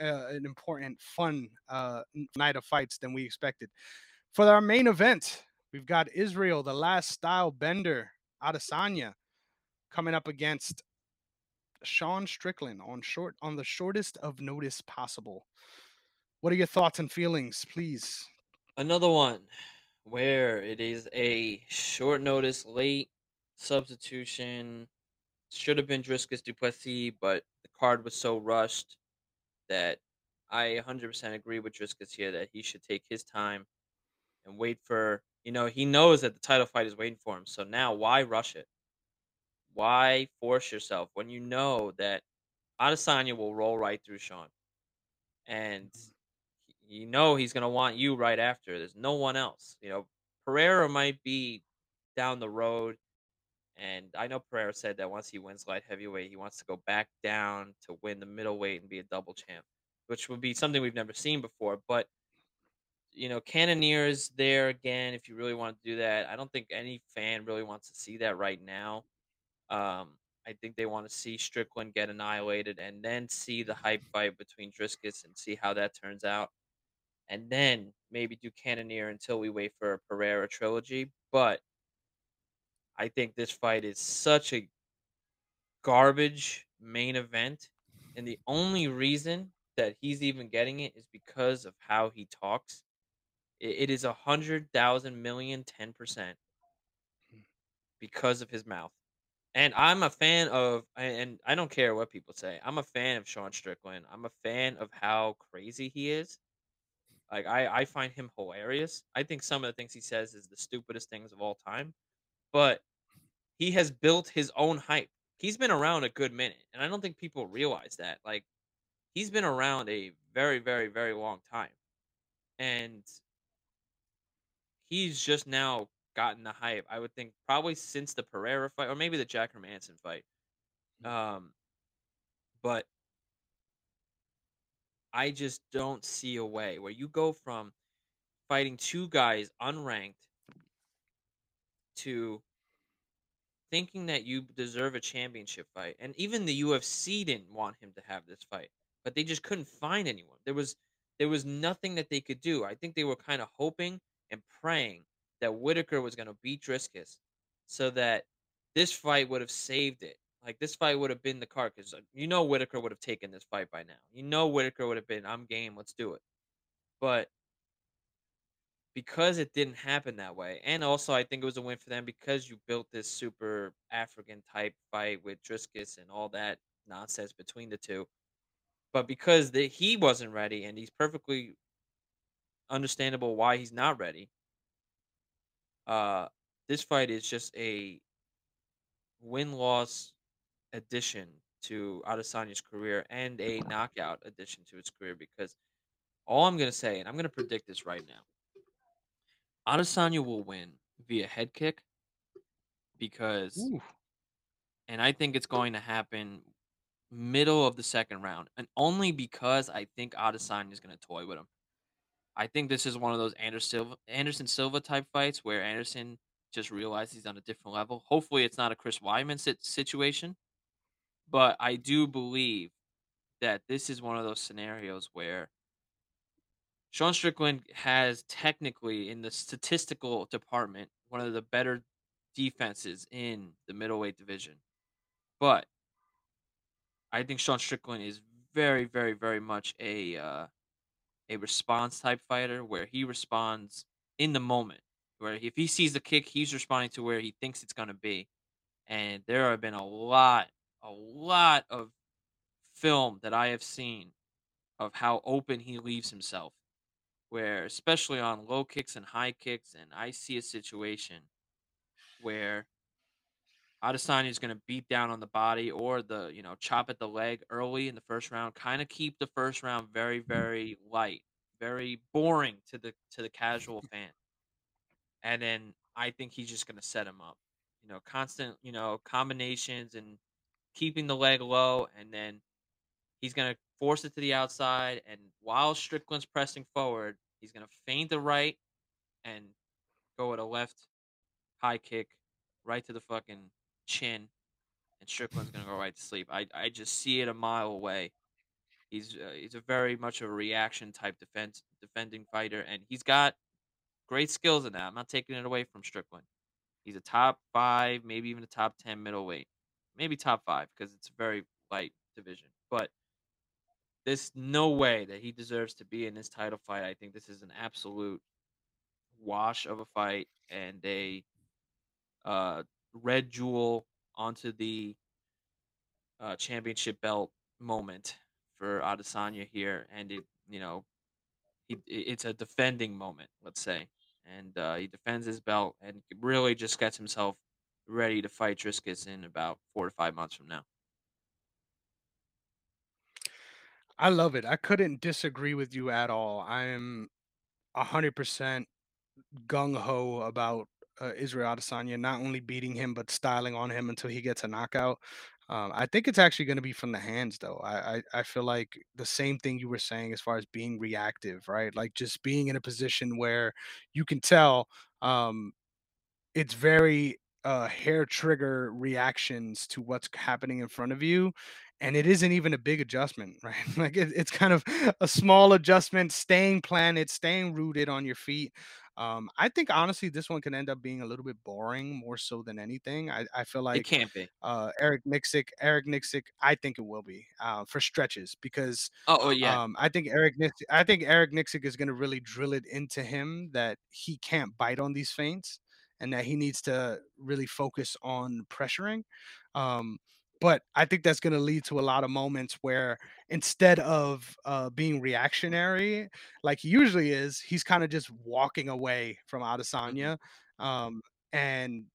uh, an important, fun uh, night of fights than we expected. For our main event, we've got Israel, the last style bender, Adesanya, coming up against Sean Strickland on short on the shortest of notice possible. What are your thoughts and feelings, please? Another one where it is a short notice, late substitution. Should have been Dricus du Plessis, but the card was so rushed that I 100% agree with Dricus here that he should take his time and wait for, you know, he knows that the title fight is waiting for him. So now why rush it? Why force yourself when you know that Adesanya will roll right through Sean? And Mhm. you know he's going to want you right after. There's no one else. You know, Pereira might be down the road. And I know Pereira said that once he wins light heavyweight, he wants to go back down to win the middleweight and be a double champ, which would be something we've never seen before. But you know, Cannonier's there again if you really want to do that. I don't think any fan really wants to see that right now. Um, I think they want to see Strickland get annihilated and then see the hype fight between Dricus and see how that turns out. And then maybe do Cannonier until we wait for a Pereira trilogy. But I think this fight is such a garbage main event. And the only reason that he's even getting it is because of how he talks. It, it is a hundred thousand million ten percent hmm. because of his mouth. And I'm a fan of, and I don't care what people say. I'm a fan of Sean Strickland. I'm a fan of how crazy he is. Like I, I find him hilarious. I think some of the things he says is the stupidest things of all time. But he has built his own hype. He's been around a good minute, and I don't think people realize that. Like he's been around a very, very, very long time, and he's just now gotten the hype. I would think probably since the Pereira fight, or maybe the Jack Hermansson fight. Um, but I just don't see a way where you go from fighting two guys unranked to thinking that you deserve a championship fight. And even the UFC didn't want him to have this fight, but they just couldn't find anyone. There was there was nothing that they could do. I think they were kind of hoping and praying that Whitaker was going to beat Dricus so that this fight would have saved it. Like this fight would have been the card because uh, you know Whitaker would have taken this fight by now. You know Whitaker would have been, I'm game, let's do it. But because it didn't happen that way, and also I think it was a win for them because you built this super African type fight with Dricus and all that nonsense between the two. But because the, he wasn't ready, and he's perfectly understandable why he's not ready. Uh, this fight is just a win loss addition to Adesanya's career and a knockout addition to his career because all I'm gonna say, and I'm gonna predict this right now, Adesanya will win via head kick because Ooh, and I think it's going to happen middle of the second round, and only because I think Adesanya is going to toy with him. I think this is one of those Anderson Silva, Anderson Silva type fights where Anderson just realized he's on a different level. Hopefully, it's not a Chris Weidman situation, but I do believe that this is one of those scenarios where Sean Strickland has technically, in the statistical department, one of the better defenses in the middleweight division. But I think Sean Strickland is very, very, very much a uh, a response type fighter where he responds in the moment. Where if he sees the kick, he's responding to where he thinks it's going to be. And there have been a lot, a lot of film that I have seen of how open he leaves himself. Where, especially on low kicks and high kicks, and I see a situation where Adesanya is going to beat down on the body or the you know chop at the leg early in the first round. Kind of keep the first round very mm-hmm. very light, very boring to the to the casual fan. And then I think he's just going to set him up. You know, constant you know combinations and keeping the leg low, and then he's going to force it to the outside. And while Strickland's pressing forward, he's going to feint the right and go with a left high kick right to the fucking chin, and Strickland's gonna go right to sleep. I I just see it a mile away. He's uh, he's a very much of a reaction type defense defending fighter, and he's got great skills in that. I'm not taking it away from Strickland. He's a top five, maybe even a top ten middleweight, maybe top five because it's a very light division. But there's no way that he deserves to be in this title fight. I think this is an absolute wash of a fight and a uh, red jewel onto the uh, championship belt moment for Adesanya here, and it you know he it's a defending moment, let's say, and uh, he defends his belt and really just gets himself ready to fight Dricus in about four to five months from now. I love it. I couldn't disagree with you at all. I am a hundred percent gung ho about uh, Israel Adesanya not only beating him but styling on him until he gets a knockout. Um, I think it's actually going to be from the hands, though. I, I I feel like the same thing you were saying as far as being reactive, right? Like just being in a position where you can tell um, it's very uh, hair trigger reactions to what's happening in front of you and it isn't even a big adjustment right like it, it's kind of a small adjustment staying planted staying rooted on your feet um, i think honestly this one can end up being a little bit boring more so than anything i, I feel It like can't be. uh, Eric Nicksick Eric Nicksick i think it will be uh, for stretches because Oh, oh yeah, um, I think Eric Nix I think Eric Nicksick is going to really drill it into him that he can't bite on these feints and that he needs to really focus on pressuring. Um, but I think that's going to lead to a lot of moments where instead of uh, being reactionary, like he usually is, he's kind of just walking away from hmm Adesanya. Um, and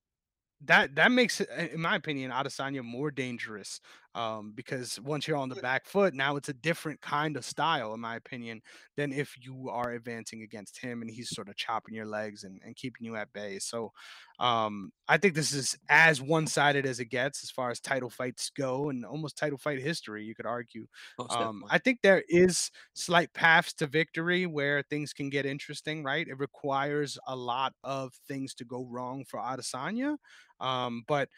that that makes in my opinion, Adesanya more dangerous, um, because once you're on the back foot, now it's a different kind of style, in my opinion, than if you are advancing against him and he's sort of chopping your legs and, and keeping you at bay. So, um, I think this is as one-sided as it gets as far as title fights go, and almost title fight history, you could argue. Um. I think there is slight paths to victory where things can get interesting, right? It requires a lot of things to go wrong for Adesanya um, but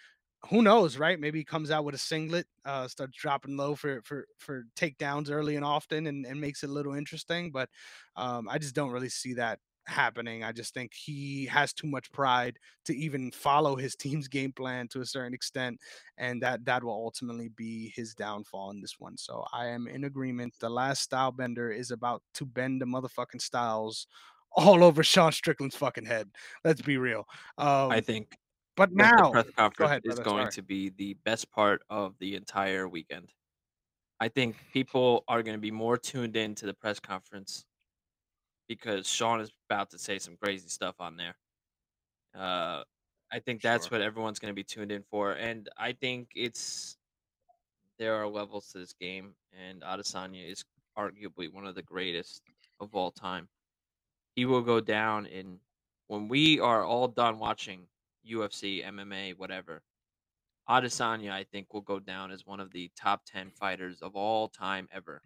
who knows, right? Maybe he comes out with a singlet, uh, starts dropping low for for for takedowns early and often, and, and makes it a little interesting. But um, I just don't really see that happening. I just think he has too much pride to even follow his team's game plan to a certain extent, and that that will ultimately be his downfall in this one. So I am in agreement. The last style bender is about to bend the motherfucking styles all over Sean Strickland's fucking head. Let's be real. I Um, think but now press go conference ahead, is brother, going sorry. to be the best part of the entire weekend. I think people are going to be more tuned in to the press conference because Sean is about to say some crazy stuff on there. Uh, I think that's Sure. what everyone's going to be tuned in for, and I think it's there are levels to this game, and Adesanya is arguably one of the greatest of all time. He will go down in when we are all done watching UFC, MMA, whatever. Adesanya, I think, will go down as one of the top ten fighters of all time ever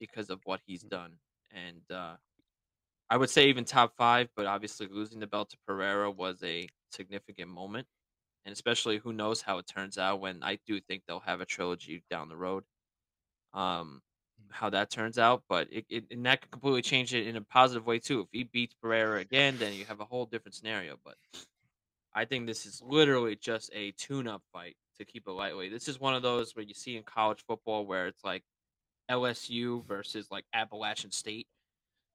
because of what he's done, and uh, I would say even top five. But obviously, losing the belt to Pereira was a significant moment and especially who knows how it turns out when I do think they'll have a trilogy down the road. Um, how that turns out, but it, it and that could completely change it in a positive way too. If he beats Pereira again, then you have a whole different scenario. But I think this is literally just a tune-up fight to keep it lightweight. This is one of those where you see in college football where it's like LSU versus like Appalachian State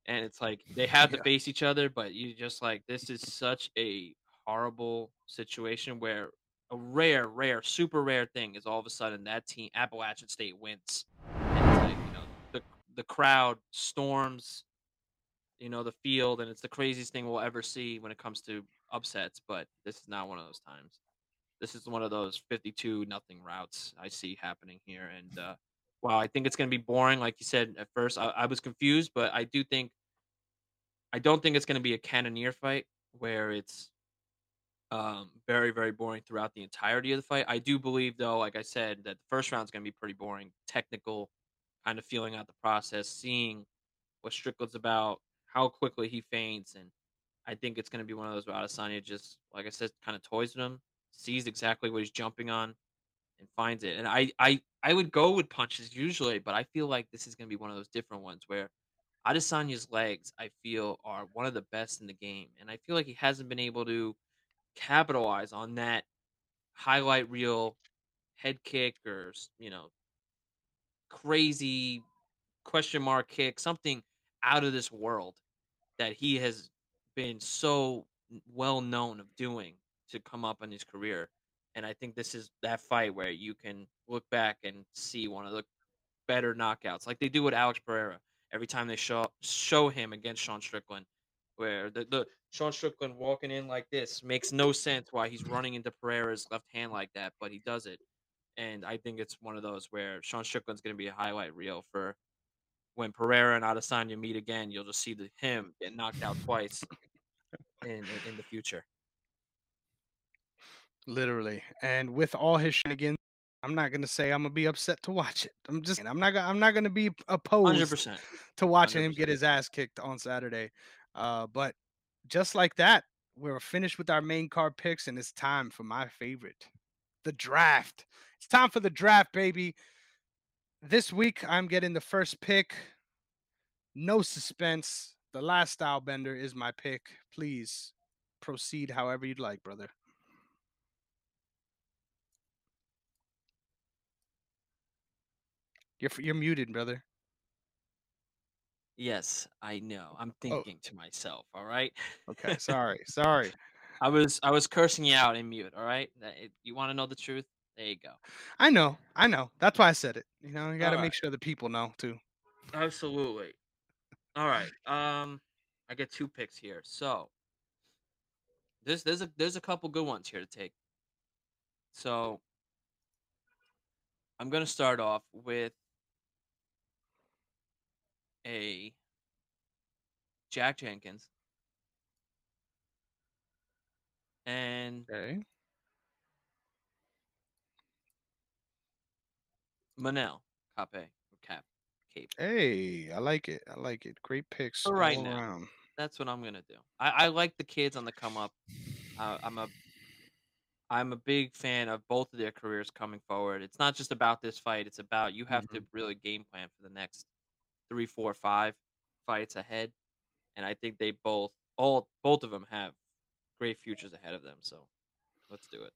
and it's like they have to Yeah. face each other, but you just like this is such a horrible situation where a rare, rare, super rare thing is all of a sudden that team Appalachian State wins, and it's like you know the the crowd storms, you know, the field, and it's the craziest thing we'll ever see when it comes to upsets. But this is not one of those times. This is one of those 52 nothing routes I see happening here. And uh, while I think it's going to be boring, like you said at first, I, I was confused, but I do think I don't think it's going to be a Cannonier fight where it's um, very, very boring throughout the entirety of the fight. I do believe, though, like I said, that the first round is going to be pretty boring, technical, kind of feeling out the process, seeing what Strickland's about, how quickly he feints, and I think it's going to be one of those where Adesanya just, like I said, kind of toys with him, sees exactly what he's jumping on, and finds it. And I, I, I would go with punches usually, but I feel like this is going to be one of those different ones where Adesanya's legs, I feel, are one of the best in the game, and I feel like he hasn't been able to capitalize on that highlight reel head kick or you know crazy question mark kick, something out of this world that he has been so well known of doing to come up in his career. And I think this is that fight where you can look back and see one of the better knockouts, like they do with Alex Pereira every time they show show him against Sean Strickland, where the the Sean Strickland walking in like this makes no sense why he's running into Pereira's left hand like that, but he does it. And I think it's one of those where Sean Strickland's going to be a highlight reel for when Pereira and Adesanya meet again. You'll just see the him get knocked out twice in in, in the future. Literally. And with all his shenanigans, I'm not gonna say I'm gonna be upset to watch it. I'm just I'm not gonna I'm not gonna be opposed percent, to watching hundred him get his ass kicked on Saturday. Uh, but just like that, we're finished with our main card picks, and it's time for my favorite, the draft. It's time for the draft, baby. This week I'm getting the first pick. No suspense. The last style bender is my pick. Please proceed however you'd like, brother. You're you're muted, brother. Yes, I know. I'm Oh, thinking to myself. All right. okay. Sorry, sorry. I was I was cursing you out in mute. All right. You want to know the truth? There you go. I know, I know. That's why I said it. You know, you got to make right. sure the people know too. Absolutely. All right. Um, I get two picks here. So there's there's a there's a couple good ones here to take. So I'm gonna start off with a Jack Jenkins and Okay. Manel Kape Kape. Hey, I like it. I like it. Great picks For all right now, around. that's what I'm gonna do. I, I like the kids on the come up. Uh, I'm a I'm a big fan of both of their careers coming forward. It's not just about this fight. It's about you have to Mhm. really game plan for the next three, four, five fights ahead. And I think they both all both of them have great futures ahead of them. So let's do it.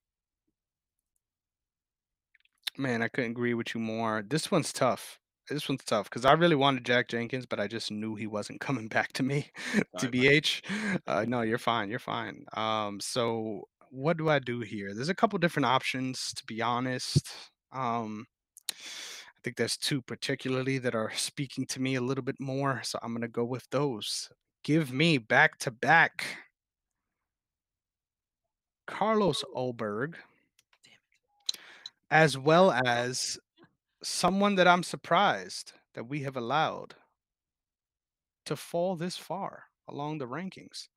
Man, I couldn't agree with you more. This one's tough. This one's tough because I really wanted Jack Jenkins, but I just knew he wasn't coming back to me. Sorry, buddy. TBH. Uh, no, you're fine. You're fine. Um, so what do I do here? There's a couple different options, to be honest. Um, I think there's two particularly that are speaking to me a little bit more, so I'm gonna go with those. Give me back to back Carlos Ulberg, as well as someone that I'm surprised that we have allowed to fall this far along the rankings.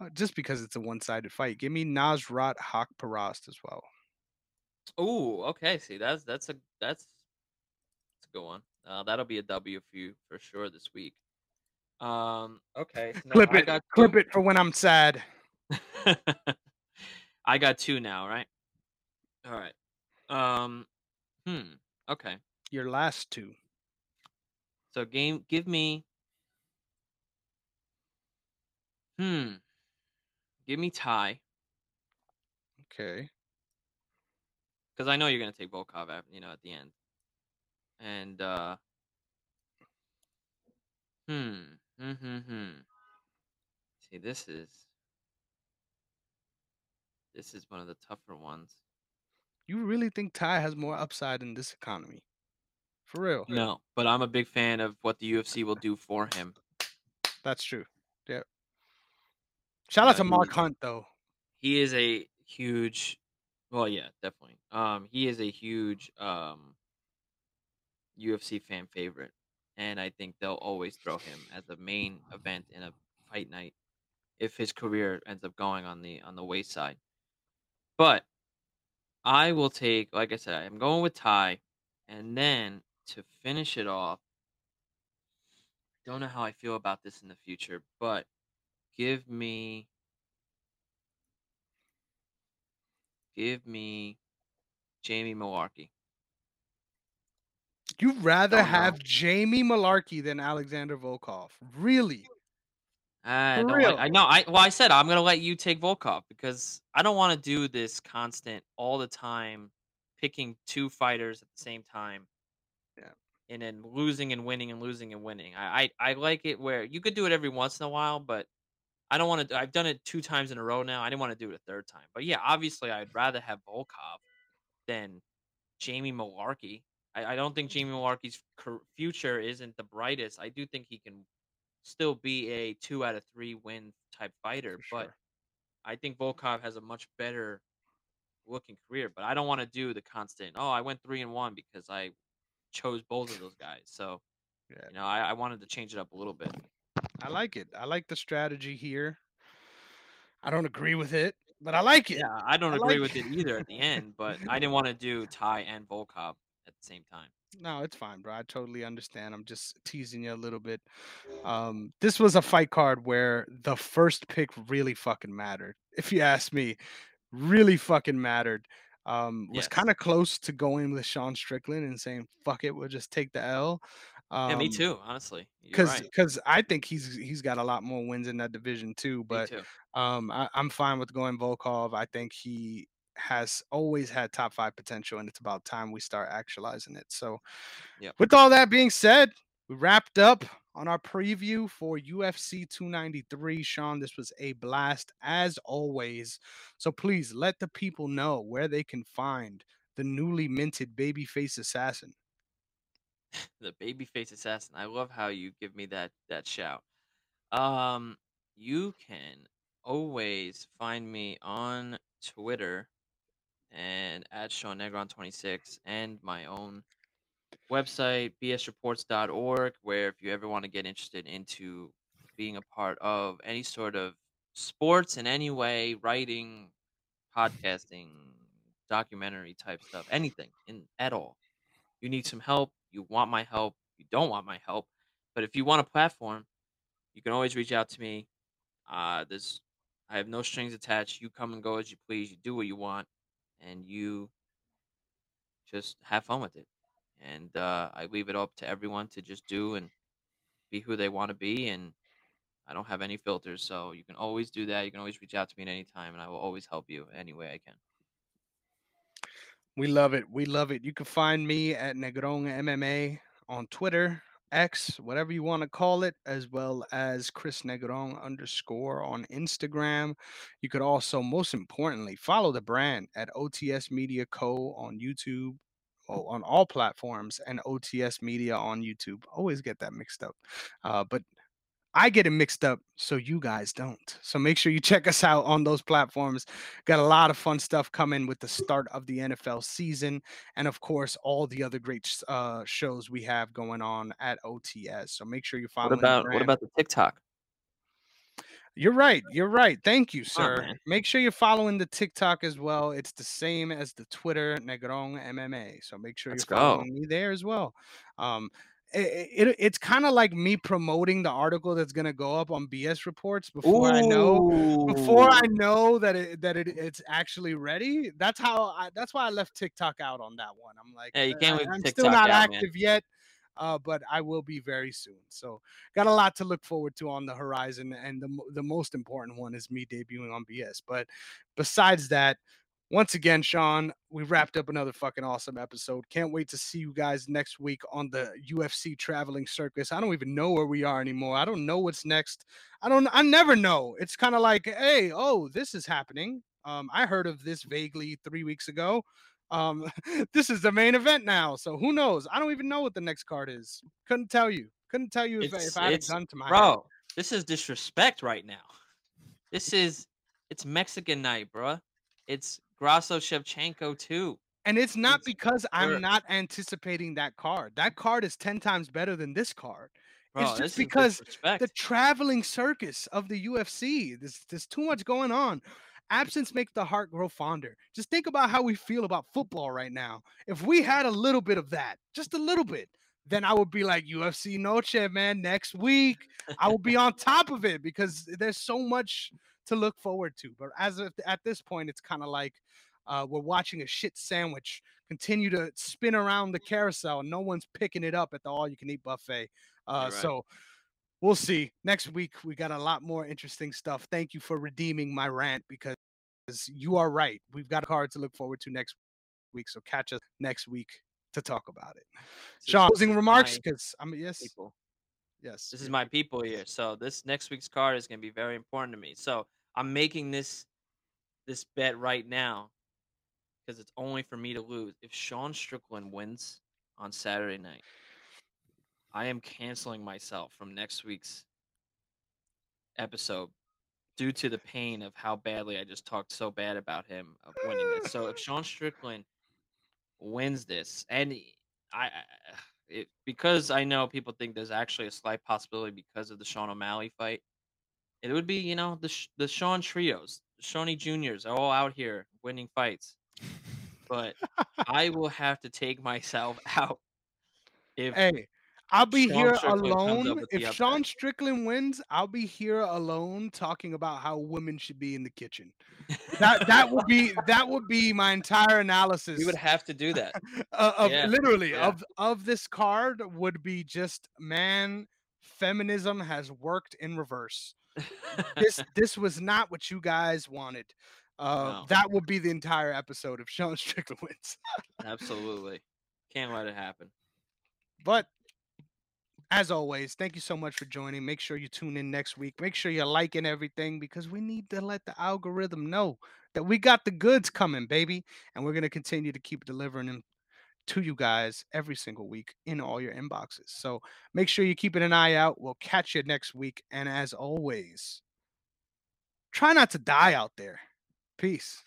Uh, just because it's a one-sided fight. Give me Nasrat Haqparast as well. Oh, okay. See, that's that's a that's that's a good one. Uh, that'll be a W for you for sure this week. Um, okay. So Clip I it. got Clip it for when I'm sad. I got two now, right? All right. Um, hmm. Okay. Your last two. So game, give me. Hmm. Give me Ty Okay. because I know you're gonna take Volkov at you know at the end. And uh. Hmm. Hmm. Hmm. hmm. See, this is this is one of the tougher ones. You really think Ty has more upside in this economy? For real. No, but I'm a big fan of what the UFC will do for him. That's true. Yeah. Shout out to Mark Hunt though. He is a huge well, yeah, definitely. Um, he is a huge um UFC fan favorite, and I think they'll always throw him as a main event in a fight night if his career ends up going on the on the wayside. But I will take, like I said, I'm going with Ty, and then to finish it off, I don't know how I feel about this in the future, but give me, give me Jamie Mullarkey. You'd rather have Jamie Mullarkey than Alexander Volkov. Really? I For don't real? like. I know. I well, I said I'm gonna let you take Volkov because I don't want to do this constant all the time, picking two fighters at the same time. Yeah. And then losing and winning and losing and winning. I I, I like it where you could do it every once in a while, but I don't want to. I've done it two times in a row now. I didn't want to do it a third time. But yeah, obviously, I'd rather have Volkov than Jamie Mullarkey. I, I don't think mm. Jamie Mullarkey's future isn't the brightest. I do think he can still be a two out of three win type fighter, For but. I think Volkov has a much better looking career. But I don't want to do the constant. Oh, I went three and one because I chose both of those guys. So Yeah. you know, I, I wanted to change it up a little bit. I like it. I like the strategy here. I don't agree with it, but I like it. Yeah, I don't I agree like- with it either at the end, but I didn't want to do Ty and Volkov at the same time. No, it's fine, bro. I totally understand. I'm just teasing you a little bit. Um, this was a fight card where the first pick really fucking mattered. If you ask me, really fucking mattered. Um, was kind of close to going with Sean Strickland and saying "fuck it," we'll just take the L. Um, yeah, me too. Honestly, you're Because right. because I think he's he's got a lot more wins in that division too. But too. um, I, I'm fine with going Volkov. I think he has always had top five potential, and it's about time we start actualizing it. So, Yep. with all that being said, we wrapped up on our preview for UFC 293. Sean, this was a blast as always. So please let the people know where they can find the newly minted babyface assassin. the babyface assassin. I love how you give me that that shout. Um, you can always find me on Twitter and at Sean Negron 26 and my own website bsreports.org where if you ever want to get interested into being a part of any sort of sports in any way writing podcasting documentary type stuff anything in at all you need some help, you want my help, you don't want my help. But if you want a platform, you can always reach out to me. Uh, there's, I have no strings attached. You come and go as you please. You do what you want, and you just have fun with it. And uh, I leave it up to everyone to just do and be who they want to be. And I don't have any filters, so you can always do that. You can always reach out to me at any time, and I will always help you any way I can. We love it. We love it. You can find me at Negron MMA on Twitter, X, whatever you want to call it, as well as Chris Negron underscore on Instagram. You could also, most importantly, follow the brand at OTS Media Co. on YouTube. On all platforms and OTS Media on YouTube. Always get that mixed up. Uh, but I get it mixed up, so you guys don't. So make sure you check us out on those platforms. Got a lot of fun stuff coming with the start of the NFL season, and of course, all the other great uh, shows we have going on at OTS. So make sure you follow. What about what about the TikTok? You're right. You're right. Thank you, sir. man. Make sure you're following the TikTok as well. It's the same as the Twitter Negron MMA. So make sure Let's you're go. following me there as well. Um, it, it it's kind of like me promoting the article that's gonna go up on BS reports before I know before I know that it that it, it's actually ready. That's how I that's why I left TikTok out on that one. I'm like, Yeah, you uh, can't I- TikTok still not out, man. active yet. Uh, but I will be very soon. So got a lot to look forward to on the horizon, and the the most important one is me debuting on BS. But besides that, once again, Sean, we wrapped up another fucking awesome episode. Can't wait to see you guys next week on the UFC traveling circus. I don't even know where we are anymore. I don't know what's next. I don't. I never know. It's kind of like, hey, oh, this is happening. Um, I heard of this vaguely three weeks ago. Um, this is the main event now. So who knows? I don't even know what the next card is. Couldn't tell you. Couldn't tell you if, if I had gun to my head. bro. This is disrespect right now. This is it's Mexican night, bro. It's Grasso Shevchenko too. And it's not It's because I'm not anticipating that card. That card is 10 times better than this card. Bro, it's just because the traveling circus of the UFC. There's, there's too much going on. Absence makes the heart grow fonder. Just think about how we feel about football right now. If we had a little bit of that, just a little bit, then I would be like UFC Noche, man. Next week, I will be on top of it because there's so much to look forward to. But as of at this point, it's kind of like uh, we're watching a shit sandwich continue to spin around the carousel, and no one's picking it up at the all-you-can-eat buffet. Uh, right. So we'll see. Next week we got a lot more interesting stuff. Thank you for redeeming my rant because you are right. We've got a card to look forward to next week. So catch us next week to talk about it. Is- Sean, closing remarks because I'm yes, people. yes. This is my people here. So this next week's card is gonna be very important to me. So I'm making this this bet right now because it's only for me to lose. If Sean Strickland wins on Saturday night, I am canceling myself from next week's episode due to the pain of how badly I just talked so bad about him of winning this. So if Sean Strickland wins this, and I, it, because I know people think there's actually a slight possibility because of the Sean O'Malley fight, it would be you know the the Sean trios, Shawnee Juniors are all out here winning fights, but I will have to take myself out if Hey, I'll be Sean here Strickland alone. If. Sean Strickland wins, I'll be here alone talking about how women should be in the kitchen. That that would be that would be my entire analysis. we would have to do that. uh, of Yeah, literally yeah. of of this card would be just man feminism has worked in reverse. This this was not what you guys wanted. Uh No. that would be the entire episode if sean strickland wins Absolutely, can't let it happen. but as always thank you so much for joining. Make sure you tune in next week. Make sure you're liking everything because we need to let the algorithm know that we got the goods coming baby and we're going to continue to keep delivering them to you guys every single week in all your inboxes. So make sure you're keeping an eye out. We'll catch you next week. And as always, try not to die out there. Peace.